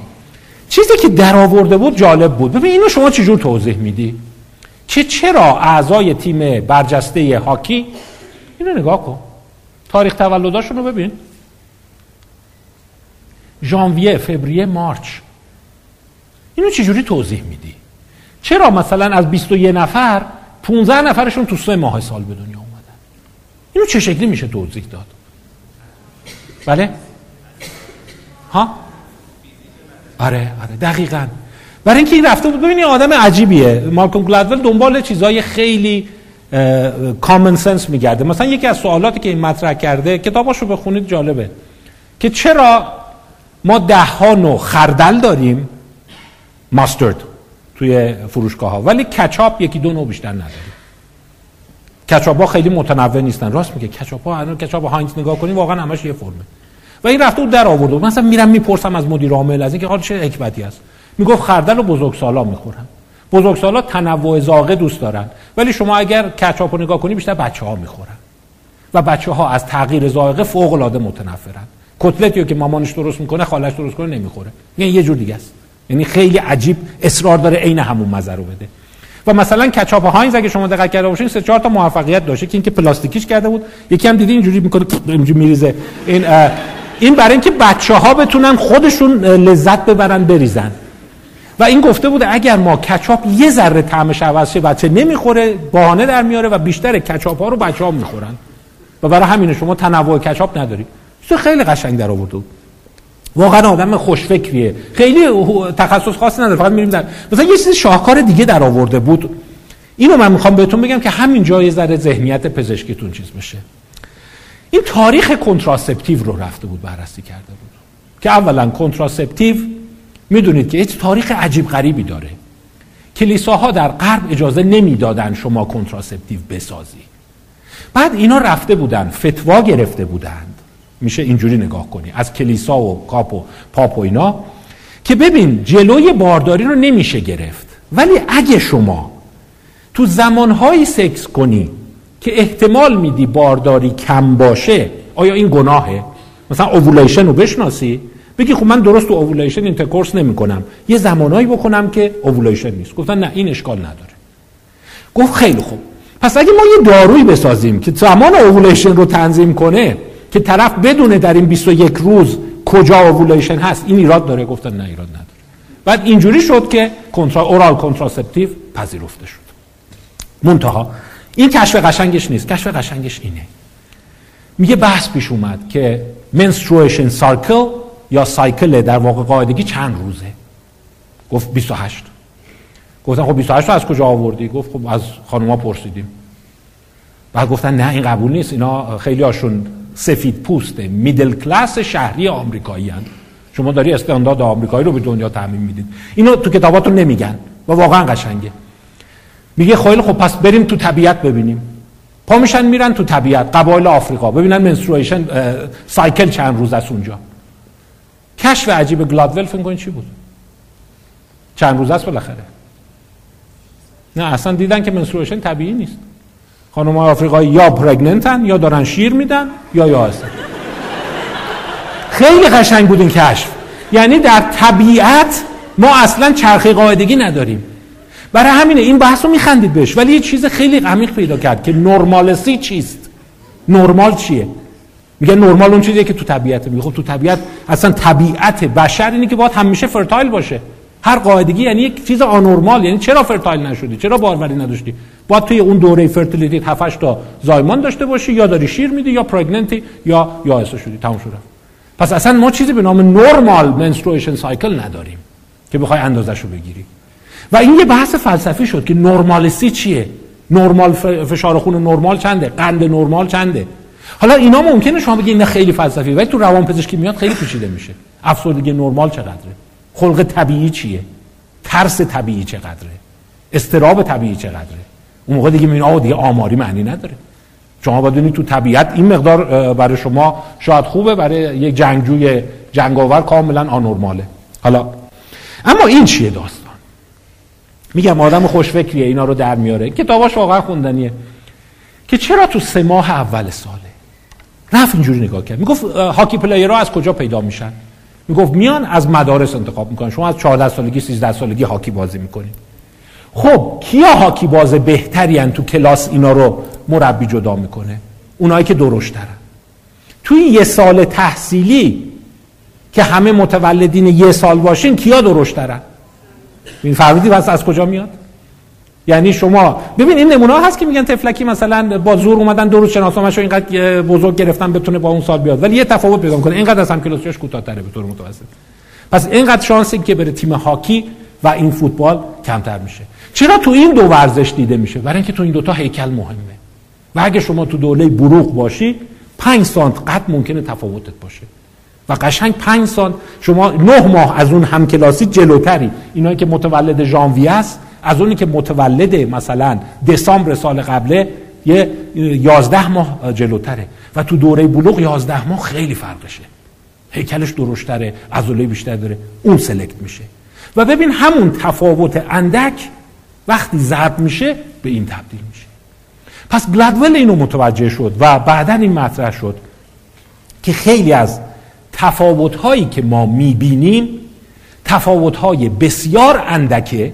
چیزی که در آورده بود جالب بود. ببین اینو شما چجور توضیح میدی؟ که چرا اعضای تیم برجسته هاکی؟ اینو نگاه کن. تاریخ تولداشون رو ببین. ژانویه فوریه مارچ. اینو چجوری توضیح میدی؟ چرا مثلا از 21 نفر 15 نفرشون تو سه ماه سال به دنیا اومدن؟ اینو چه شکلی میشه توضیح داد؟ بله؟ ها؟ آره آره دقیقا. برای اینکه این رفته بود ببینید آدم عجیبیه. مالکوم گلادول دنبال چیزای خیلی کامن سنس میگرده. مثلا یکی از سوالاتی که این مطرح کرده کتاباشو بخونید جالبه. که چرا ما ده ها نوع خردل داریم؟ ماسترد توی فروشگاه ها ولی کچاپ یکی دو نوع بیشتر نداریم. کچاپ ها خیلی متنوع نیستن. راست میگه. کچاپ ها کچاپ هاینز نگاه کنیم واقعا همش یه فرمه. و این رفته بود در آورده. مثلا میرم می‌پرسم از مدیر عامل از اینکه حال چه حکمتی هست. می‌گفت خردل و بزرگسالا می‌خورن. بزرگسالا تنوع زاغه دوست دارن. ولی شما اگر کچاپ رو نگاه کنی بیشتر بچه ها می‌خورن. و بچه ها از تغییر زائقه فوق العاده متنفرن. کتلتی که مامانش درست می‌کنه خالش درست کنه نمی‌خوره. یعنی یه جور دیگه است. یعنی خیلی عجیب اصرار داره عین همون مزه رو بده. و مثلا کچاپ هاینز اگه شما دقت کرده باشین سه چهار تا موفقیت داشته که اینکه پلاستیکیش کرده بود. یکی هم دیدی اینجوری می‌کنه اینجوری میریزه. این این برای اینکه بچه ها بتونن خودشون لذت ببرن بریزن. و این گفته بوده اگر ما کچاپ یه ذره طعمش عوض شه بچه نمی‌خوره بهانه در میاره و بیشتر کچاپ ها رو بچه ها می‌خورن. و برای همین شما تنوع کچاپ نداری. تو خیلی قشنگ در آورد واقعا آدم خوشفکریه. خیلی تخصص خاصی نداره فقط میریم در مثلا یه چیز شاهکار دیگه در آورده بود. اینو من می‌خوام بهتون بگم که همین جای ذره ذهنیت پزشکیتون چیز بشه. این تاریخ contraceptive رو رفته بود بررسی کرده بود. که اولا contraceptive می‌دونید که هیچ تاریخ عجیب غریبی داره. کلیساها در غرب اجازه نمی‌دادن شما contraceptive بسازی. بعد اینا رفته بودن فتوا گرفته بودند. میشه اینجوری نگاه کنی. از کلیسا و کاپ و پاپ و اینا. که ببین جلوی بارداری رو نمیشه گرفت. ولی اگه شما تو زمانهایی سکس کنی که احتمال میدی بارداری کم باشه آیا این گناهه؟ مثلا اووولیشن رو بشناسی؟ بگی خب من درست تو ovulation intercourse نمی کنم یه زمانایی بکنم که اووولیشن نیست. گفتن نه این اشکال نداره. گفت خیلی خوب. پس اگه ما یه دارویی بسازیم که زمان اووولیشن رو تنظیم کنه که طرف بدونه در این 21 روز کجا اووولیشن هست این ایراد داره. گفتن نه ایراد نداره. بعد اینجوری شد که contra oral contraceptive پذیرفته شد. منتها این کشف قشنگش نیست. کشف قشنگش اینه. میگه بحث پیش اومد که menstruation cycle یا cycle در واقع قاعدگی چند روزه؟ گفت 28 گفتن خب 28 رو از کجا آوردی؟ گفت خب از خانوما پرسیدیم. بعد گفتن نه این قبول نیست. اینا خیلی هاشون سفید پوسته میدل کلاس شهری آمریکایی هن. شما داری استاندارد آمریکایی رو به دنیا تعمین می‌دید. اینو تو کتاباتون نمیگن و واقعا قشنگه. میگه خیلی خب پس بریم تو طبیعت ببینیم. پا میشن میرن تو طبیعت قبایل آفریقا. ببینن منسترویشن سایکل چند روز است اونجا. کشف عجیب گلادول فکر چی بود؟ چند روز است بالاخره. نه اصلا دیدن که منسترویشن طبیعی نیست. خانم آفریقایی یا پرگننتن یا دارن شیر میدن یا یا هستن. خیلی قشنگ بود این کشف. یعنی در طبیعت ما اصلا چرخه قاعدگی نداریم. برای همینه این بحث رو میخندید بهش. ولی یه چیز خیلی عمیق پیدا کرد که نرمالسی چیست؟ نرمال چیه؟ میگه نرمال اون چیزیه که تو طبیعت میگه. خب تو طبیعت اصلا طبیعت بشر اینه که باید همیشه fertile باشه. هر قاعدگی یعنی یک چیز آنورمال. یعنی چرا fertile نشدی؟ چرا باروری نداشتی؟ باید توی اون دوره fertility 7 تا زایمان داشته باشی یا داری شیر میدی یا pregnant ی یا یا شدی. تموم شده پس اصلا ما چیزی به نام normal menstruation cycle نداریم که بخوای اندازش رو بگیری. و این یه بحث فلسفی شد که normalcy چیه؟ نرمال فشار خون نرمال چنده؟ قند نرمال چنده؟ حالا اینا ممکنه شما بگید خیلی فلسفی ولی تو روان پزشکی میاد خیلی پیچیده میشه. افسردگی نرمال چقدره؟ خلق طبیعی چیه؟ ترس طبیعی چقدره؟ استراب طبیعی چقدره؟ اون موقع دیگه میگن دیگه آماری معنی نداره. شما باید تو طبیعت این مقدار برای شما شاید خوبه برای یک جنگجوی جنگاور کاملا آنورماله. حالا اما این چیه داستان؟ میگم آدم خوشفکریه اینا رو در میاره. کتاباش واقعا خوندنیه. که چرا تو سه ماه اول ساله رفت اینجوری نگاه کرد. می‌گفت هاکی پلیرها از کجا پیدا میشن؟ می‌گفت میان از مدارس انتخاب می‌کنن. شما از 14 سالگی 13 سالگی هاکی بازی می‌کنید. خب کیا هاکی باز بهتری تو کلاس اینا رو مربی جدا می‌کنه؟ اونایی که درشترن. توی یه سال تحصیلی که همه متولدین یه سال باشین کیا درشترن؟ این فهمیدی بس از کجا میاد؟ یعنی شما ببین این نمونه هست که میگن تفلکی مثلا با زور اومدن دو روز شناسنامه‌شو اینقدر بزرگ گرفتن بتونه با اون سال بیاد. ولی یه تفاوت پیدا کنه اینقدر از هم کلاسیش کوتاه‌تره به طور متوسط. پس اینقدر شانسی که بره تیم هاکی و این فوتبال کمتر میشه. چرا تو این دو ورزش دیده میشه؟ برای اینکه تو این دوتا هیکل مهمه. و اگه شما تو دوله بروغ باشی پنج سانت قد ممکنه تفاوتت باشه. و قشنگ پنج سانت شما نه ماه از اون همکلاسی جلوتری. اینایی که متولد ژانویه است از اونی که متولد مثلا دسامبر سال قبله یه یازده ماه جلوتره. و تو دوره بلوغ یازده ماه خیلی فرقشه. هیکلش درشتره عضله بیشتر داره. اون سلکت میشه. و ببین همون تفاوت اندک وقتی ضرب میشه به این تبدیل میشه. پس گلدول اینو متوجه شد و بعدا این مطرح شد که خیلی از تفاوت هایی که ما می‌بینیم تفاوت های بسیار اندکه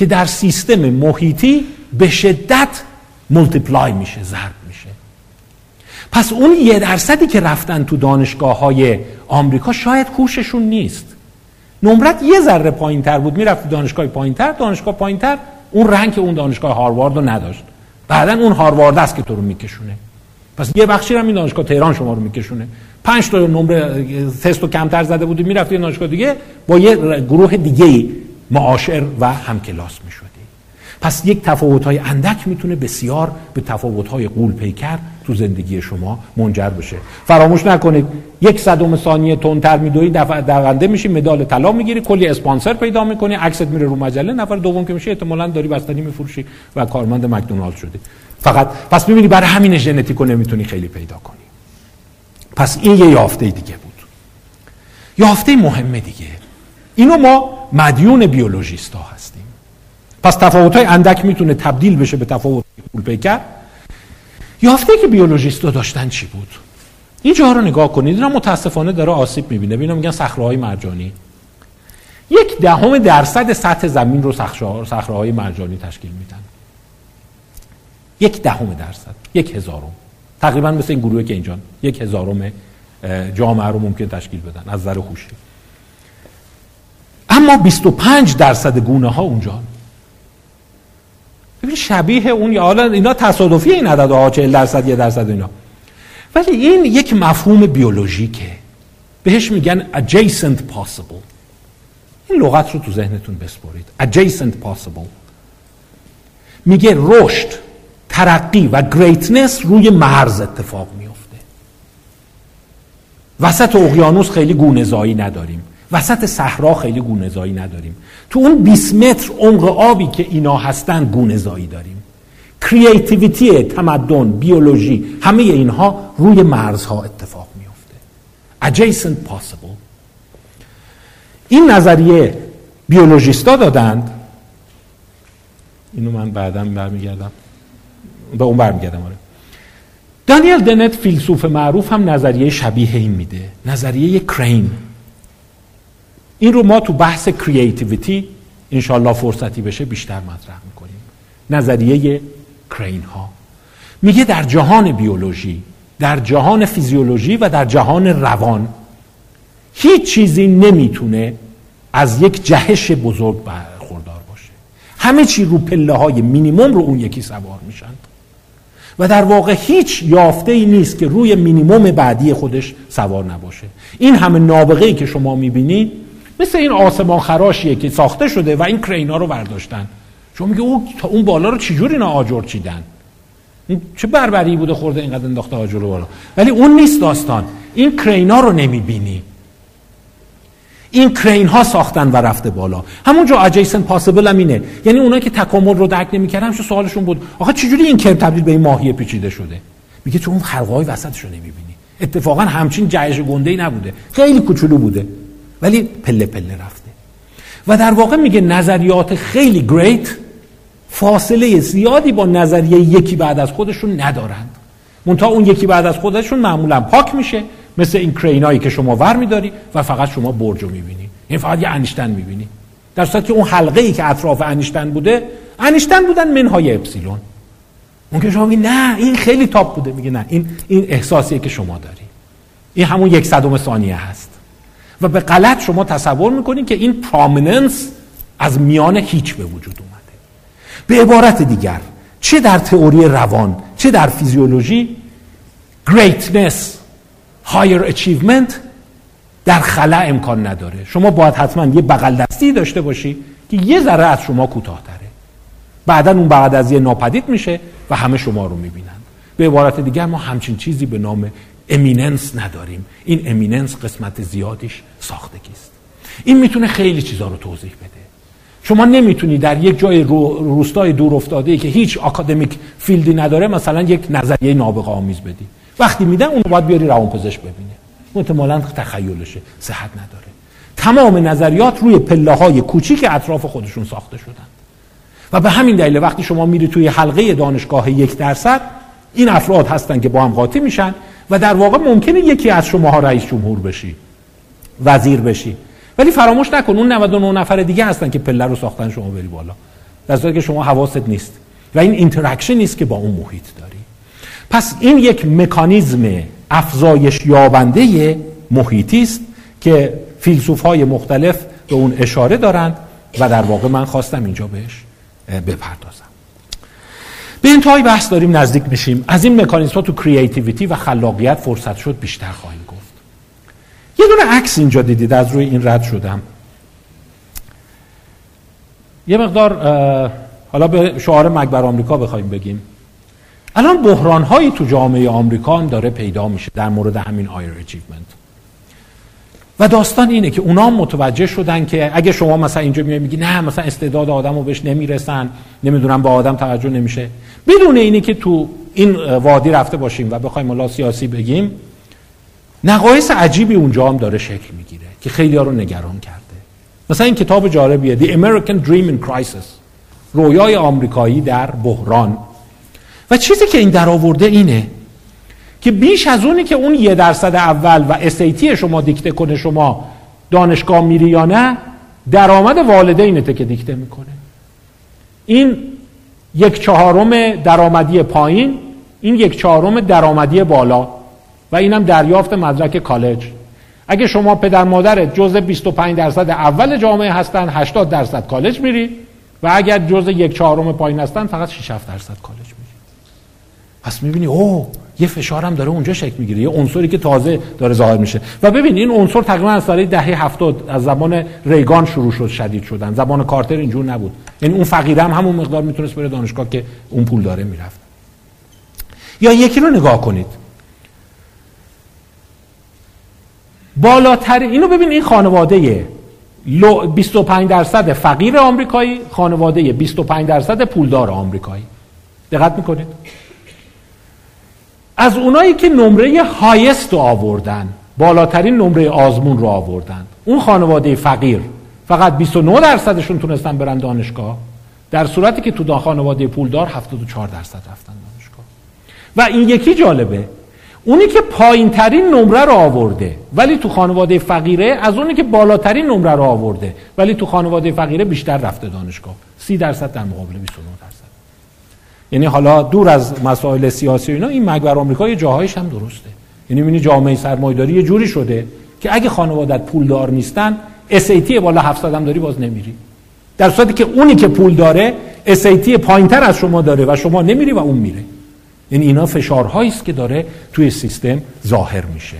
که در سیستم محیطی به شدت ملتیپلای میشه ضرب میشه. پس اون یه درصدی که رفتن تو دانشگاه های آمریکا شاید هوششون نیست. نمرت یه ذره پایین تر بود می‌رفت دانشگاه پایین تر دانشگاه پایین تر اون رنگ اون دانشگاه هاروارد رو نداشت. بعدا اون هاروارد است که تو رو میکشونه. پس یه بخشی هم این دانشگاه تهران شما رو میکشونه. پنج تا نمره تست کمتر زده بودی می‌رفتی دانشگاه دیگه با یه گروه دیگه معاشر و همکلاس می‌شدی. پس یک تفاوت های اندک می‌تونه بسیار به تفاوت های قول پیکر تو زندگی شما منجر بشه. فراموش نکنید یک صدم ثانیه تندتر میدوی دونده میشی مدال طلا می‌گیری کلی اسپانسر پیدا می‌کنی عکست میره رو مجله نفر دوم که میشه احتمالاً داری بستنی میفروشی و کارمند مکدونالد شدی. فقط پس می‌بینی برای همین ژنتیکو نمی‌تونی خیلی پیدا کنی. پس این یه یافته دیگه بود. یافته مهمه دیگه. اینو ما مدیون بیولوژیست ها هستیم. پس تفاوت های اندک می‌تونه تبدیل بشه به تفاوت پول پیکر. یافته که بیولوژیست ها داشتن چی بود؟ اینجا رو نگاه کنید. اینا متاسفانه داره آسیب می‌بینه. اینا میگن صخره مرجانی. یک دهم درصد سطح زمین رو صخره مرجانی تشکیل میدن. یک دهم درصد. یک هزارم. تقریبا مثل این گروهی که اینجا یک هزارم جامعه رو ممکن تشکیل بدن. از نظر خوشی. اما 25 درصد گونه ها اونجا. ببین شبیه اون حالا اینا تصادفی این عدد ها 40 درصد یه درصد اینا. ولی این یک مفهوم بیولوژیکه. بهش میگن adjacent possible. این لغت رو تو ذهنتون بسپرید. adjacent possible. میگه رشد ترقی و greatness روی مرز اتفاق میفته وسط اقیانوس خیلی گونه‌زایی نداریم. وسط صحرا خیلی گونه‌زایی نداریم. تو اون 20 متر عمق آبی که اینا هستن گونه‌زایی داریم. creativity تمدن بیولوژی همه اینها روی مرزها اتفاق میفته adjacent possible. این نظریه بیولوژیستا دادند. اینو من بعدا برمیگردم. به اون برمیگردم آره. دانیل دنت فیلسوف معروف هم نظریه شبیه این میده. نظریه کرین. این رو ما تو بحث کریتیویتی انشالله فرصتی بشه بیشتر مطرح می‌کنیم. نظریه کرین ها. میگه در جهان بیولوژی در جهان فیزیولوژی و در جهان روان هیچ چیزی نمی‌تونه از یک جهش بزرگ برخوردار باشه. همه چی رو پله های مینیموم رو اون یکی سوار میشن. و در واقع هیچ یافته ای نیست که روی مینیموم بعدی خودش سوار نباشه. این همه نابغه ای که شما می‌بینید مثل این آسمان خراشیه که ساخته شده و این کرینا رو برداشتن. شما میگه او اون بالا رو چجوری اینا آجر چیدن؟ چه بربری بوده خورده اینقدر انداخته آجر بالا؟ ولی اون نیست داستان. این کرینا رو نمی‌بینی. این کرین ها ساختن و رفته بالا. همونجا اجیسن پاسبل هم اینه. یعنی اونایی که تکامل رو درک نمی‌کردن چه سوالشون بود. آخه چجوری این کرم تبدیل به این ماهی پیچیده شده؟ میگه چون اون های وسطش رو نمی‌بینی. اتفاقا همچین جهش گنده ای نبوده. خیلی کوچولو بوده. ولی پله پله رفته. و در واقع میگه نظریات خیلی گریت فاصله زیادی با نظریه یکی بعد از خودشون ندارند. منتها اون یکی بعد از خودشون معمولا پاک میشه مثل این کرینایی که شما ور میداری و فقط شما برج رو می‌بینی. این فقط یه انیشتن می‌بینی. در صورتی که اون حلقه ای که اطراف انیشتن بوده انیشتن بودن منهای اپسیلون. ممکن شما میگی نه این خیلی تاپ بوده. میگه نه این این احساسیه که شما داری. این همون یک صدم ثانیه هست. و به غلط شما تصور می‌کنید که این پرامیننس از میان هیچ به وجود اومده. به عبارت دیگر چه در تئوری روان چه در فیزیولوژی greatness higher achievement در خلا امکان نداره. شما باید حتما یه بغل دستی داشته باشی که یه ذره از شما کوتاهتره. بعدا اون بغل دستی ناپدید میشه و همه شما رو می‌بینن. به عبارت دیگر ما همچین چیزی به نام امیننس نداریم. این امیننس قسمت زیادیش ساختگی است این می‌تونه خیلی چیزها رو توضیح بده. شما نمی‌تونی در یک جای روستای دور افتاده که هیچ آکادمیک فیلدی نداره مثلا یک نظریه نابغه آمیز بدی. وقتی میدن اون باید بیاری روانپزشک ببینه. احتمالا تخیلشه صحت نداره. تمام نظریات روی پله های کوچیک اطراف خودشون ساخته شدن و به همین دلیل وقتی شما میری توی حلقه دانشگاه یک درصد این افراد هستن که با هم قاطی میشن. و در واقع ممکنه یکی از شماها رئیس جمهور بشی وزیر بشی. ولی فراموش نکن اون 99 نفر دیگه هستن که پله رو ساختن شما بری بالا. در صورتی که شما حواست نیست. و این interaction نیست که با اون محیط داری. پس این یک مکانیزم افزایش یابنده محیطی است که فیلسوف های مختلف به اون اشاره دارند و در واقع من خواستم اینجا بهش بپردازم. به انتهای بحث داریم نزدیک میشیم. از این مکانیزم تو creativity و خلاقیت فرصت شد بیشتر خواهیم گفت. یه دونه عکس اینجا دیدید از روی این رد شدم. یه مقدار حالا به شعار مکبر آمریکا بخوایم بگیم. الان بحران هایی تو جامعه آمریکا هم داره پیدا میشه در مورد همین higher achievement. و داستان اینه که اونا متوجه شدن که اگه شما مثلا اینجا میای میگی نه مثلا استعداد آدم رو بهش نمی‌رسن نمی‌دونم با آدم توجه نمیشه. بدون اینی که تو این وادی رفته باشیم و بخوایم ملا سیاسی بگیم نقایص عجیبی اونجا هم داره شکل می‌گیره که خیلی ها رو نگران کرده. مثلا این کتاب جالبیه The American Dream in Crisis رویای آمریکایی در بحران. و چیزی که این درآورده اینه که بیش از اونی که اون یه درصد اول و اسیتی شما دیکته کنه شما دانشگاه میری یا نه درآمد والدینته که دیکته می‌کنه. این یک چهارم درآمدی پایین این یک چهارم درآمدی بالا و اینم دریافت مدرک کالج. اگه شما پدر مادرت جزء 25 درصد اول جامعه هستن 80 درصد کالج میری و اگر جزء یک چهارم پایین هستن فقط 6 درصد کالج میری. پس می‌بینی اوه یه فشارم داره اونجا شکل می‌گیره یه عنصری که تازه داره ظاهر میشه. و ببین این عنصر تقریبا از سال دهه هفتاد از زمان ریگان شروع شد شدید شدن. زمان کارتر اینجور نبود. یعنی اون فقیره هم همون مقدار می‌تونست بره دانشگاه که اون پول داره می‌رفت. یا یکی رو نگاه کنید. بالاتر اینو ببین این خانواده 25 درصد فقیر آمریکایی خانواده 25 درصد پولدار آمریکایی. دقت می‌کنید؟ از اونایی که نمره هایست رو آوردن بالاترین نمره آزمون رو آوردن. اون خانواده فقیر فقط 29 درصدشون تونستن برن دانشگاه در صورتی که تو خانواده پولدار 74 درصد رفتن دانشگاه. و این یکی جالبه اونی که پایین ترین نمره رو آورده ولی تو خانواده فقیره از اونی که بالاترین نمره رو آورده ولی تو خانواده فقیره بیشتر رفته دانشگاه. 30 درصد در مقابل 29 درصد. یعنی حالا دور از مسائل سیاسی اینا این مگبر آمریکا یه جاهایش هم درسته. یعنی می‌بینی جامعه سرمایه‌داری یه جوری شده که اگه خانوادت پولدار نیستن SAT بالا 700 هم داری باز نمیری. در صورتی که اونی که پول داره SAT پایینتر از شما داره و شما نمیری و اون میره. یعنی اینا فشارهایی است که داره توی سیستم ظاهر میشه.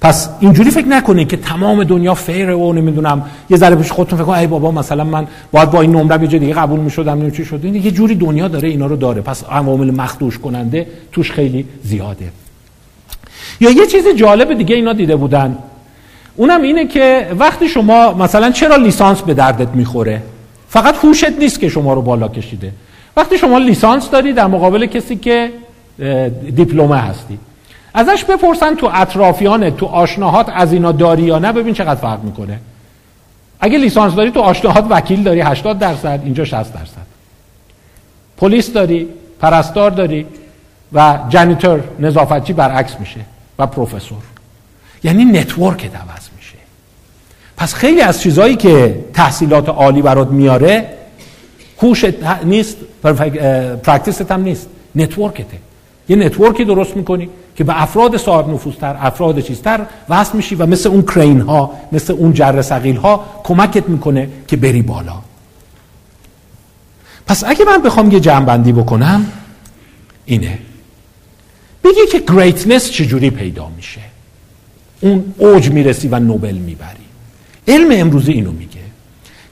پس اینجوری فکر نکنید که تمام دنیا فیره و نمی‌دونم یه ذره پیش خودتون فکر کنید ای بابا مثلا من باید با این نمره یه دیگه قبول می‌شدم نمی‌دونم چی شد. یه جوری دنیا داره اینا رو داره. پس عوامل مخدوش کننده توش خیلی زیاده. یا یه چیز جالب دیگه اینا دیده بودن. اونم اینه که وقتی شما مثلا چرا لیسانس به دردت می‌خوره؟ فقط هوشت نیست که شما رو بالا کشیده. وقتی شما لیسانس داری در مقابل کسی که دیپلمه هستی. ازش بپرسن تو اطرافیانه تو آشناهات از اینا داری یا نه ببین چقدر فرق می‌کنه. اگه لیسانس داری تو آشناهات وکیل داری 80 درصد اینجا 60 درصد. پلیس داری پرستار داری و janitor نظافتچی برعکس میشه و پروفسور. یعنی network عوض میشه. پس خیلی از چیزهایی که تحصیلات عالی برات میاره هوش نیست practice ت هم نیست. network ته. یه network ی درست می‌کنی که به افراد صاحب نفوذتر افراد چیزتر وصل میشی و مثل اون crane ها مثل اون جرثقیل ها کمکت می‌کنه که بری بالا. پس اگه من بخوام یه جمع‌بندی بکنم اینه. بگی که greatness چجوری پیدا میشه. اون اوج می‌رسی و نوبل می‌بری. علم امروزی اینو میگه.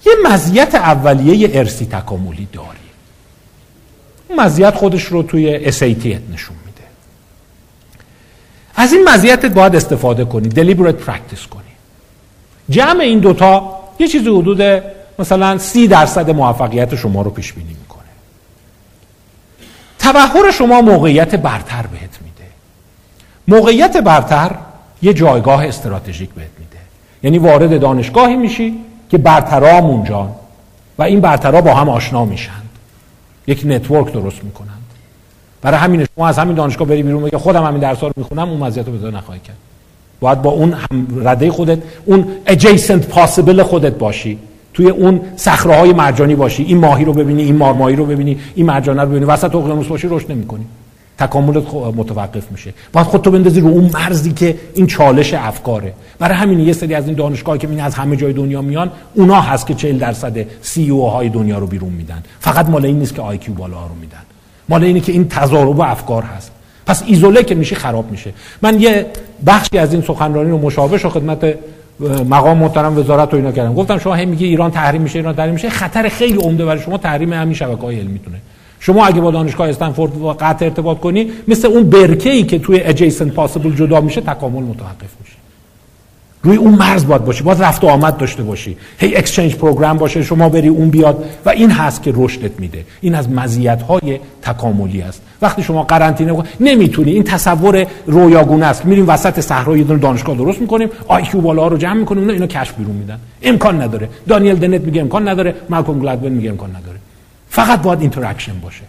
یه مزیت اولیه ارثی تکاملی داری اون مزیت خودش رو توی aptitude نشون میده. از این مزیتت باید استفاده کنی deliberate practice کنی. جمع این دوتا یه چیزی حدود مثلا سی درصد موفقیت شما رو پیش بینی می‌کنه. تبحر شما موقعیت برتر بهت میده. موقعیت برتر یه جایگاه استراتژیک بهت میده. یعنی وارد دانشگاهی میشی که برترام اونجان و این برترا با هم آشنا میشند یک network درست می‌کنند. برای همین شما از همین دانشگاه بری بیرون بگی خودم همین درس رو می‌خونم اون مزیت رو پیدا نخواهی کرد. باید با اون هم رده خودت اون adjacent possible خودت باشی. توی اون صخره مرجانی باشی. این ماهی رو ببینی این مارماهی رو ببینی این مرجانه رو ببینی. وسط اقیانوس باشی رشد نمی‌کنی. تکاملت متوقف میشه. باید خودتو بندازی رو اون مرزی که این چالش افکاره. برای همین یه سری از این دانشگاه که می از همه جای دنیا میان اونا هست که 40 درصد سی او های دنیا رو بیرون میدن. فقط مال این نیست که آی کیو بالا رو میدن. مال اینه که این تضارب افکار هست. پس ایزوله که میشه خراب میشه. من یه بخشی از این سخنرانی رو مشابه شو خدمت مقام محترم وزارت و اینا کردم. گفتم شما هم میگی ایران تحریم میشه ایران تحریم میشه. خطر خیلی عمده برای شما تحریم همین شبکه های علمیتونه شما اگه با دانشگاه استنفورد قطع ارتباط کنی مثل اون برکه ای که توی adjacent possible جدا میشه تکامل متوقف میشه. روی اون مرز باید باشی باید رفت و آمد داشته باشی. هی exchange program باشه شما بری اون بیاد و این هست که رشدت میده. این از مزیت های تکاملی است وقتی شما قرنطینه نمی‌تونی. این تصور رویاگونه است. میریم وسط صحرا یه دانشگاه درست می‌کنیم IQ بالا رو جمع می‌کنیم اینا کشف بیرون میدن. امکان نداره. دانیل دنت میگه امکان نداره. مالکوم گلادول میگه امکان نداره. فقط باید interaction باشه.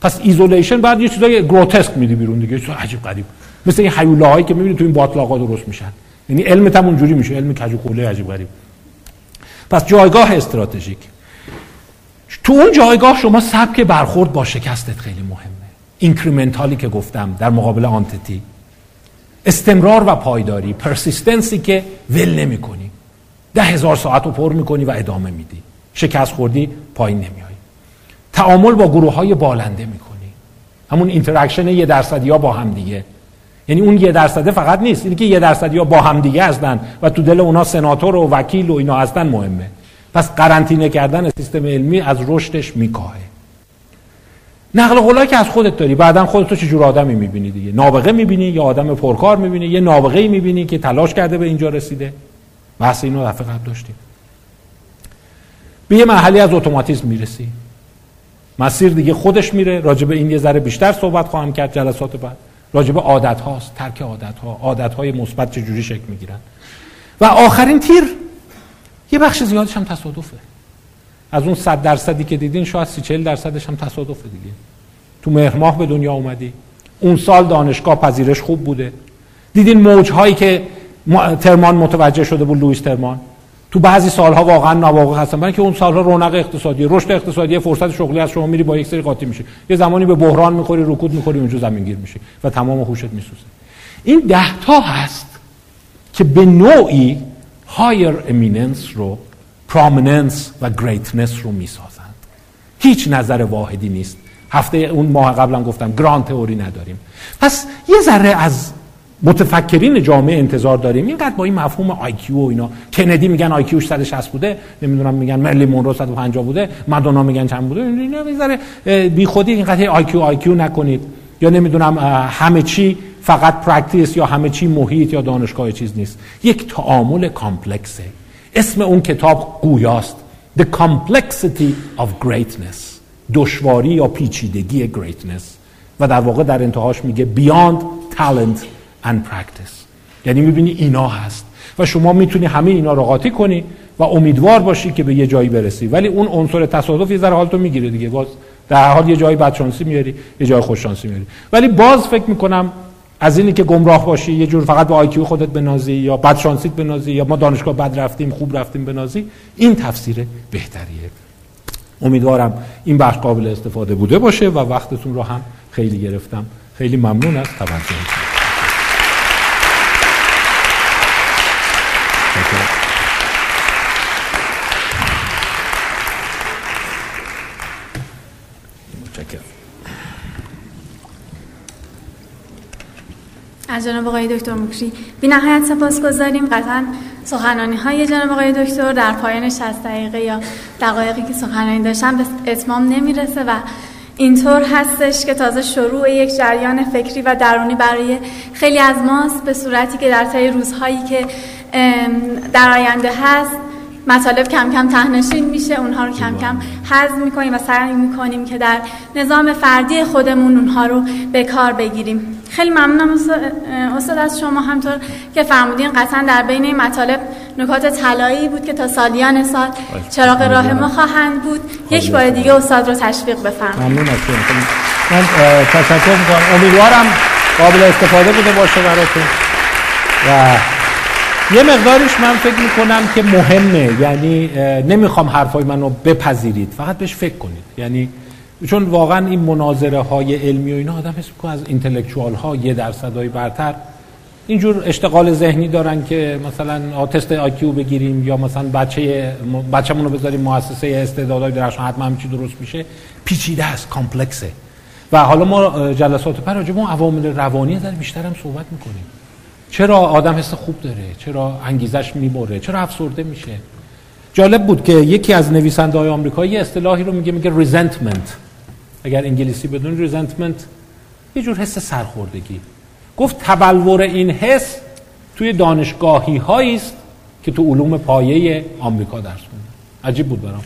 پس isolation بعد یه چیزای گروتسک میدی بیرون دیگه چیز عجیب غریب. مثل این هیولاهایی که می‌بینید تو این باتلاقا درست میشن. یعنی علمت هم اونجوری میشه علم کج و عجیب غریب. پس جایگاه استراتژیک. تو اون جایگاه شما سبک برخورد با شکستت خیلی مهمه. incremental ی که گفتم در مقابل entity. استمرار و پایداری persistence ی که ول نمی کنی ده هزار ساعت رو پر می‌کنی و ادامه میدی. شکست خوردی پایین نمیای تعامل با گروه های بالنده می‌کنی. همون interaction یه درصدی ها با هم دیگه. یعنی اون یه درصده فقط نیست. اینی که یه درصدی ها با هم دیگه هستن و تو دل اونا سناتور و وکیل و اینا هستن مهمه. پس قرنطینه کردن سیستم علمی از رشدش میکاهه. نقل قولا که از خودت داری. بعدا خودت تو چجور آدمی می‌بینی دیگه؟ نابغه می‌بینی یا آدم پرکار می‌بینی؟ یه نابغه می‌بینی که تلاش کرده به اینجا رسیده؟ بحث اینو دفعه قبل داشتیم. به یه مرحله از اتوماتیسم می‌رسی. مسیر دیگه خودش میره. راجب این یه ذره بیشتر صحبت خواهم کرد جلسات بعد. راجب عادت هاست ترک عادت ها عادت های مثبت چجوری شکل می‌گیرن. و آخرین تیر یه بخش زیادش هم تصادفه. از اون صد درصدی که دیدین شاید سی چل درصدش هم تصادفه دیگه. تو مهر ماه به دنیا اومدی. اون سال دانشگاه پذیرش خوب بوده. دیدین موج هایی که ترمان متوجه شده بود لوئیس ترمان. تو بعضی سالها واقعا نوابغ هستن. برای که اون سالها رونق اقتصادی رشد اقتصادی فرصت شغلی از شما میری با یک سری قاطی میشه. یه زمانی به بحران می‌خوری رکود می‌خوری اونجا زمینگیر میشی و تمام هوشت میسوزه. این ده تا هست که به نوعی higher eminence رو prominence و greatness رو می‌سازند. هیچ نظر واحدی نیست. هفته اون ماه قبلا گفتم grand theory نداریم. پس یه ذره از متفکرین جامعه انتظار داریم. اینقدر با این مفهوم آی و اینا. کندی میگن IQ ش 160 بوده نمی‌دونم میگن مرلین مونرو 150 بوده مادونا میگن چند بوده. اینا می‌ذاره. بی خودی اینقدر IQ IQ نکنید. یا نمی‌دونم همه چی فقط practice یا همه چی محیط یا دانشگاه چیز نیست. یک تعامل complex ه. اسم اون کتاب گویاست. The Complexity of Greatness. دشواری یا پیچیدگی greatness. و در واقع در انتهاش میگه Beyond Talent. And practice یعنی می‌بینی اینا هست. و شما می‌تونی همه اینا رو قاطی کنی و امیدوار باشی که به یه جایی برسی. ولی اون عنصر تصادف یه ذره حالتو می‌گیره دیگه. باز در حال یه جایی بدشانسی میاری یه جای خوششانسی میاری. ولی باز فکر می‌کنم از اینی که گمراه باشی یه جور فقط به آیکیو خودت بنازی یا بدشانسیت بنازی یا ما دانشگاه بد رفتیم خوب رفتیم بنازی این تفسیر بهتریه. امیدوارم این بخش قابل استفاده بوده باشه و وقتتون رو هم خیلی گرفتم. خیلی ممنون از توجهتون. از جناب آقای دکتر مکری. بی نهایت سپاس گذاریم. قطعا سخنانی های جناب آقای دکتر در پایان 60 دقیقه یا دقایقی که سخنانی داشتن به اتمام نمی‌رسه و اینطور هستش که تازه شروع یک جریان فکری و درونی برای خیلی از ماست به صورتی که در طی روزهایی که در آینده هست مطالب کم کم تهنشین میشه اونها رو کم کم حذف می‌کنیم و سعی می‌کنیم که در نظام فردی خودمون اونها رو به کار بگیریم. خیلی ممنونم استاد از شما. همطور که فرمودین قطعا در بین این مطالب نکات طلایی بود که تا سالیان سال چراغ راه ما خواهند بود. یک بار دیگه استاد رو تشویق بفرمایید. ممنون از من تشکر می‌کنم. امیدوارم قابل استفاده بوده باشه براتون. و یه مقدارش من فکر می‌کنم که مهمه. یعنی نمی‌خوام حرفای منو بپذیرید. فقط بهش فکر کنید. یعنی چون واقعا این مناظره های علمی و اینا آدم حس می‌کنه از اینتלקچوال ها یه درصدای برتر. اینجور اشتغال ذهنی دارن که مثلا تست آیکیو بگیریم یا مثلا بچه بچه‌مون رو بذاریم مؤسسه استعدادهای درخشان حتما همین چی درست میشه؟ پیچیده است کامپلکسه. و حالا ما جلسات پر راجع عوامل روانی در بیشتر هم صحبت می‌کنیم. چرا آدم حس خوب داره؟ چرا انگیزش می‌بره؟ چرا افسرده میشه؟ جالب بود که یکی از نویسنده های آمریکایی اصطلاحی رو میگه میگه resentment اگر انگلیسی بدونین resentment یه جور حس سرخوردگی. گفت تبلور این حس توی دانشگاهی هایی است که تو علوم پایه آمریکا درس خوندن عجیب بود برام.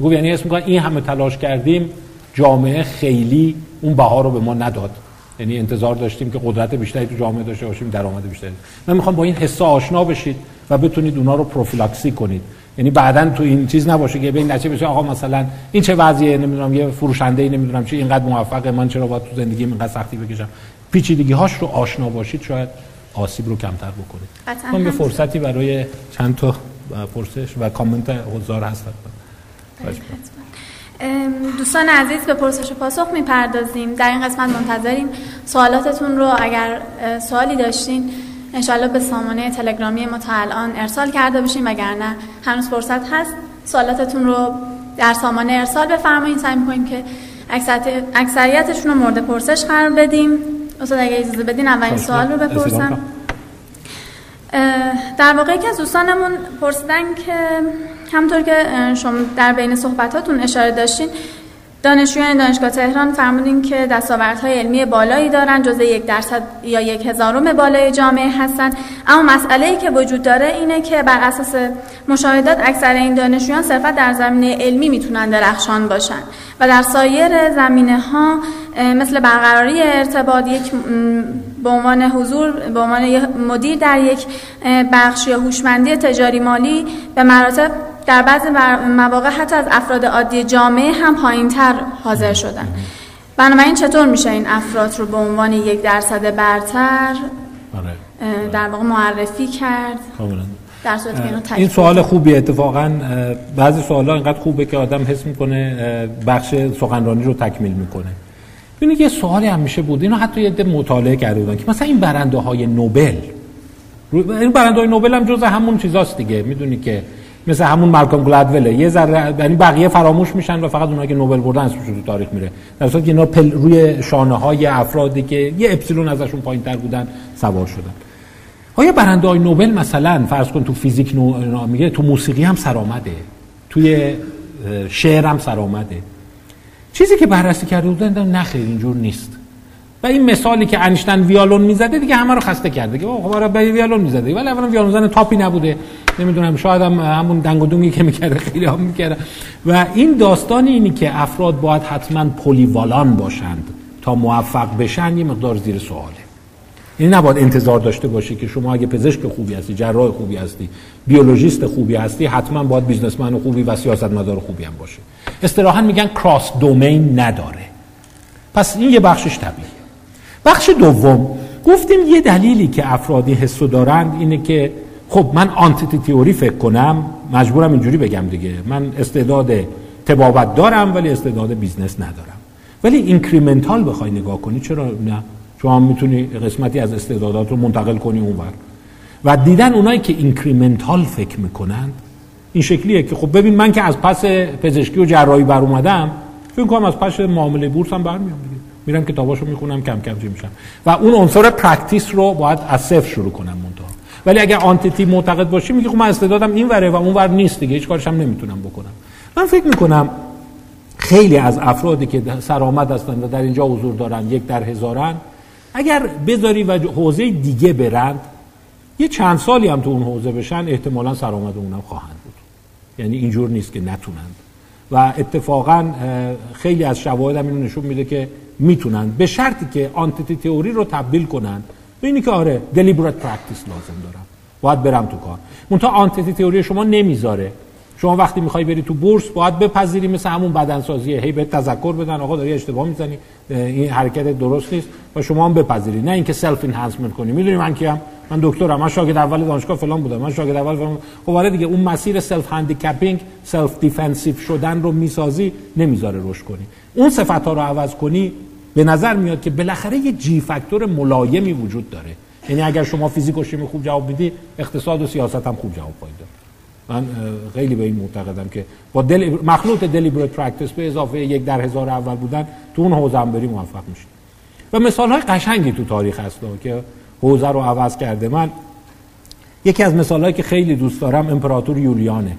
گفت یعنی می‌کنن این همه تلاش کردیم جامعه خیلی اون بها رو به ما نداد. یعنی انتظار داشتیم که قدرت بیشتری تو جامعه داشته باشیم درآمد بیشتری. من می‌خوام با این حس آشنا بشید و بتونید اونا رو پروفیلاکسی کنید. یعنی بعدا تو این چیز نباشه که به این نتیجه بشه آقا مثلا این چه وضعیه نمی‌دونم یه فروشنده ای نمی‌دونم چه اینقدر موفقه من چرا باید تو زندگی اینقدر سختی بکشم؟ پیچیدگی هاش رو آشنا باشید شاید آسیب رو کمتر بکنید. من یه فرصتی برای چند تا پرسش و کامنت حضار هست دوستان عزیز به پرسش و پاسخ می‌پردازیم. در این قسمت منتظریم سوالاتتون رو. اگر سوالی داشتین انشالله به سامانه تلگرامی ما تا الان ارسال کرده باشیم. وگرنه هنوز فرصت هست سوالاتتون رو در سامانه ارسال بفرمایید سعی می‌کنیم که اکثریتشون رو مورد پرسش قرار بدیم. استاد اگه اجازه بدین اولین سوال رو بپرسم. در واقع که از دوستانمون پرسیدن که همطور که شما در بین صحبتاتون اشاره داشتین دانشجویان دانشگاه تهران فرمودین که دستاوردهای علمی بالایی دارن جزء یک درصد یا یک هزارم بالای جامعه هستن. اما مسئله ای که وجود داره اینه که بر اساس مشاهدات اکثر این دانشجویان صرفا در زمینه علمی می‌تونن درخشان باشن و در سایر زمینه ها مثل برقراری ارتباط یک به عنوان حضور به عنوان مدیر در یک بخش یا هوشمندی تجاری مالی به مراتب در بعض مواقع حتی از افراد عادی جامعه هم پایینتر حاضر شدن. بنابراین چطور میشه این افراد رو به عنوان یک درصد برتر آره. در واقع معرفی کرد؟ در این سوال خوبی اتفاقا بعضی سوال ها اینقدر خوبه که آدم حس می‌کنه بخش سخنرانی رو تکمیل می‌کنه. ببینید یه سوالی هم میشه بود. اینو حتی یه مطالعه کرده بودن که مثلا این برنده های نوبل این برنده های نوبل هم جز همون چیزاست دیگه. می‌دونی که مثل همون مالکوم گلادوله. یه ذره یعنی بقیه فراموش میشن و فقط اونایی که نوبل بردن اسمشون تو تاریخ میره. در صورتی که اینا پل روی شانه های افرادی که یه اپسیلون ازشون پایین تر بودن سوار شدن. آیا برنده های نوبل مثلا فرض کن تو فیزیک نو... میگه تو موسیقی هم سرآمده. توی شعر هم سرآمده. چیزی که بررسی کرده بودن نه خیر اینجور نیست. و این مثالی که انیشتن ویالون می‌زده دیگه همه رو خسته کرده. که خب آره ویالون می‌زده. ولی اولا ویالون زن تاپی نبوده. نمی‌دونم شاید هم همون دنگ و دونگی که می‌کرده خیلی هم می‌کرده. و این داستان اینی که افراد باید حتما polyvalent باشند تا موفق بشن یه مقدار زیر سواله. یعنی نباید انتظار داشته باشی که شما اگه پزشک خوبی هستی جراح خوبی هستی بیولوژیست خوبی هستی حتما باید businessman خوبی و سیاستمدار خوبی هم باشه اصطلاحا میگن cross domain نداره. پس این یه بخشش طبیعیه. بخش دوم. گفتیم یه دلیلی که افرادی حسو دارند اینه که خب من entity theory فکر کنم مجبورم اینجوری بگم دیگه. من استعداد طبابت دارم ولی استعداد business ندارم. ولی incremental بخوای نگاه کنی چرا نه؟ شما می‌تونی قسمتی از استعدادات رو منتقل کنی اونور و دیدن اونایی که incremental فکر می‌کنند این شکلیه که خب ببین من که از پس پزشکی و جراحی بر اومدم فکر کنم از پس معامله بورس هم برمیام میرم کتاباشو می‌خونم کم کم چی میشم. و اون عنصر practice رو باید از صفر شروع کنم منتها. ولی اگر entity معتقد باشی میگه خب من استعدادم این وره و اون ور نیست دیگه هیچ کارش هم نمی‌تونم بکنم. من فکر می‌کنم خیلی از افرادی که سرآمد هستند و در اینجا حضور دارن یک در هزارن اگر بذاری تو حوزه دیگه برند یه چند سالی هم تو اون حوزه بشن احتمالا سرآمد اونم خواهند بود. یعنی اینجور نیست که نتونند. و اتفاقا خیلی از شواهد هم اینو نشون میده که می‌تونند به شرطی که entity theory رو تبدیل کنند به اینی که آره deliberate practice لازم دارم. باید برم تو کار. منتها entity theory شما نمی‌ذاره. شما وقتی می‌خوای بری تو بورس باید بپذیری مثل همون بدنسازیه هی بهت تذکر بدن آقا داری اشتباه می‌زنی. این حرکت درست نیست. و شما هم بپذیری. نه اینکه self enhancement کنی. می‌دونی من کیم؟ من دکترم. من شاگرد اول دانشگاه فلان بودم. من شاگرد اول فلان خب آره دیگه اون مسیر self handicapping self defensive شدن رو می‌سازی نمی‌ذاره روش کنی. اون صفت رو عوض کنی به نظر میاد که بالاخره یه g factor ملایمی وجود داره. یعنی اگر شما فیزیک و شیمی خوب جواب میدی اقتصاد و سیاست هم خوب جواب خواهید من خیلی به این معتقدم که با دل... مخلوط deliberate practice به اضافه یک در هزار اول بودن تو اون حوزه هم بری موفق میشید و مثال های قشنگی تو تاریخ هست که حوزه رو عوض کرده. من یکی از مثال که خیلی دوست دارم امپراتور یولیانه.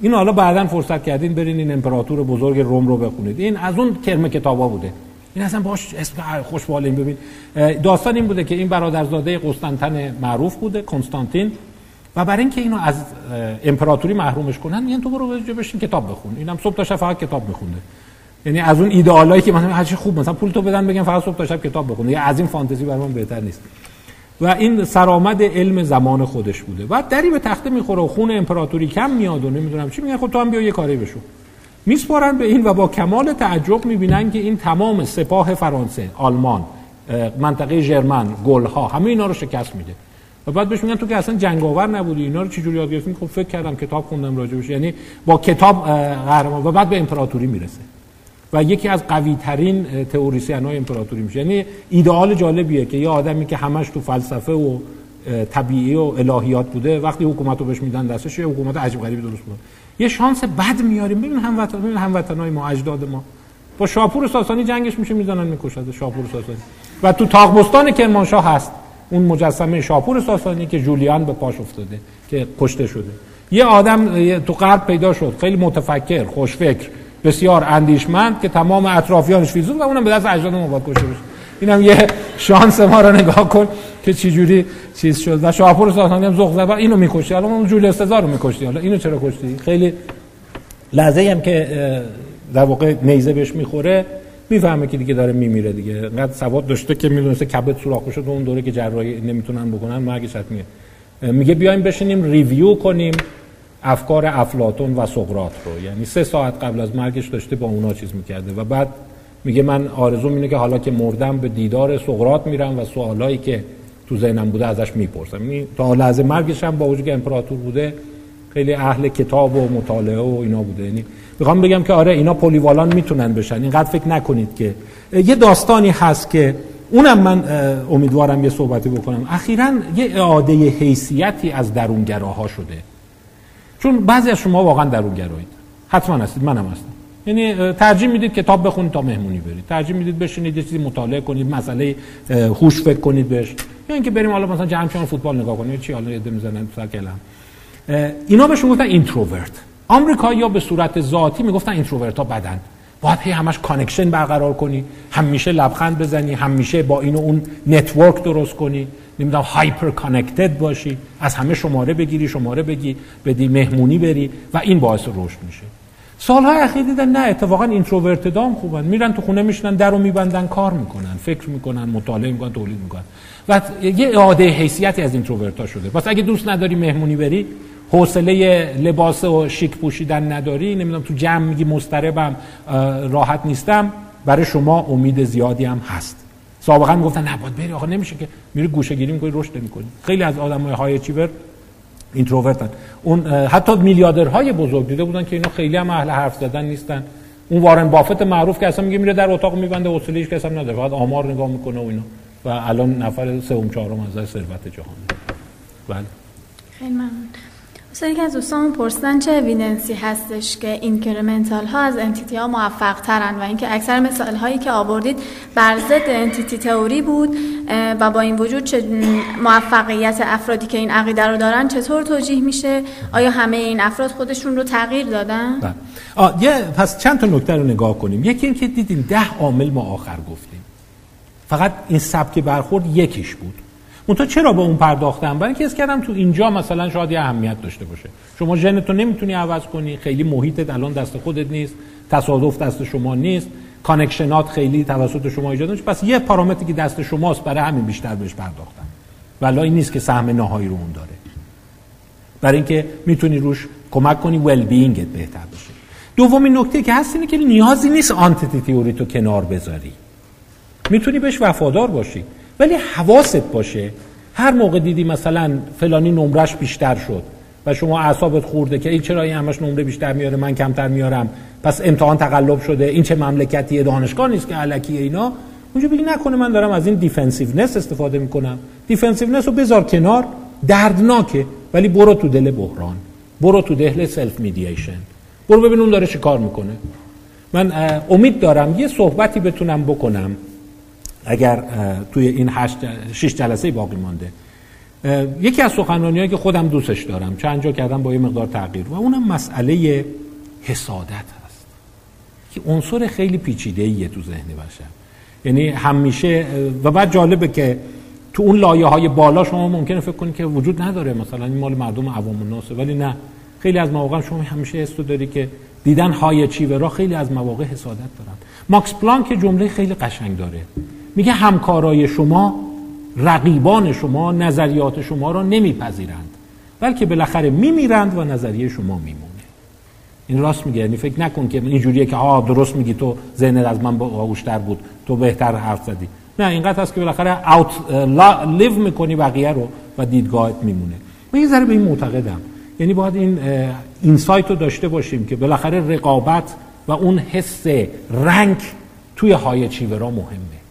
این حالا بعدا فرصت کردین برین این امپراتور بزرگ روم رو بخونید. این از اون کرم کتابا بوده. این اصلا باش اسم خوشبال این ببین. داستان این بوده که این برادرزاده قسطنطن معروف بوده کنستانتین. و برای اینکه اینو از امپراتوری محرومش کنن میگن تو برو بشین کتاب بخون. اینم صبح تا شب فقط کتاب می‌خونه یعنی از اون ایدئالایی که مثلا هر خوب مثلا پول تو بدن بگن فقط صبح تا شب کتاب بخونه. یا از این فانتزی برای من بهتر نیست. و این سرآمد علم زمان خودش بوده. بعد دری به تخته می‌خوره و خون امپراتوری کم میاد و نمی‌دونم چی میگن. خب تو هم بیا یه کاری بشو. میسپارن به این و با کمال تعجب می‌بینن که این تمام سپاه فرانسه آلمان منطقه ژرمن گلها همه اینا رو شکست میده. و بعد بهش میگن تو که اصلا جنگاور نبودی اینا رو چجوری یاد گرفتی خب فکر کردم کتاب خوندم راجبش یعنی با کتاب قهرمان. و بعد به امپراتوری می‌رسه. و یکی از قوی ترین تئوریسین های امپراتوری میشه. یعنی ایدئال جالبیه که یه آدمی که همش تو فلسفه و طبیعی و الهیات بوده وقتی حکومت رو بهش میدن دستش یه حکومت عجیب غریبی درست بود یه شانس بد میاریم. ببین هموطن ببین هموطنای ما اجداد ما. با شاپور ساسانی جنگش میشه می‌زنن می‌کشد شاپور ساسانی. و تو تاغبستان کرمانشاه هست اون مجسمه شاپور ساسانی که جولیان به پاش افتاده که کشته شده. یه آدم تو غرب پیدا شد. خیلی متفکر خوشفکر. بسیار اندیشمند که تمام اطرافیانش فیزون و اونم به دست اجداد ما باید کشته بشه. اینم یه شانس ما رو نگاه کن که چی جوری چیز شد. و شاپور ساسانی هم زبر اینو می‌کشی حالا اون جولیوس سزار رو میکشتی حالا اینو چرا کشتی؟ خیلی لحظه هم که در واقع نیزه بهش می‌خوره می‌فهمه که دیگه داره میمیره دیگه. انقدر سواد داشته که می‌دونسته کبد سوراخ شد اون دوره که جراحی نمی‌تونن بکنن مرگش حتمیه میگه بیایم بشینیم ریویو کنیم. افکار افلاتون و سقراط رو. یعنی سه ساعت قبل از مرگش داشته با اونا چیز می‌کرده و بعد میگه من آرزوم اینه که حالا که مردم به دیدار سقراط میرم و سوالایی که تو ذهنم بوده ازش می‌پرسم. یعنی تا لحظه مرگش هم با وجود که امپراتور بوده خیلی اهل کتاب و مطالعه و اینا بوده. یعنی می‌خوام بگم که آره اینا پلیوالان می‌تونن بشن. اینقدر فکر نکنید که یه داستانی هست که اونم من امیدوارم یه صحبتی بکنم. اخیرا یه اعاده حیثیتی از درونگراها شده. چون بعضی از شما واقعا درونگرایید حتما هستید. منم هستم. یعنی ترجیح می‌دید کتاب بخونید تا مهمونی برید. ترجیح می‌دید بشینید یه چیزی مطالعه کنید مسئله هوش فکر کنید بهش. یا اینکه بریم حالا مثلا جمع فوتبال نگاه کنید چی حالا یه می‌زنن سر کلم. اینا بهشون گفتن introvert. آمریکایی‌ها به صورت ذاتی می‌گفتن introvert ها بدن. باید هی همش connection برقرار کنی. همیشه لبخند بزنی همیشه با اینو اون network درست کنی. نمی‌دونم hyper connected باشی. از همه شماره بگیری شماره بگی بدی مهمونی بری و این باعث رشد میشه. سالهای اخیر دیدن نه اتفاقا introvert ها هم خوبن. میرن تو خونه میشنن در رو میبندن کار می‌کنن فکر می‌کنن مطالعه می‌کنن تولید می‌کنن. و یه اعاده حیثیتی از introvert ها شده. پس اگه دوست نداری مهمونی بری حوصله لباس و شیک پوشیدن نداری. نمی‌دونم تو جمع میگی مضطربم راحت نیستم. برای شما امید زیادی هم هست. سابقا می‌گفتن نه باید بری آقا نمیشه که میری گوشه گیری می‌کنی رشد نمی‌کنی. خیلی از آدمای high achiever ها introvert ن. اون حتی میلیاردرهای بزرگ دیده بودن که اینا خیلی هم اهل حرف زدن نیستن. اون وارن بافت معروف که اصلا میگه میره در اتاق میبنده حوصله هیچ کس هم نداره. فقط آمار نگاه می‌کنه و اینا. و الان نفر سوم چهارم از ثروت جهان. بله. خیلی ممنون. که از دوستان پرسیدن چه evidence ی هستش که incremental ها از entity ها موفق ترن و اینکه اکثر مثال هایی که آوردید بر ضد انتیتی تئوری بود و با این وجود چه موفقیت افرادی که این عقیده رو دارن چطور توجیه میشه؟ آیا همه این افراد خودشون رو تغییر دادن؟ بله. آه یه پس چند تا نکته رو نگاه کنیم. یکی اینکه دیدیم ده عامل ما آخر گفتیم. فقط این سبک برخورد یکیش بود. منتها چرا به اون پرداختم برای اینکه کردم تو اینجا مثلا شاید یه اهمیت داشته باشه. شما ژنتو نمی‌تونی عوض کنی خیلی محیطت الان دست خودت نیست تصادف دست شما نیست connection ات خیلی توسط شما ایجاد نمیشه. پس یه پارامتری که دست شماست برای همین بیشتر بهش پرداختم ولی این نیست که سهم نهایی رو اون داره. برای اینکه می‌تونی روش کمک کنی well-being ت بهتر بشه. دومین نکته که هست اینه که نیازی نیست entity theory تو کنار بذاری. می‌تونی بهش وفادار باشی. ولی حواست باشه. هر موقع دیدی مثلا فلانی نمرش بیشتر شد و شما اعصابت خورده که این چرا این همش نمره بیشتر میاره من کمتر میارم پس امتحان تقلب شده این چه مملکتی دانشگاه نیست که الکی اینا. اونجا بگی نکنه من دارم از این defensiveness استفاده می‌کنم. defensiveness رو بذار کنار دردناکه ولی برو تو دل بحران. برو تو دل self mediation برو ببین اون داره چیکار می‌کنه. من امید دارم یه صحبتی بتونم بکنم. اگر توی این هشت شش جلسه باقی مانده. یکی از سخنرانیایی که خودم دوستش دارم چند جا کردم با یه مقدار تغییر و اونم مسئله حسادت هست. که عنصر خیلی پیچیده ایه تو ذهن بشر. یعنی همیشه و بعد جالبه که تو اون لایه های بالا شما ممکنه فکر کنید که وجود نداره. مثلا این مال مردم عوام الناسه ولی نه. خیلی از مواقع شما همیشه استو داری که دیدن های چیورا خیلی از مواقع حسادت دارن. ماکس پلانک جمله خیلی قشنگ داره. میگه همکارای شما رقیبان شما نظریات شما را نمیپذیرند بلکه بالاخره میمیرند و نظریه شما میمونه. این راست میگه یعنی فکر نکن که اینجوریه که آه درست میگی تو ذهنت از من باهوشتر بود تو بهتر حرف زدی. نه اینقدر هست که بالاخره اوت لیو می‌کنی بقیه رو و دیدگاهت میمونه. من یه ذره به این معتقدم. یعنی باید این insight رو داشته باشیم که بالاخره رقابت و اون حس rank توی high achiever ا مهمه.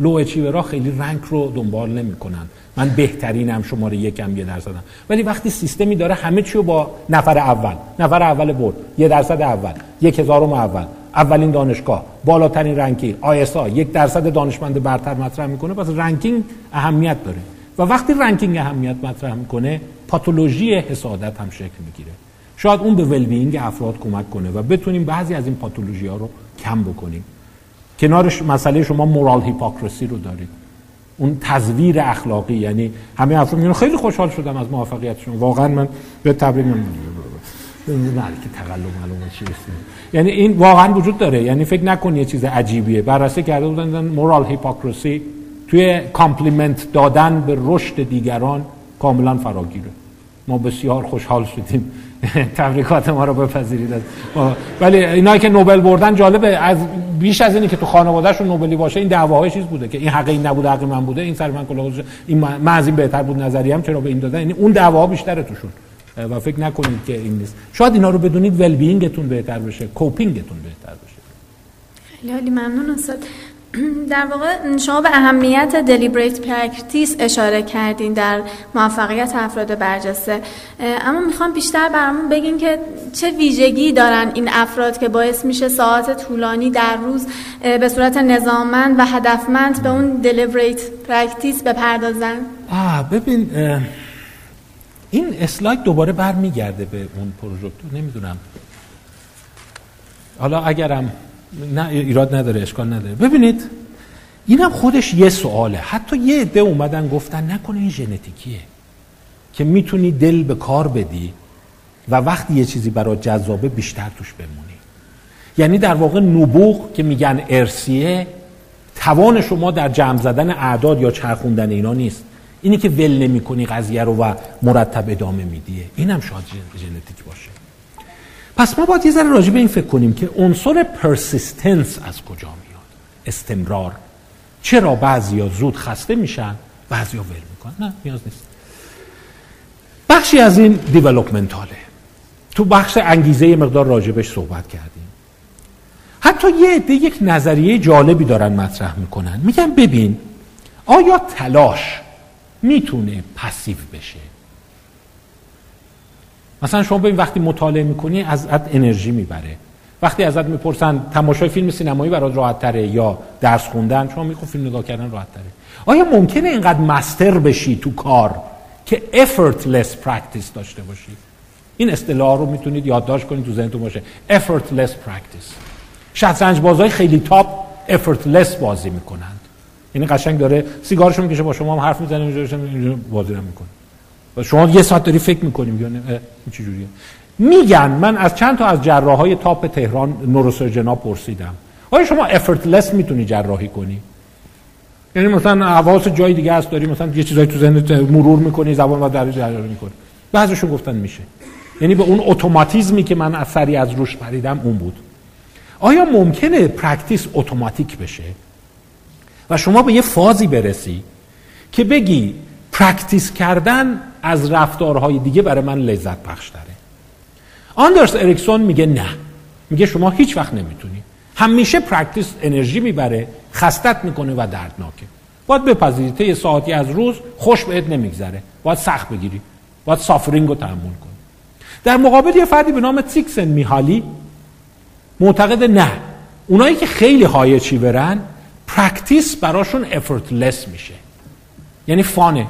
low achiever ا خیلی rank رو دنبال نمی‌کنن. من بهترینم شماره یکم یه درصدم ولی وقتی سیستمی داره همه چی رو با نفر اول نفر اول برد یه درصد اول یک هزارم اول اولین دانشگاه بالاترین ranking آیسا یک درصد دانشمند برتر مطرح می‌کنه پس ranking اهمیت داره. و وقتی ranking اهمیت مطرح می‌کنه پاتولوژی حسادت هم شکل می‌گیره. شاید اون به ولبینگ افراد کمک کنه و بتونیم بعضی از این پاتولوژی ها رو کم بکنیم. کنارش مسئله شما مورال هیپوکراسی رو دارید. اون تزویر اخلاقی یعنی همه افراد میگن خیلی خوشحال شدم از موفقیت شما. واقعا من به تبریک میگم. نه که تقلب معلومه چی یعنی این واقعا وجود داره. یعنی فکر نکن یه چیز عجیبیه. بررسی کرده بودن مورال هیپوکراسی توی compliment دادن به رشد دیگران کاملا فراگیره. ما بسیار خوشحال شدیم. تبریکات ما رو بپذیرید. ولی اینایی که نوبل بردن جالبه. از بیش از اینی که تو خانوادهشون نوبلی باشه این دعواهای چیز بوده که این حق این نبوده حق من بوده این سر من کلا این من از این بهتر بود نظریم چرا به این دادن؟ یعنی اون دعواها بیشتره توشون. و فکر نکنید که این نیست. شاید اینا رو بدونید well-being تون بهتر بشه coping تون بهتر بشه. خیلی ممنون استاد. در واقع شما به اهمیت deliberate practice اشاره کردین در موفقیت افراد برجسته. اما می‌خوام بیشتر برامون بگین که چه ویژگی دارن این افراد که باعث میشه ساعت طولانی در روز به صورت نظاممند و هدفمند به اون deliberate practice بپردازن؟ آه ببین این اسلاید دوباره برمیگرده به اون پروژکتور نمی‌دونم. حالا اگرم نه ایراد نداره اشکال نداره. ببینید اینم خودش یه سواله. حتی یه عده اومدن گفتن نکنه این ژنتیکیه که می‌تونی دل به کار بدی و وقتی یه چیزی برای جذابه بیشتر توش بمونی. یعنی در واقع نبوغ که میگن ارسیه توان شما در جمع زدن اعداد یا چرخوندن اینا نیست. اینی که ول نمی کنی قضیه رو و مرتب ادامه میدیه اینم شاید ژنتیک باشه. پس ما باید یه ذره راجع به این فکر کنیم که عنصر پرسیستنس از کجا میاد؟ استمرار. چرا بعضیا زود خسته میشن بعضیا ول می‌کنن؟ نه نیاز نیست. بخشی از این دیولوپمنتاله تو بخش انگیزه مقدار راجبش صحبت کردیم. حتی یه عده یک نظریه جالبی دارن مطرح می‌کنن. میگن ببین آیا تلاش می‌تونه پسیو بشه؟ مثلا شما ببین وقتی مطالعه می‌کنی ازت انرژی می‌بره. وقتی ازت می‌پرسن تماشای فیلم سینمایی برات راحت تره یا درس خوندن شما میگو فیلم نگاه کردن راحت تره آیا ممکنه اینقدر مستر بشی تو کار که effortless practice داشته باشی؟ این اصطلاح رو می‌تونید یادداشت کنید تو ذهنتون باشه. effortless practice. شطرنج بازای خیلی تاپ effortless بازی می‌کنند. یعنی قشنگ داره سیگارشو می‌کشه با شما هم حرف می‌زنه بازی می‌کنه و شما یه ساعت داری فکر می‌کنیم یا این چجوریه میگن من از چند تا از جراحای تاپ تهران نوروسرجنا پرسیدم. آیا شما افورتلس می‌تونی جراحی کنی؟ یعنی مثلا حواس جای دیگه هست داری مثلا یه چیزایی تو ذهنت مرور می‌کنی زبان و در جراحی می‌کنی. بعضیشون گفتن میشه. یعنی به اون اتوماتیزمی که من از سری از روش پریدم اون بود. آیا ممکنه practice اتوماتیک بشه؟ و شما به یه فازی برسی که بگی practice کردن از رفتارهای دیگه برای من لذت بخش داره. آندرس اریکسون میگه نه. میگه شما هیچ وقت نمی‌تونی. همیشه practice انرژی می‌بره خستت می‌کنه و دردناکه. باید بپذیری یه ساعتی از روز خوش بهت نمیگذره. باید سخت بگیری. باید suffering رو تحمل کنی. در مقابل یه فردی به نام تیکسن میهالی معتقد نه. اونایی که خیلی های چی برن پرکتیس براشون افورتلس میشه. یعنی فانه.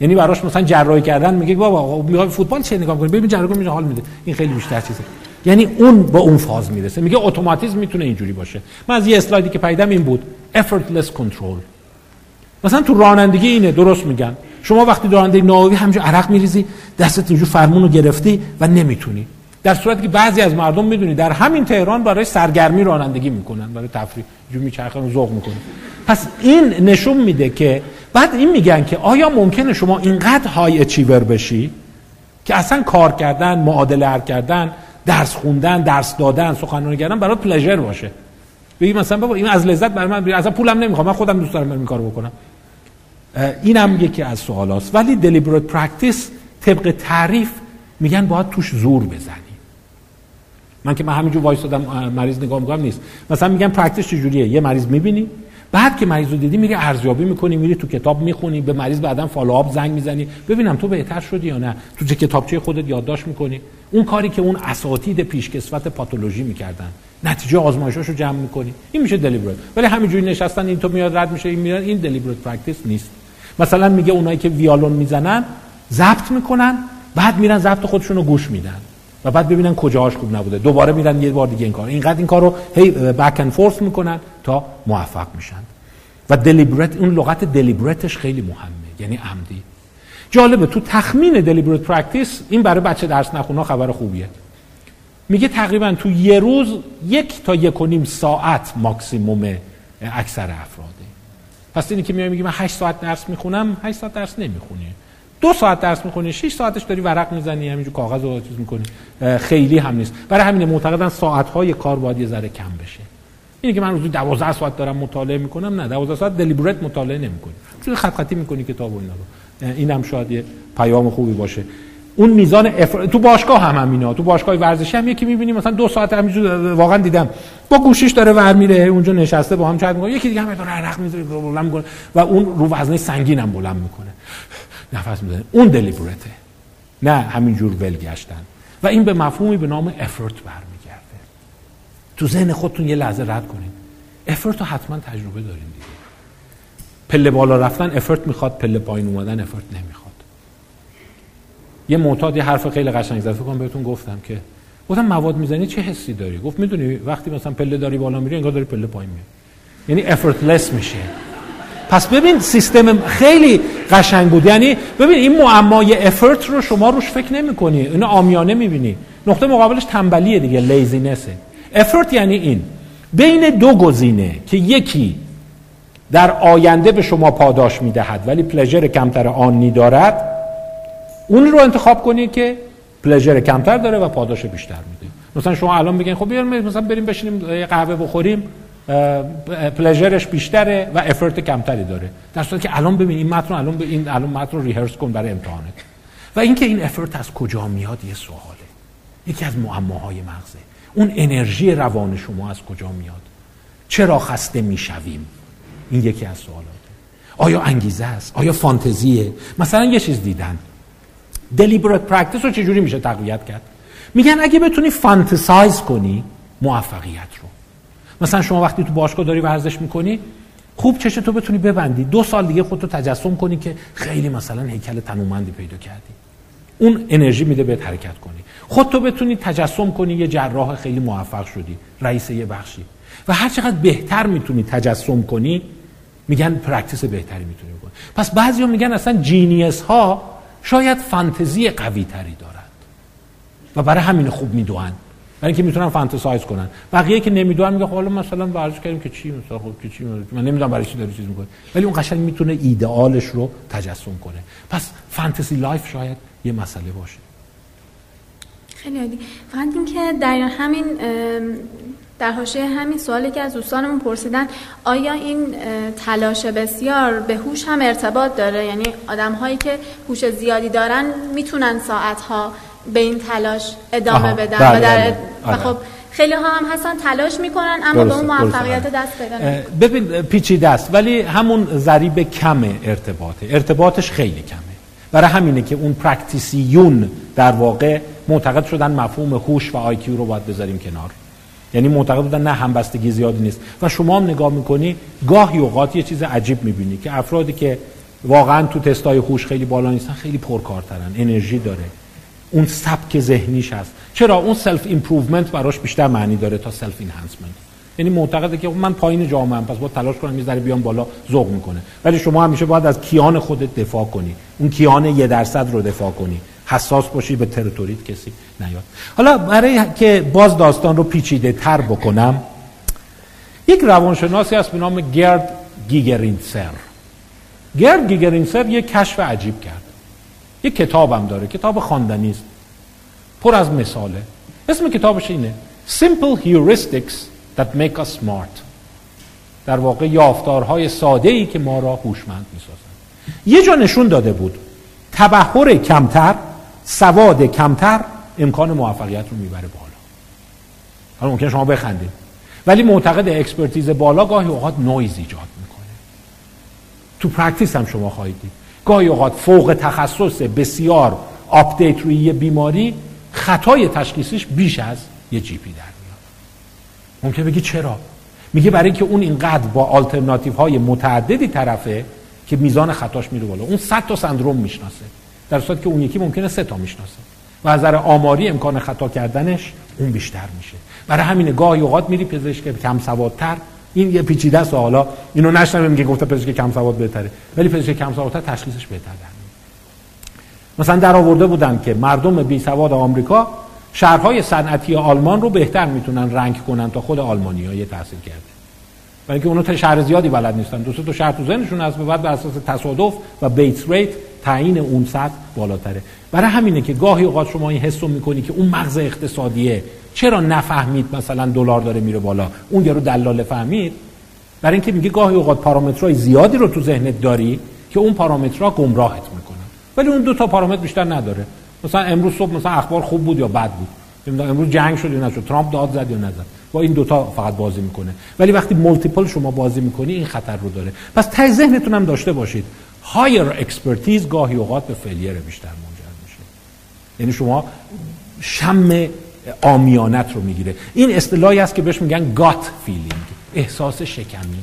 یعنی براش مثلا جراحی کردن میگه بابا می‌خوای فوتبال چه نگاه کنی؟ ببین جراحی میشه حال میده. این خیلی بیشتر چیزه. یعنی اون با اون فاز می‌رسه. میگه اتوماتیسم می‌تونه اینجوری باشه. من از یه اسلایدی که پیدام این بود effortless control. مثلا تو رانندگی اینه درست میگن. شما وقتی رانندگی ناوی همینجور عرق میریزی دستت اینجور فرمون رو گرفتی و نمی‌تونی. در صورتی که بعضی از مردم می‌دونی در همین تهران برای سرگرمی رانندگی می‌کنن برای تفریح. جو میچرخن و ذوق می‌کنن. پس این نشون میده که بعد این میگن که آیا ممکنه شما اینقدر های اچیور بشی که اصلا کار کردن معادله کردن درس خوندن درس دادن سخنرانی کردن برای پلژر باشه؟ بگی مثلا بابا این از لذت برای من اصلا پولم نمی‌خوام من خودم دوست دارم این کارو بکنم. اینم یکی از سوالاست. ولی deliberate practice طبق تعریف میگن باید توش زور بزنی. من که من همینجور وایسادم مریض نگاه می‌کنم نیست. مثلا میگن practice چجوریه؟ یه مریض می‌بینی بعد که مریض رو دیدی میری ارزیابی می‌کنی میری تو کتاب می‌خونی به مریض بعدا follow-up زنگ می‌زنی. ببینم تو بهتر شدی یا نه؟ تو چه کتابچه خودت یادداشت می‌کنی؟ اون کاری که اون اساتید پیشکسوت پاتولوژی می‌کردن. نتیجه آزمایشاشو جمع می‌کنی. این میشه deliberate ولی همینجوری نشستن این تو میاد رد میشه این میاد. این deliberate practice نیست. مثلا میگه اونایی که ویالون می‌زنن ضبط می‌کنن بعد میرن ضبط خودشون رو گوش میدن. و بعد ببینن کجاهاش خوب نبوده. دوباره میرن یه بار دیگه این کار. اینقدر این کارو هی back and forth می‌کنن تا موفق میشن. و deliberate اون لغت deliberate ش خیلی مهمه یعنی عمدی. جالبه تو تخمین deliberate practice این برای بچه درس نخونا خبر خوبیه. میگه تقریبا تو یه روز یک تا یک و نیم ساعت ماکسیموم اکثر افراده پس اینی که میای میگی من 8 ساعت درس می‌خونم 8 ساعت درس نمی‌خونی. دو ساعت درس می‌خونی 6 ساعتش داری ورق می‌زنی همینجور کاغذ رو چیز می‌کنی. خیلی هم نیست. برای همین معتقدن ساعت های کار باید یه ذره کم بشه. اینی که من روزی 12 ساعت دارم مطالعه می‌کنم نه 12 ساعت دلیبرت مطالعه نمی‌کنی. چون خط خطی می‌کنی کتاب و اینا رو. اینم شاید یه پیام خوبی باشه. اون میزان افر... تو باشگاه هم همینا تو باشگاه ورزشی هم یکی می‌بینی مثلا دو ساعت همینجور واقعا دیدم. با گوشیش داره ور میره اونجا نشسته با هم چت می‌کنه. یکی دیگه هم داره عرق می‌ذاره و اون رو وزنه سنگین هم بلند می‌کنه. نفس می‌زنه. اون دلیبرته نه همینجور ول گشتن. و این به مفهومی به نام افورت برمیگرده. تو ذهن خودتون یه لحظه رد کنید. افورت رو حتما تجربه دارین دیگه. پله بالا رفتن افورت می‌خواد پله پایین اومدن افورت نمی‌خواد. یه معتاد یه حرف خیلی قشنگ زد. فکر بهتون گفتم که گفتم مواد می‌زنی چه حسی داری؟ گفت می‌دونی وقتی مثلا پله داری بالا میری انگار داری پله پایین میری. یعنی افورتلس میشه پس ببین سیستم خیلی قشنگ بود. یعنی ببین این معمای افرت رو شما روش فکر نمی کنی اینو آمیانه می‌بینی. نقطه مقابلش تنبلیه دیگه لیزینسه افرت یعنی این. بین دو گزینه که یکی در آینده به شما پاداش می‌دهد ولی پلژر کمتر آنی دارد اون رو انتخاب کنی که پلژر کمتر داره و پاداش بیشتر میده. مثلا شما الان بگین خب بیارم مثلا بریم بشینیم قهوه بخوریم. پلژرش بیشتره و افرت کمتری داره. در صورتی که الان ببین این متن الان به این الان متن رو ریهرس کن برای امتحانت. و اینکه این افرت از کجا میاد یه سواله. یکی از معماهای مغزه. اون انرژی روان شما از کجا میاد؟ چرا خسته می‌شویم؟ این یکی از سوالاته. آیا انگیزه است؟ آیا فانتزیه؟ مثلا یه چیز دیدن. deliberate practice رو چجوری میشه تقویت کرد؟ میگن اگه بتونی fantasize کنی موفقیت مثلا شما وقتی تو باشگاه داری ورزش می‌کنی خوب چش تو بتونی ببندی. دو سال دیگه خودتو تجسم کنی که خیلی مثلا هیکل تنومندی پیدا کردی. اون انرژی میده بهت حرکت کنی. خودتو بتونی تجسم کنی یه جراح خیلی موفق شدی رئیس یه بخشی. و هر چقدر بهتر می‌تونی تجسم کنی میگن practice بهتری می‌تونی کنی پس بعضیا میگن اصلا genius ها شاید فانتزی قوی تری دارند و برای همین خوب می‌دونن. برای اینکه می‌تونن fantasize کنن. بقیه که نمی‌دونن میگه خب حالا مثلا ورزش کردیم که چی مثلا خب که چی من نمی‌دونم برای چی داری چیز می‌کنه. ولی اون قشنگ می‌تونه ایدئالش رو تجسم کنه. پس fantasy life شاید یه مسئله باشه. خیلی عالی. فقط اینکه در همین در حاشیه همین سوالی که از دوستانمون پرسیدن آیا این تلاش بسیار به هوش هم ارتباط داره؟ یعنی آدم هایی که هوش زیادی دارن می‌تونن ساعت ها به این تلاش ادامه بدن. بله و, در بله. و خب خیلی ها هم هستن تلاش می‌کنن اما به اون موفقیت دست پیدا نمی‌کنن ببین پیچیده است ولی همون ضریب کم ارتباطه. ارتباطش خیلی کمه. برای همینه که اون practice یون در واقع معتقد شدن مفهوم هوش و IQ رو باید بذاریم کنار. یعنی معتقد بودن نه همبستگی زیادی نیست. و شما هم نگاه می‌کنی گاهی اوقات یه چیز عجیب می‌بینی که افرادی که واقعا تو تستای هوش خیلی بالا نیستن خیلی پرکارترن انرژی داره. اون سبک ذهنیش هست. چرا؟ اون self improvement براش بیشتر معنی داره تا self enhancement یعنی معتقده که من پایین جامعه ام پس با تلاش کنم یه ذره بیام بالا ذوق می‌کنه. ولی شما همیشه باید از کیان خودت دفاع کنی. اون کیان یه درصد رو دفاع کنی. حساس باشی به territory ت کسی نیاد. حالا برای که باز داستان رو پیچیده تر بکنم یک روانشناسی هست به نام گرد گیگرنزر. گرد گیگرنزر یک کشف عجیب کرد. یک کتابم داره کتاب خواندنی است پر از مثاله. اسم کتابش اینه Simple Heuristics that make us smart. در واقع یافتارهای ساده ای که ما را هوشمند می‌سازند. یه جا نشون داده بود تبحر کمتر سواد کمتر امکان موفقیت رو می‌بره بالا. حالا ممکن شما بخندید. ولی معتقد expertise بالا گاهی اوقات نویز ایجاد می‌کنه. تو practice هم شما خواهید دید. گاهی اوقات فوق تخصص بسیار update روی یه بیماری خطای تشخیصش بیش از یه GP در میاد. ممکن بگی چرا؟ میگه برای اینکه اون اینقدر با آلترناتیو های متعددی طرفه که میزان خطاش میره بالا. اون 100 تا سندروم می‌شناسه. در صورتی که اون یکی ممکنه سه تا می‌شناسه. و از نظر آماری امکان خطا کردنش اون بیشتر میشه. برای همین گاهی اوقات میری پزشک کم سوادتر این یه پیچیده است حالا اینو نشنویم که گفته پزشک کم سواد بهتره. ولی پزشک کم سوادتر تشخیصش بهتر در مثلا در آورده بودن که مردم بی سواد آمریکا شهرهای صنعتی آلمان رو بهتر می‌تونن رنگ کنن تا خود آلمانی‌ها یه تحصیل کرده. برای اینکه اونا شهر زیادی بلد نیستن. دو تا شهر تو ذهنشون هست بعد بر اساس تصادف و بیت ریت تعیین اون سطح بالاتره. برای همینه که گاهی اوقات شما این حسو می‌کنی که اون مغز اقتصادیه چرا نفهمید مثلا دلار داره میره بالا؟ اون یارو دلال فهمید. برای اینکه میگه گاهی اوقات پارامترهای زیادی رو تو ذهنت داری که اون پارامترها گمراهت می‌کنن. ولی اون دو تا پارامتر بیشتر نداره. مثلا امروز صبح مثلا اخبار خوب بود یا بد بود؟ امروز جنگ شد یا نشد؟ ترامپ داد زد یا نزد؟ با این دوتا فقط بازی می‌کنه. ولی وقتی multiple شما بازی می‌کنی این خطر رو داره. پس ته ذهنتون هم داشته باشید. higher expertise گاهی اوقات به failure بیشتر منجر میشه. یعنی شما شم عامیانه‌ت رو می‌گیره. این اصطلاحی است که بهش میگن gut feeling احساس شکمی.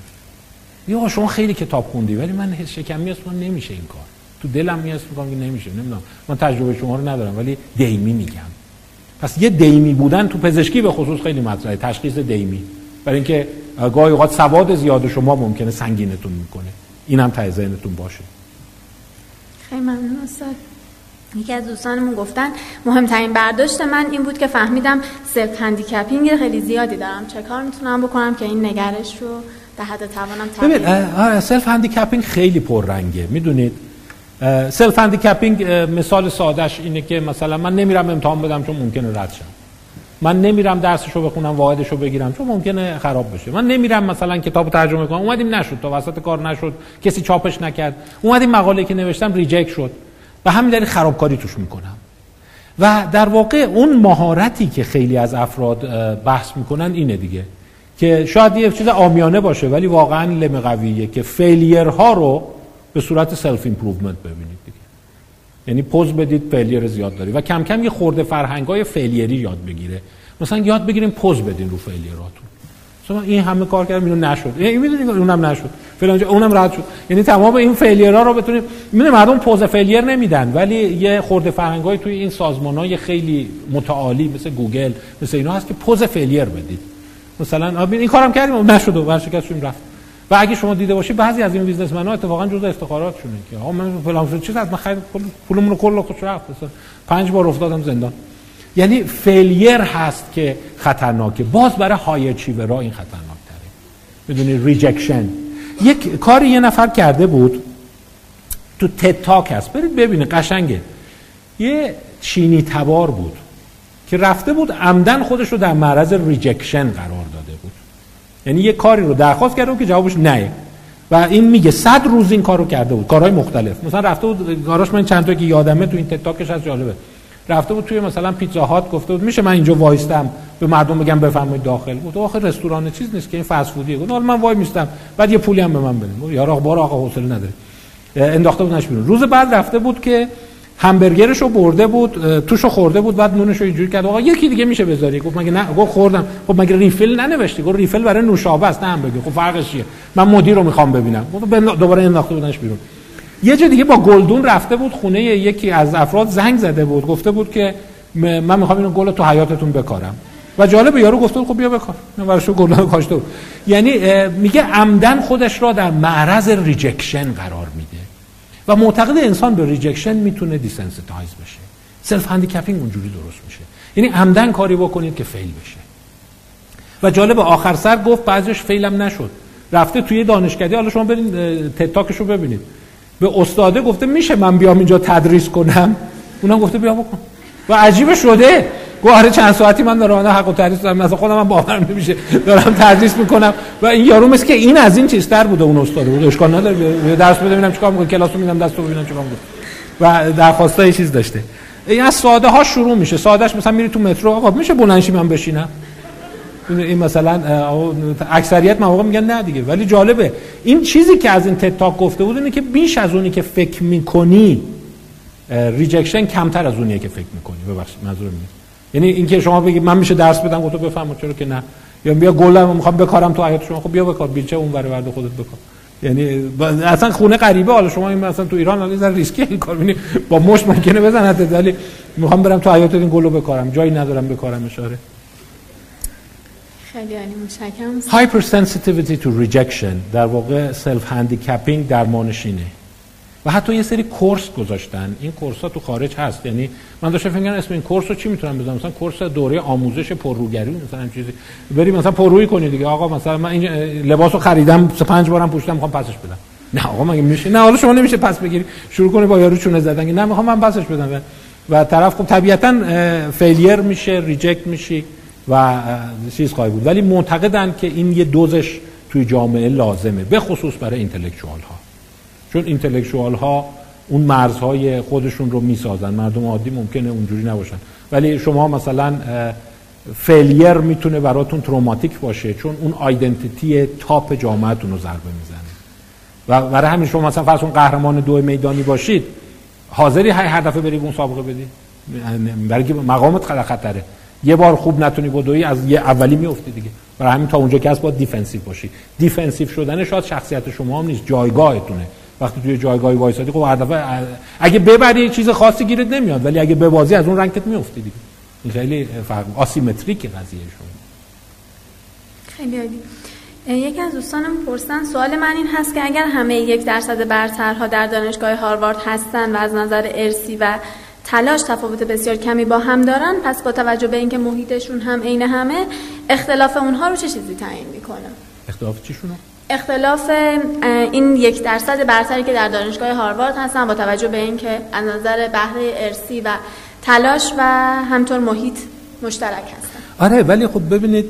یا شما خیلی کتاب خوندی ولی من شکمی من نمیشه این کار. تو دلم میاد میگم که نمیشه نمی‌دونم. من تجربه شما رو ندارم ولی دیمی میگم. پس یه دیمی بودن تو پزشکی به خصوص خیلی مطرحه. تشخیص دیمی. برای اینکه گاهی اوقات سواد زیاد شما ممکنه سنگینتون می‌کنه. این هم ته ذهنتون باشه. خیلی ممنون استاد. یکی از دوستانمون گفتن مهمترین برداشت من این بود که فهمیدم self handicapping خیلی زیادی دارم. چه کار می‌تونم بکنم که این نگرش رو به حد توانم تغییر self handicapping خیلی پررنگه می‌دونید؟ self handicapping مثال سادهش اینه که مثلا من نمیرم امتحان بدم چون ممکنه رد شم. من نمیرم درسشو بخونم واحدشو بگیرم چون ممکنه خراب بشه. من نمیرم مثلا کتاب ترجمه کنم. اومدیم نشد تا وسط کار نشد کسی چاپش نکرد. اومدیم مقاله که نوشتم reject شد. و همین دلیل خرابکاری توش می‌کنم. و در واقع اون مهارتی که خیلی از افراد بحث می‌کنن اینه دیگه که شاید یه چیز عامیانه باشه ولی واقعا لم قویه که failure ها رو به صورت self improvement ببینید دیگه. یعنی پز بدید failure زیاد داری و کم کم یه خورده فرهنگای failure ی یاد بگیره. مثلا یاد بگیریم پز بدین رو failure اتون این همه کار کردم اینو نشد. این می‌دونی اونم نشد. فلان اونم رد شد. یعنی تمام این failure ها رو بتونیم می‌دونی مردم پز failure نمیدن ولی یه خورده فرهنگای توی این سازمانای خیلی متعالی مثل گوگل مثل اینا هست که پوز فیلیر بدید. مثلا این کارم کردیم نشد و ورشکست شدیم رفت. و اگه شما دیده باشی بعضی از این بیزنسمن‌ها اتفاقا جزء افتخاراتشونه که آقا من فلان چیز از من خرید پولمون رو کل خوش رفت. پنج بار افتادم زندان. یعنی فیلیر هست که خطرناکه. باز برای های را این خطرناک تره می‌دونی ریجکشن یک کاری یه نفر کرده بود تو تتاک هست. برید ببینید قشنگه. یه چینی تبار بود که رفته بود عمدا خودش رو در معرض rejection قرار داده بود. یعنی یه کاری رو درخواست کرده بود که جوابش نه. و این میگه صد روز این کارو کرده بود. کارهای مختلف. مثلا رفته بود کاراش من چند تا که یادمه تو این TED Talk ش از جالبه. رفته بود توی مثلا Pizza Hut گفته بود میشه من اینجا وایستم. به مردم بگم بفرمایید داخل. بود آخه رستوران چیز نیست که این فست فودیه گفت من وای میستم. بعد یه پولی هم به من بدین یا بار آقا حوصله نداره انداخته بودنش بیرون. روز بعد رفته بود که همبرگرش رو برده بود توشو خورده بود بعد نونش رو اینجوری کرد. آقا یکی دیگه میشه بذاری. گفت مگه نه؟ گفت خوردم. خب مگه ریفل ننوشتی؟ گفت ریفل برای نوشابه است. نه همبرگر. خب فرقش چیه؟ من مدیر رو می‌خوام ببینم. گفت دوباره انداخته بودنش بیرون. یه جا دیگه با گلدون رفته بود خونه یکی از افراد زنگ زده بود گفته بود که من می‌خوام اینو گل تو حیاتتون بکارم. و جالب یارو گفته خب بیا بکار. من شو گل کاشته بود. یعنی میگه عمدن خودش را در معرض rejection قرار میده. و معتقد انسان به rejection می‌تونه desensitize بشه. self-handicapping اونجوری درست میشه. یعنی عمدن کاری بکنید که fail بشه. و جالب آخر سر گفت بعضیش fail هم نشد. رفته توی دانشکده حالا شما برین TED talkش رو ببینید. به استاده گفته میشه من بیام اینجا تدریس کنم؟ اونم گفته بیا بکن. و عجیب شده. گوهر چند ساعتی من دارم حق و تدریس دارم مثلا خودم من باورم نمیشه. دارم تدریس می‌کنم. و این یارو مثل که این از این چیزتر بوده اون استاد بود اشکال نداره. درس بده ببینم چیکار می‌کنه. کلاسو میدم دستو ببینم چیکار می‌کنه. و درخواستای چیز داشته. این از ساده ها شروع میشه. سادهش مثلا میری تو مترو آقا میشه بلندشی من بشینم؟ این مثلا اکثریت مواقع میگن نه دیگه. ولی جالبه. این چیزی که از این تتاک گفته بود اینه که بیش از اونی که فکر می‌کنی rejection کمتر از اونیه که فکر می‌کنی. ببخشید منظورم یعنی اینکه شما بگید من میشه درس بدم گفتم بفهم چرا که نه. یا بیا گلم می‌خوام بکارم تو حیاط شما. خب بیا بکار بیلچه اون ور خودت بکار. یعنی اصلا خونه غریبه. حالا شما این مثلا تو ایران حالا زن ریسکی این کار. با مش ممکنه بزنت ولی می‌خوام برم تو حیاط این گلو بکارم. جایی ندارم بکارم اشاره. خیلی عالی متشکرم هایپر sensitivity to rejection در واقع self-handicapping درمانش اینه. و حتی یه سری course گذاشتن. این course ها تو خارج هست. یعنی من داشتم فکر اسم این course رو چی می‌تونم بذارم مثلا course دوره آموزش پرروگری مثلا این چیزی. بری مثلا پررویی کنی دیگه. آقا مثلا من این لباس رو خریدم سه پنج بارم پوشیدم می‌خوام پسش بدم. نه آقا مگه میشه؟ نه حالا شما نمیشه پس بگیری. شروع کنی با یارو چونه زدن. نه می‌خوام من پسش بدم. و طرف خب طبیعتا failure میشه reject میشی. و چیز خواهی بود. ولی معتقدن که این یه دوزش توی جامعه لازمه به خصوص برای اینتלקچوال ها چون اینتלקچوال ها اون مرزهای خودشون رو می‌سازن. مردم عادی ممکنه اونجوری نباشن. ولی شما مثلا فیلیر می‌تونه براتون تروماتیک باشه چون اون آیدنتیتی تاپ جامعتون رو ضربه می‌زنه. و برای همین شما مثلا فرض قهرمان دو میدانی باشید حاضری هر دفعه بری اون سابقه بدی؟ برای مقامت خطره. یه بار خوب نتونی بدوی از یه اولی میفتی دیگه. برای همین تا اونجا که از باید defensive باشی. defensive شدن شاید شخصیت شما هم نیست جایگاهتونه. وقتی توی جایگاهی وایسادی خب هر اگه ببری چیز خاصی گیرت نمیاد ولی اگه ببازی از اون رنگت میفتی دیگه. این خیلی فرق asymmetric قضیه شما. خیلی عالی. یکی از دوستانم پرسن سوال من این هست که اگر همه یک درصد برترها در دانشگاه هاروارد هستن و از نظر ارسی و تلاش تفاوت بسیار کمی با هم دارن. پس با توجه به اینکه محیطشون هم عین همه اختلاف اونها رو چه چیزی تعیین می‌کنه؟ اختلاف چیشونو؟ اختلاف این یک درصد برتری که در دانشگاه هاروارد هستن با توجه به اینکه از نظر بهره ارسی و تلاش و همطور محیط مشترک هستن. آره ولی خب ببینید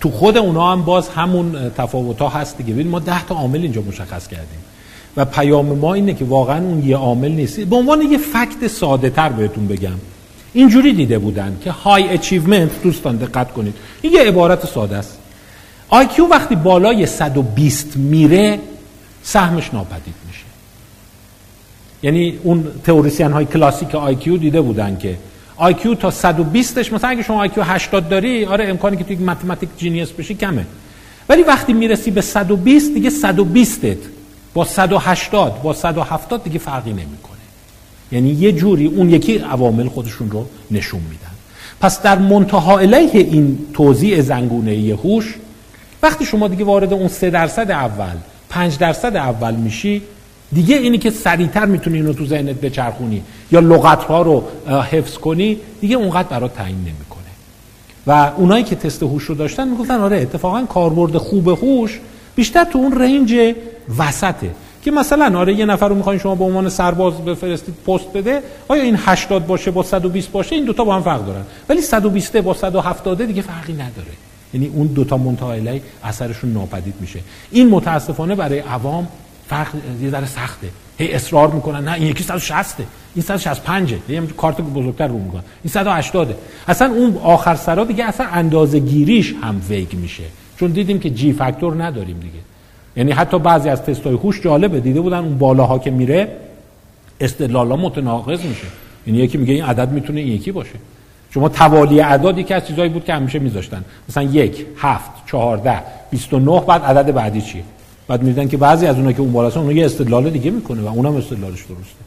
تو خود اونا هم باز همون تفاوت ها هست دیگه. ببینید ما ده تا عامل اینجا مشخص کردیم. و پیام ما اینه که واقعا اون یه عامل نیست. به عنوان یه fact ساده تر بهتون بگم. اینجوری دیده بودن که high achievement دوستان دقت کنید. این یه عبارت ساده است. IQ وقتی بالای 120 میره سهمش ناپدید میشه. یعنی اون تئوریسین های کلاسیک IQ دیده بودن که IQ تا 120ش مثلا اگه شما IQ 80 داری آره امکانی که تو یک mathematic genius بشی کمه. ولی وقتی می‌رسی به 120 دیگه 120 ت با 180 با 170 دیگه فرقی نمی‌کنه. یعنی یه جوری اون یکی عوامل خودشون رو نشون میدن. پس در منتها علیه این توزیع زنگونه هوش وقتی شما دیگه وارد اون 3 درصد اول 5 درصد اول میشی دیگه اینی که سریعتر می‌تونی اینو تو ذهنت بچرخونی یا لغت ها رو حفظ کنی دیگه اونقدر برات تعیین نمی‌کنه. و اونایی که تست هوش رو داشتن می‌گفتن آره اتفاقا کاربرد خوب هوش بیشتر تو اون رنج وسطه. که مثلا آره یه نفر رو می‌خواین شما به عنوان سرباز بفرستید پست بده آیا این 80 باشه با 120 باشه؟ این دوتا با هم فرق دارن. ولی 120 با 170 دیگه فرقی نداره. یعنی اون دوتا منتها اثرشون ناپدید میشه. این متاسفانه برای عوام فرق یه ذره سخته. هی اصرار می‌کنن نه این یکی 160 این 165 یه کارت بزرگتر رو می‌کنن. این 180 اصلا اون آخر سرا دیگه اصلا اندازه گیریش هم ویگ میشه. چون دیدیم که جی فاکتور نداریم دیگه. یعنی حتی بعضی از تستای هوش جالبه. دیده بودن اون بالاها که میره استدلالا متناقض میشه. یعنی یکی میگه این عدد می‌تونه این یکی باشه. شما توالی اعداد یکی از چیزایی بود که همیشه میذاشتن. مثلا یک هفت چهارده بیست و نه بعد عدد بعدی چیه بعد میدن که بعضی از اونها که اون بالاست اون یه استدلال دیگه می‌کنه و اونم استدلالش درسته.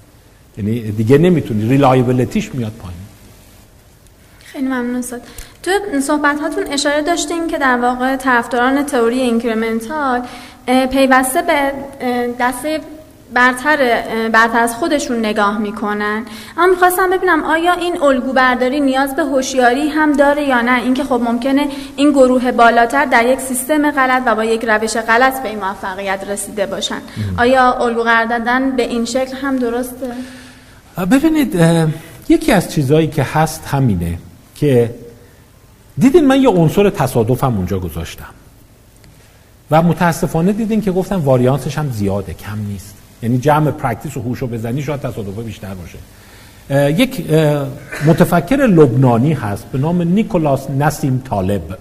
یعنی دیگه نمی‌تونی reliabilityش میاد پایین. خیلی ممنون استاد. تو صحبت هاتون اشاره داشتین که در واقع طرفداران تئوری incremental پیوسته به دسته برتر برتر از خودشون نگاه می‌کنن. اما می‌خواستم ببینم آیا این الگو برداری نیاز به هوشیاری هم داره یا نه؟ اینکه خب ممکنه این گروه بالاتر در یک سیستم غلط و با یک روش غلط به این موفقیت رسیده باشن. آیا الگو قرار دادن به این شکل هم درسته؟ ببینید یکی از چیزهایی که هست همینه که دیدین من یه عنصر تصادفم اونجا گذاشتم. و متاسفانه دیدین که گفتم varianceش هم زیاده کم نیست. یعنی جمع practice و هوش و بزنی شاید تصادفه بیشتر باشه. یک متفکر لبنانی هست به نام نیکولاس نسیم طالب.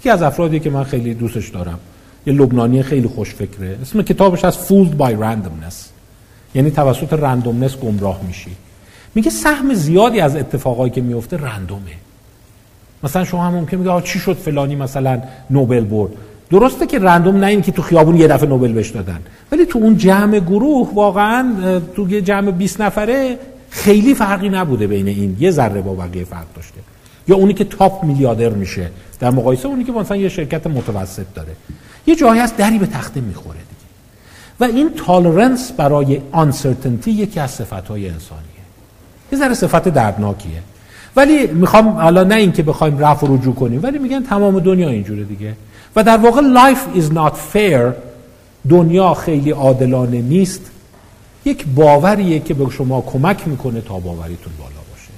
یکی از افرادی که من خیلی دوستش دارم. یه لبنانی خیلی خوش فکره اسم کتابش از Fooled by Randomness. یعنی توسط رندومنس گمراه میشی. میگه سهم زیادی از اتفاقایی که میفته رندومه. مثلا شما هم ممکن میگه چی شد فلانی مثلا نوبل برد؟ درسته که رندوم نه این که تو خیابون یه دفعه نوبل بهش دادن. ولی تو اون جمع گروه واقعا تو یه جمع 20 نفره خیلی فرقی نبوده بین این. یه ذره با بقیه فرق داشته. یا اونی که تاپ میلیاردر میشه. در مقایسه اونی که مثلا یه شرکت متوسط داره. یه جایی هست دری به تخته می‌خوره دیگه. و این تالرنس برای آنسرتنتی یکی از صفتهای انسانیه. یه ذره صفت دردناکیه. ولی می‌خوام حالا نه اینکه بخوایم رفع و رجوع کنیم ولی میگن تمام دنیا اینجوره دیگه. و در واقع life is not fair. دنیا خیلی عادلانه نیست. یک باوریه که به شما کمک می‌کنه تا باوریتون بالا باشه.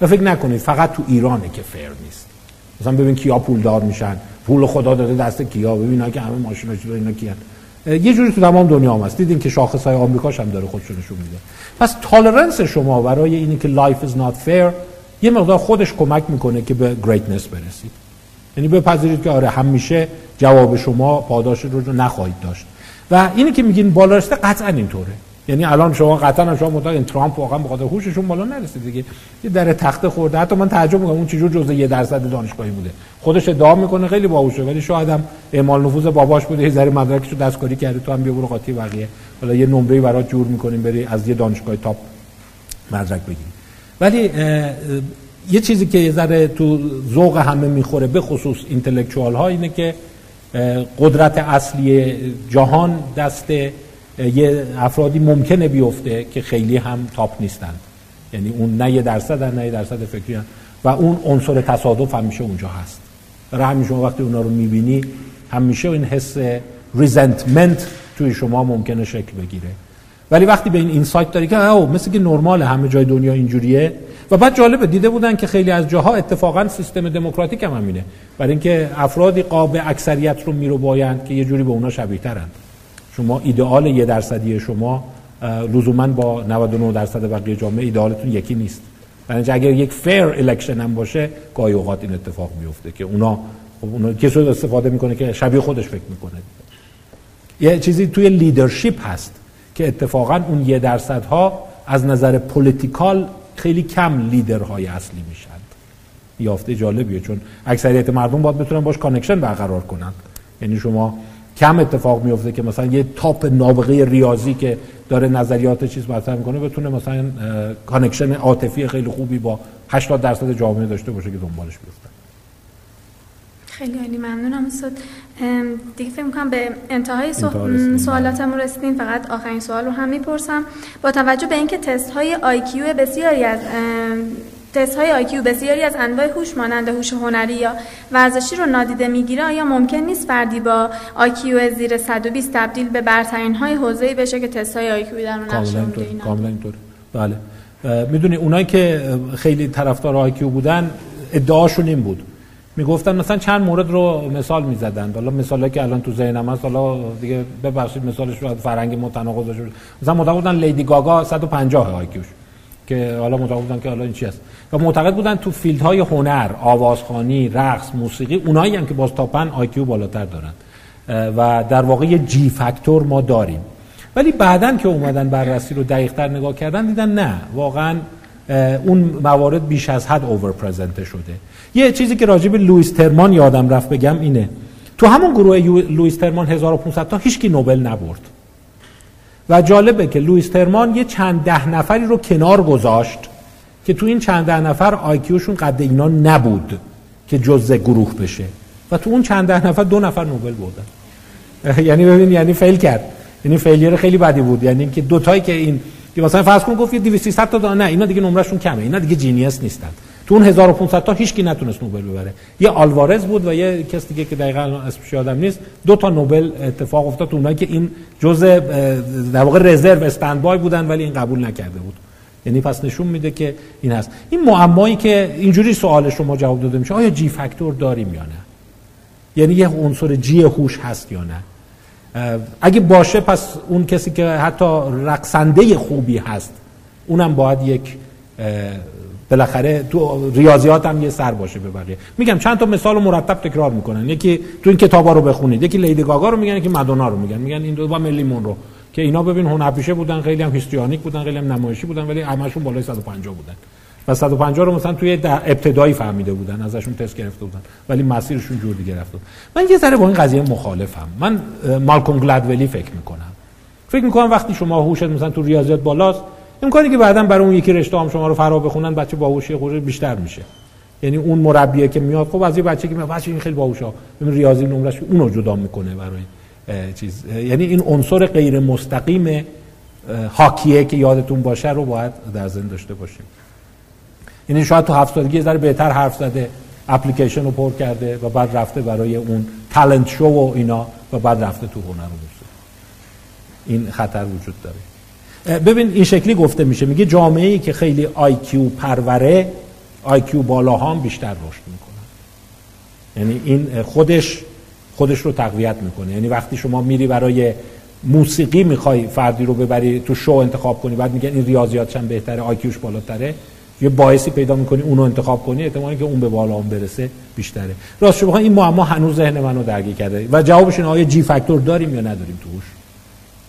و فکر نکنید فقط تو ایرانه که فیر نیست. مثلا ببین کیا پولدار میشن. پول خدا داده دست کیا. ببین که همه ماشینا چیزا اینا کیان. یه جوری تو تمام دنیا هم هست. دیدین که شاخص های آمریکاش هم داره خودشون نشون میده. پس تالرنس شما برای اینی که life is not fair یه مقدار خودش کمک می‌کنه که به greatness برسید. یعنی بپذیرید که آره همیشه جواب شما پاداش رو نخواهید داشت. و اینی که میگین بالا رسیده قطعا اینطوره. یعنی الان شما قطعا هم شما این ترامپ واقعا به خاطر هوششون بالا نرسید دیگه. یه در تخته خورده. حتی من تعجب می‌کنم اون چجور جزء یه درصد دانشگاهی بوده. خودش ادعا می‌کنه خیلی باهوشه ولی شاید هم اعمال نفوذ باباش بوده. یه ذره مدرکشو دستکاری کرده. تو هم بیا برو قاطی بقیه. حالا یه نمره برات جور می‌کنیم بری از یه دانشگاه تاپ مدرک بگیری ولی یه چیزی که یه ذره تو ذوق همه می‌خوره به خصوص اینتלקچوال ها اینه که قدرت اصلی جهان دست یه افرادی ممکنه بیفته که خیلی هم top نیستند یعنی اون نه یه درصد نه یه درصد فکری هم. و اون عنصر تصادف همیشه اونجا هست. برای همین شما وقتی اونا رو می‌بینی همیشه این حس resentment توی شما ممکنه شکل بگیره. ولی وقتی به این insight داری که او مثل که نرمال همه جای دنیا اینجوریه. و بعد جالبه دیده بودن که خیلی از جاها اتفاقا سیستم دموکراتیک هم همینه. برای اینکه افرادی قاپ اکثریت رو می‌ربایند که یه جوری به اونا شبیه ترند شما ایدئال یه درصدی شما لزوما با 99 درصد بقیه جامعه ایدئالتون یکی نیست. برای اگر یک fair election هم باشه گاهی اوقات این اتفاق میفته که اونا خب اونا کسی استفاده می‌کنه که شبیه خودش فکر می‌کنه. یه چیزی توی leadership هست. که اتفاقا اون یه درصد ها از نظر political خیلی کم leaderهای اصلی میشن. یافته جالبیه چون اکثریت مردم باید بتونن باش connection برقرار کنن. یعنی شما کم اتفاق میفته که مثلا یه top نابغه ریاضی که داره نظریات چیز مطرح می‌کنه بتونه مثلا connection عاطفی خیلی خوبی با 80 درصد جامعه داشته باشه که دنبالش بیفته. خیلی عالی ممنونم استاد. دیگه فکر می‌کنم به انتهای سوالاتمون رسیدیم. فقط آخرین سوال رو هم می‌پرسم. با توجه به اینکه تست های I بسیاری از تست های IQ بسیاری از انواع هوش مانند هوش هنری یا ورزشی رو نادیده می‌گیره آیا ممکن نیست فردی با IQ زیر 120 تبدیل به برترین های حوزه‌ای بشه که تست های IQ در اون نقش کاملا اینطور بله. می‌دونی اونایی که خیلی طرفدار IQ بودن ادعاشون این بود. می‌گفتن مثلا چند مورد رو مثال می‌زدن. حالا مثالی که الان تو ذهنم هست حالا دیگه ببخشید مثالش رو فرنگی متناقض شد مثلا معتقد لیدی گاگا 150 IQش که حالا معتقد بودن که حالا این چی است و معتقد بودن تو fieldهای هنر آوازخوانی رقص موسیقی اونایی هم که باز تا پن IQ بالاتر دارن. و در واقع یه g factor ما داریم. ولی بعدا که اومدن بررسی رو دقیقتر نگاه کردن دیدن نه. واقعا اون موارد بیش از حد over-presented شده. یه چیزی که راجع به لوئیس ترمان یادم رفت بگم اینه. تو همون گروه لوئیس ترمان 1500 تا هیچکی نوبل نبرد. و جالبه که لوئیس ترمان یه چند ده نفری رو کنار گذاشت که تو این چند ده نفر IQشون قد اینا نبود که جزء گروه بشه. و تو اون چند ده نفر دو نفر نوبل بردن. یعنی ببین یعنی fail کرد. یعنی failure خیلی بدی بود. یعنی اینکه دو تایی که این که مثلا فرض کن گفت 200 تا نه اینا دیگه نمرهشون کمه. اینا دیگه genius نیستن. تو اون 1500 تا هیچ کی نتونست نوبل ببره. یه آلوارز بود و یه کس دیگه که دقیقاً اسمش یادم نیست. دو تا نوبل اتفاق افتاد اونایی که این جزء در واقع رزرو استندبای بودن ولی این قبول نکرده بود. یعنی پس نشون میده که این هست. این معمایی که اینجوری سوال شما جواب داده میشه آیا جی فاکتور داریم یا نه؟ یعنی یه عنصر جی هوش هست یا نه؟ اگه باشه پس اون کسی که حتی رقصنده خوبی هست اونم باید یک بالاخره تو ریاضیات هم یه سر باشه به بقیه میگم چند تا مثال مرتب تکرار می‌کنن. یکی تو این کتابا رو بخونید. یکی لیدی گاگا رو میگن یکی مادونا رو میگن. میگن این دو با ملی رو که اینا ببین هنرپیشه بودن خیلی هم هیستریانیک بودن خیلی هم نمایشی بودن ولی همشون بالای 150 بودن. و 150 رو مثلا توی ابتدایی فهمیده بودن ازشون تست گرفته بودن. ولی مسیرشون جور دیگه رفته من یه ذره با این قضیه مخالفم. من مالکوم گلدولی فکر می‌کنم. فکر می‌کنم وقتی شما هوشت مثلا تو ریاضیات بالاست امکانی که بعدا برای اون یکی رشته هم شما رو فرا بخونن بچه باهوشی خودش بیشتر میشه. یعنی اون مربیه که میاد خب از یه بچه که میاد بچه این خیلی باهوشه ببین ریاضی نمرش اونو جدا می‌کنه برای چیز. یعنی این عنصر غیر مستقیم هاکیه که یادتون باشه رو باید در ذهن داشته باشیم. یعنی شاید تو هفت سالگی ذره بهتر حرف زده اپلیکیشن رو پر کرده و بعد رفته برای اون تالنت شو و اینا و بعد رفته تو هنر این خطر وجود داره. ببین این شکلی گفته میشه. میگه جامعه ای که خیلی IQ پروره IQ بالا هم بیشتر رشد می‌کنه. یعنی این خودش خودش رو تقویت می‌کنه. یعنی وقتی شما میری برای موسیقی می‌خوای فردی رو ببری تو شو انتخاب کنی بعد میگن این ریاضیاتش هم بهتره IQش بالاتره یه باعثی پیدا می‌کنی اونو انتخاب کنی احتمالی که اون به بالا هم برسه بیشتره. راست شما این معما هنوز ذهن منو درگیر کرده. و جوابش اینه آیا g factor داریم یا نداریم توش؟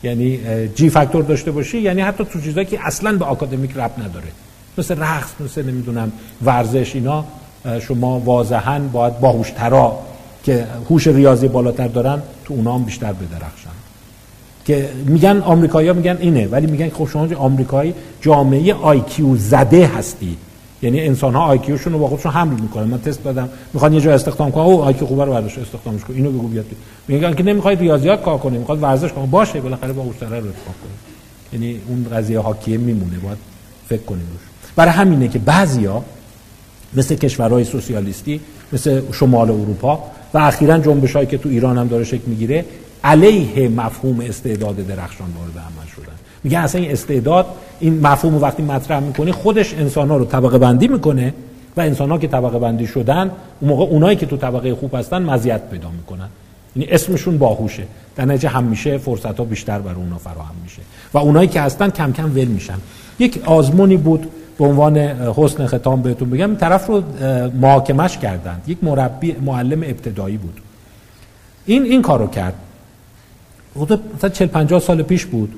یعنی g factor داشته باشی یعنی حتی تو چیزایی که اصلا به آکادمیک ربط نداره. مثل رقص مثل نمی‌دونم ورزش اینا شما واضحا باید باهوشترا که هوش ریاضی بالاتر دارن تو اونا هم بیشتر بدرخشن که میگن آمریکایی‌ها میگن اینه ولی میگن خب شما آمریکایی جامعه IQ زده هستی. یعنی انسان ها IQشون رو با خودشون حمل می‌کنن. من تست دادم. می‌خوان یه جا استخدام کنن. او IQ خوبه رو برداشت استخدامش کن. اینو بگو بیاد میگن که نمی‌خوای ریاضیات کار کنی. می‌خواد ورزش کنه باشه بالاخره با اوشتره رو اتفاق کنه یعنی اون قضیه حاکیه میمونه. باید فکر کنیم روش. برای همینه که بعضیا مثل کشورهای سوسیالیستی مثل شمال اروپا و اخیرا جنبشایی که تو ایران هم داره شکل می‌گیره علیه مفهوم استعداد درخشان وارد عمل شدن. میگه اصلا این استعداد این مفهوم رو وقتی مطرح می‌کنه خودش انسان ها رو طبقه بندی می‌کنه و انسان ها که طبقه بندی شدن اون موقع اونایی که تو طبقه خوب هستن مزیت پیدا می‌کنن. یعنی اسمشون باهوشه. در نتیجه همیشه فرصت ها بیشتر برای اونا فراهم میشه. و اونایی که هستن کم کم ول میشن. یک آزمونی بود به عنوان حسن ختام بهتون بگم. طرف رو محاکمش کردند. یک مربی معلم ابتدایی بود. این این کارو کرد. مثلا 40 50 سال پیش بود.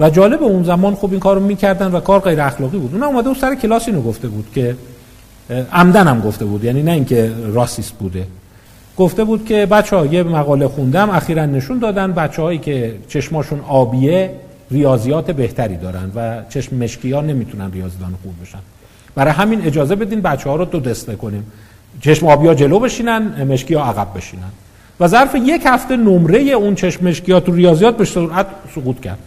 و جالب اون زمان خب این کارو می‌کردن و کار غیر اخلاقی بود. اون اومده اون سر کلاس اینو گفته بود که عمدن هم گفته بود. یعنی نه اینکه راسیست بوده. گفته بود که بچه ها یه مقاله خوندم اخیرا نشون دادن بچه هایی که چشماشون آبیه ریاضیات بهتری دارن و چشم مشکی ها نمی‌تونن ریاضیدان خوب بشن. برای همین اجازه بدین بچه ها رو دو دسته کنیم. چشم آبی ها جلو بشینن مشکی ها عقب بشینن. و ظرف یک هفته نمره اون چشم مشکی ها تو ریاضیات به سرعت سقوط کرد.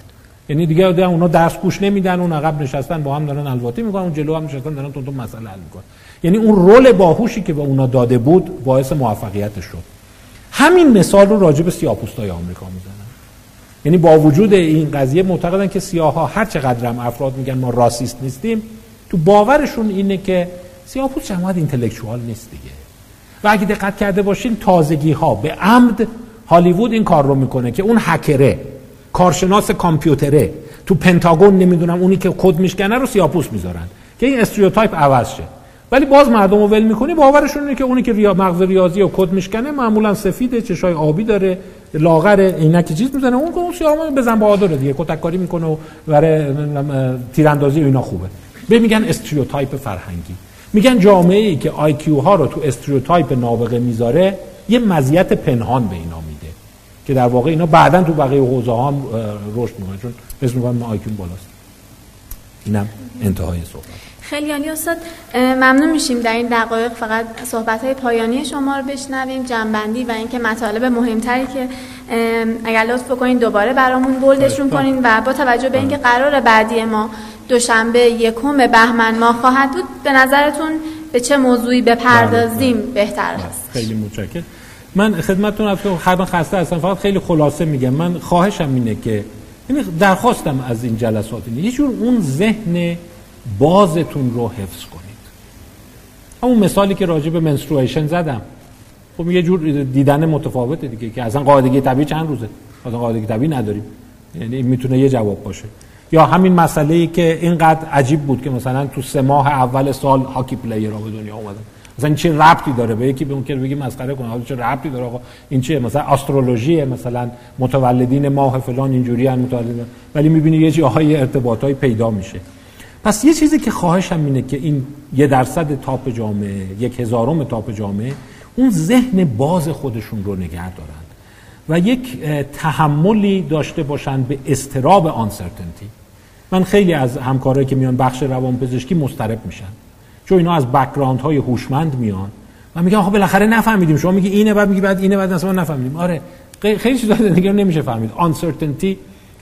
یعنی دیگه اونا درس گوش نمیدن اون عقب نشستن با هم دارن الواتی می‌کنن اون جلو هم نشستن دارن تون مسئله حل می‌کنن. یعنی اون رول باهوشی که به اونا داده بود باعث موفقیت شد. همین مثال رو راجع به سیاه‌پوستای آمریکا می‌زنن. یعنی با وجود این قضیه معتقدن که سیاه ها هر چقدر هم افراد میگن ما راسیست نیستیم تو باورشون اینه که سیاه‌پوست جماعت اینتלקچوال نیست دیگه. و اگه دقت کرده باشین تازگی ها به عمد هالیوود این کار رو می‌کنه که اون هکره کارشناس کامپیوتره تو پنتاگون نمی‌دونم اونی که کد میشکنه رو سیاپوس می‌ذارن که این stereotype عوض شه. ولی باز مردم رو ول می‌کنی باورشون اینه که اونی که ریا مغز ریاضی و کد میشکنه معمولا سفیده چشای آبی داره لاغر عینک چیز می‌زنه. اون که اون سیاه بزن بهادره دیگه کتککاری می‌کنه و برای تیراندازی اینا خوبه. به میگن stereotype فرهنگی. میگن جامعه ای که آی ها رو تو stereotype نابغه می‌ذاره یه مزیت پنهان به اینا میده که در واقع اینا بعدا تو بقیه حوزه ها رشد می‌کنه چون اسم می‌کنن آی بالاست. اینم انتهای صحبت. خیلی عالی استاد ممنون میشیم در این دقایق فقط صحبت های پایانی شما رو بشنویم جنبندی و اینکه مطالب مهمتری که اگر لطف بکنین دوباره برامون بولدشون کنین و با توجه به اینکه قرار بعدی ما دوشنبه یکم بهمن ماه خواهد بود به نظرتون به چه موضوعی بپردازیم بله، بله. بهتر است خیلی متشکرم. من خدمتتون هر خسته هستم فقط خیلی خلاصه میگم. من خواهشم اینه که یعنی درخواستم از این جلسات اینه. یه جور اون ذهن بازتون رو حفظ کنید. همون مثالی که راجع به منسترویشن زدم. خب یه جور دیدن متفاوته دیگه که اصلا قاعدگی طبیعی چند روزه؟ اصلا قاعدگی طبیعی نداریم. یعنی می‌تونه یه جواب باشه. یا همین مسئله ای که اینقدر عجیب بود که مثلا تو سه ماه اول سال هاکی پلیر به دنیا اومدن مثلا چه ربطی داره؟ به یکی به اون که بگی مسخره کنه حالا چه ربطی داره آقا؟ این چیه؟ مثلا استرولوژی مثلا متولدین ماه فلان اینجوری ان متولد ولی می‌بینی یه جاهای ارتباطای پیدا میشه. پس یه چیزی که خواهشم اینه که این یه درصد تاپ جامعه یک هزارم تاپ جامعه اون ذهن باز خودشون رو نگه دارند و یک تحملی داشته باشند به استراب آنسرتنتی من خیلی از همکارایی که میان بخش روانپزشکی مسترب میشن. چون اینا از background های هوشمند میان و میگن آخه بالاخره نفهمیدیم. شما میگی اینه بعد میگی بعد اینه بعد اصلا نفهمیدیم. آره خیلی چیزا دیگه نمیشه فهمید. uncertainty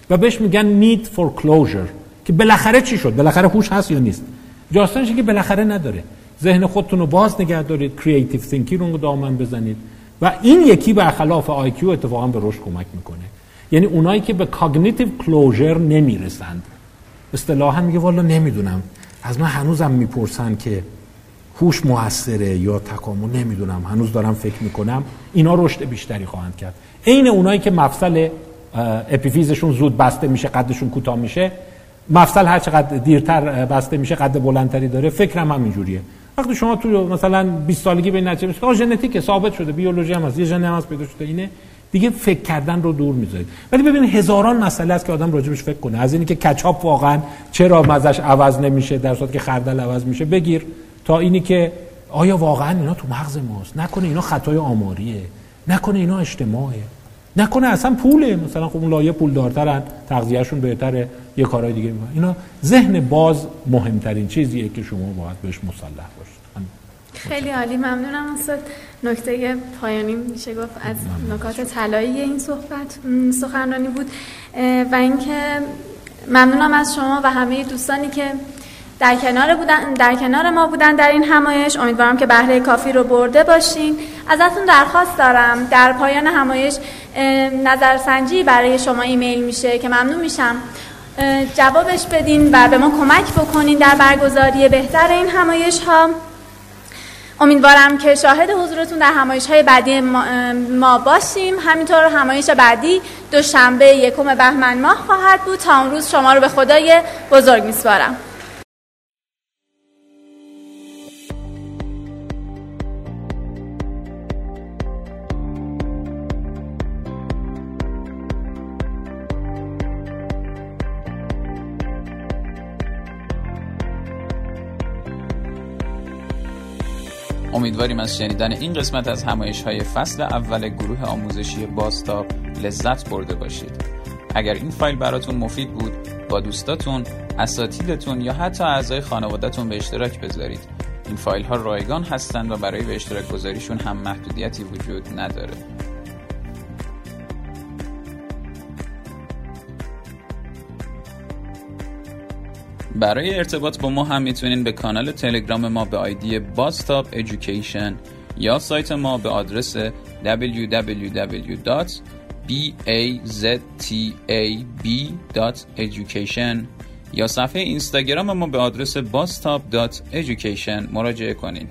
و بهش میگن need for closure. که بالاخره چی شد؟ بالاخره هوش هست یا نیست؟ جاستانش که بالاخره نداره. ذهن خودتون رو باز نگه دارید creative thinking رو دامن بزنید. و این یکی برخلاف IQ اتفاقا به رشد کمک می‌کنه. یعنی اونایی که به cognitive closure نمی‌رسند. اصطلاحا میگه والا نمی‌دونم. از من هنوزم می‌پرسن که هوش موثره یا تکامل نمی‌دونم. هنوز دارم فکر می‌کنم. اینا رشد بیشتری خواهند کرد. عین اونایی که مفصل اپیفیزشون زود بسته میشه قدشون کوتاه میشه مفصل هر چقدر دیرتر بسته میشه قد بلندتری داره فکرم هم اینجوریه. وقتی شما تو مثلا 20 سالگی به نتیجه میشه ژنتیک ثابت شده بیولوژی هم هست یه ژن هم هست پیدا شده اینه. دیگه فکر کردن رو دور می‌ذارید. ولی ببینید هزاران مسئله است که آدم راجبش فکر کنه. از اینی که کچاپ واقعا چرا مزش عوض نمیشه در صورتی که خردل عوض میشه بگیر. تا اینی که آیا واقعا اینا تو مغز ماست؟ نکنه اینا خطای آماریه. نکنه اینا اجتماعه. نکنه اصلا پوله مثلا خب اون لایه پول دارترن تغذیهشون بهتره یه کارهای دیگه می‌کنن. اینا ذهن باز مهمترین چیزیه که شما باید بهش مسلح باشید. خیلی عالی ممنونم استاد. نکته پایانی میشه گفت از نکات طلایی این صحبت. سخنرانی بود. و اینکه ممنونم از شما و همه دوستانی که در کنار بودن در کنار ما بودن در این همایش. امیدوارم که بهره کافی رو برده باشین. ازتون درخواست دارم. در پایان همایش نظرسنجی برای شما ایمیل میشه که ممنون میشم. جوابش بدین و به ما کمک بکنین در برگزاری بهتر این همایش ها امیدوارم که شاهد حضورتون در همایش های بعدی ما باشیم. همینطور همایش بعدی دوشنبه یکم بهمن ماه خواهد بود. تا اون روز شما رو به خدای بزرگ میسپارم. امیدواریم از شنیدن این قسمت از همایش های فصل اول گروه آموزشی باستاب لذت برده باشید. اگر این فایل براتون مفید بود با دوستاتون، اساتیدتون یا حتی اعضای خانوادهتون به اشتراک بذارید. این فایل ها رایگان هستند و برای به اشتراک گذاریشون هم محدودیتی وجود نداره. برای ارتباط با ما هم می‌تونین به کانال تلگرام ما به آیدی باستاپ ایژوکیشن یا سایت ما به آدرس www.baztab.education یا صفحه اینستاگرام ما به آدرس bastop.education مراجعه کنین.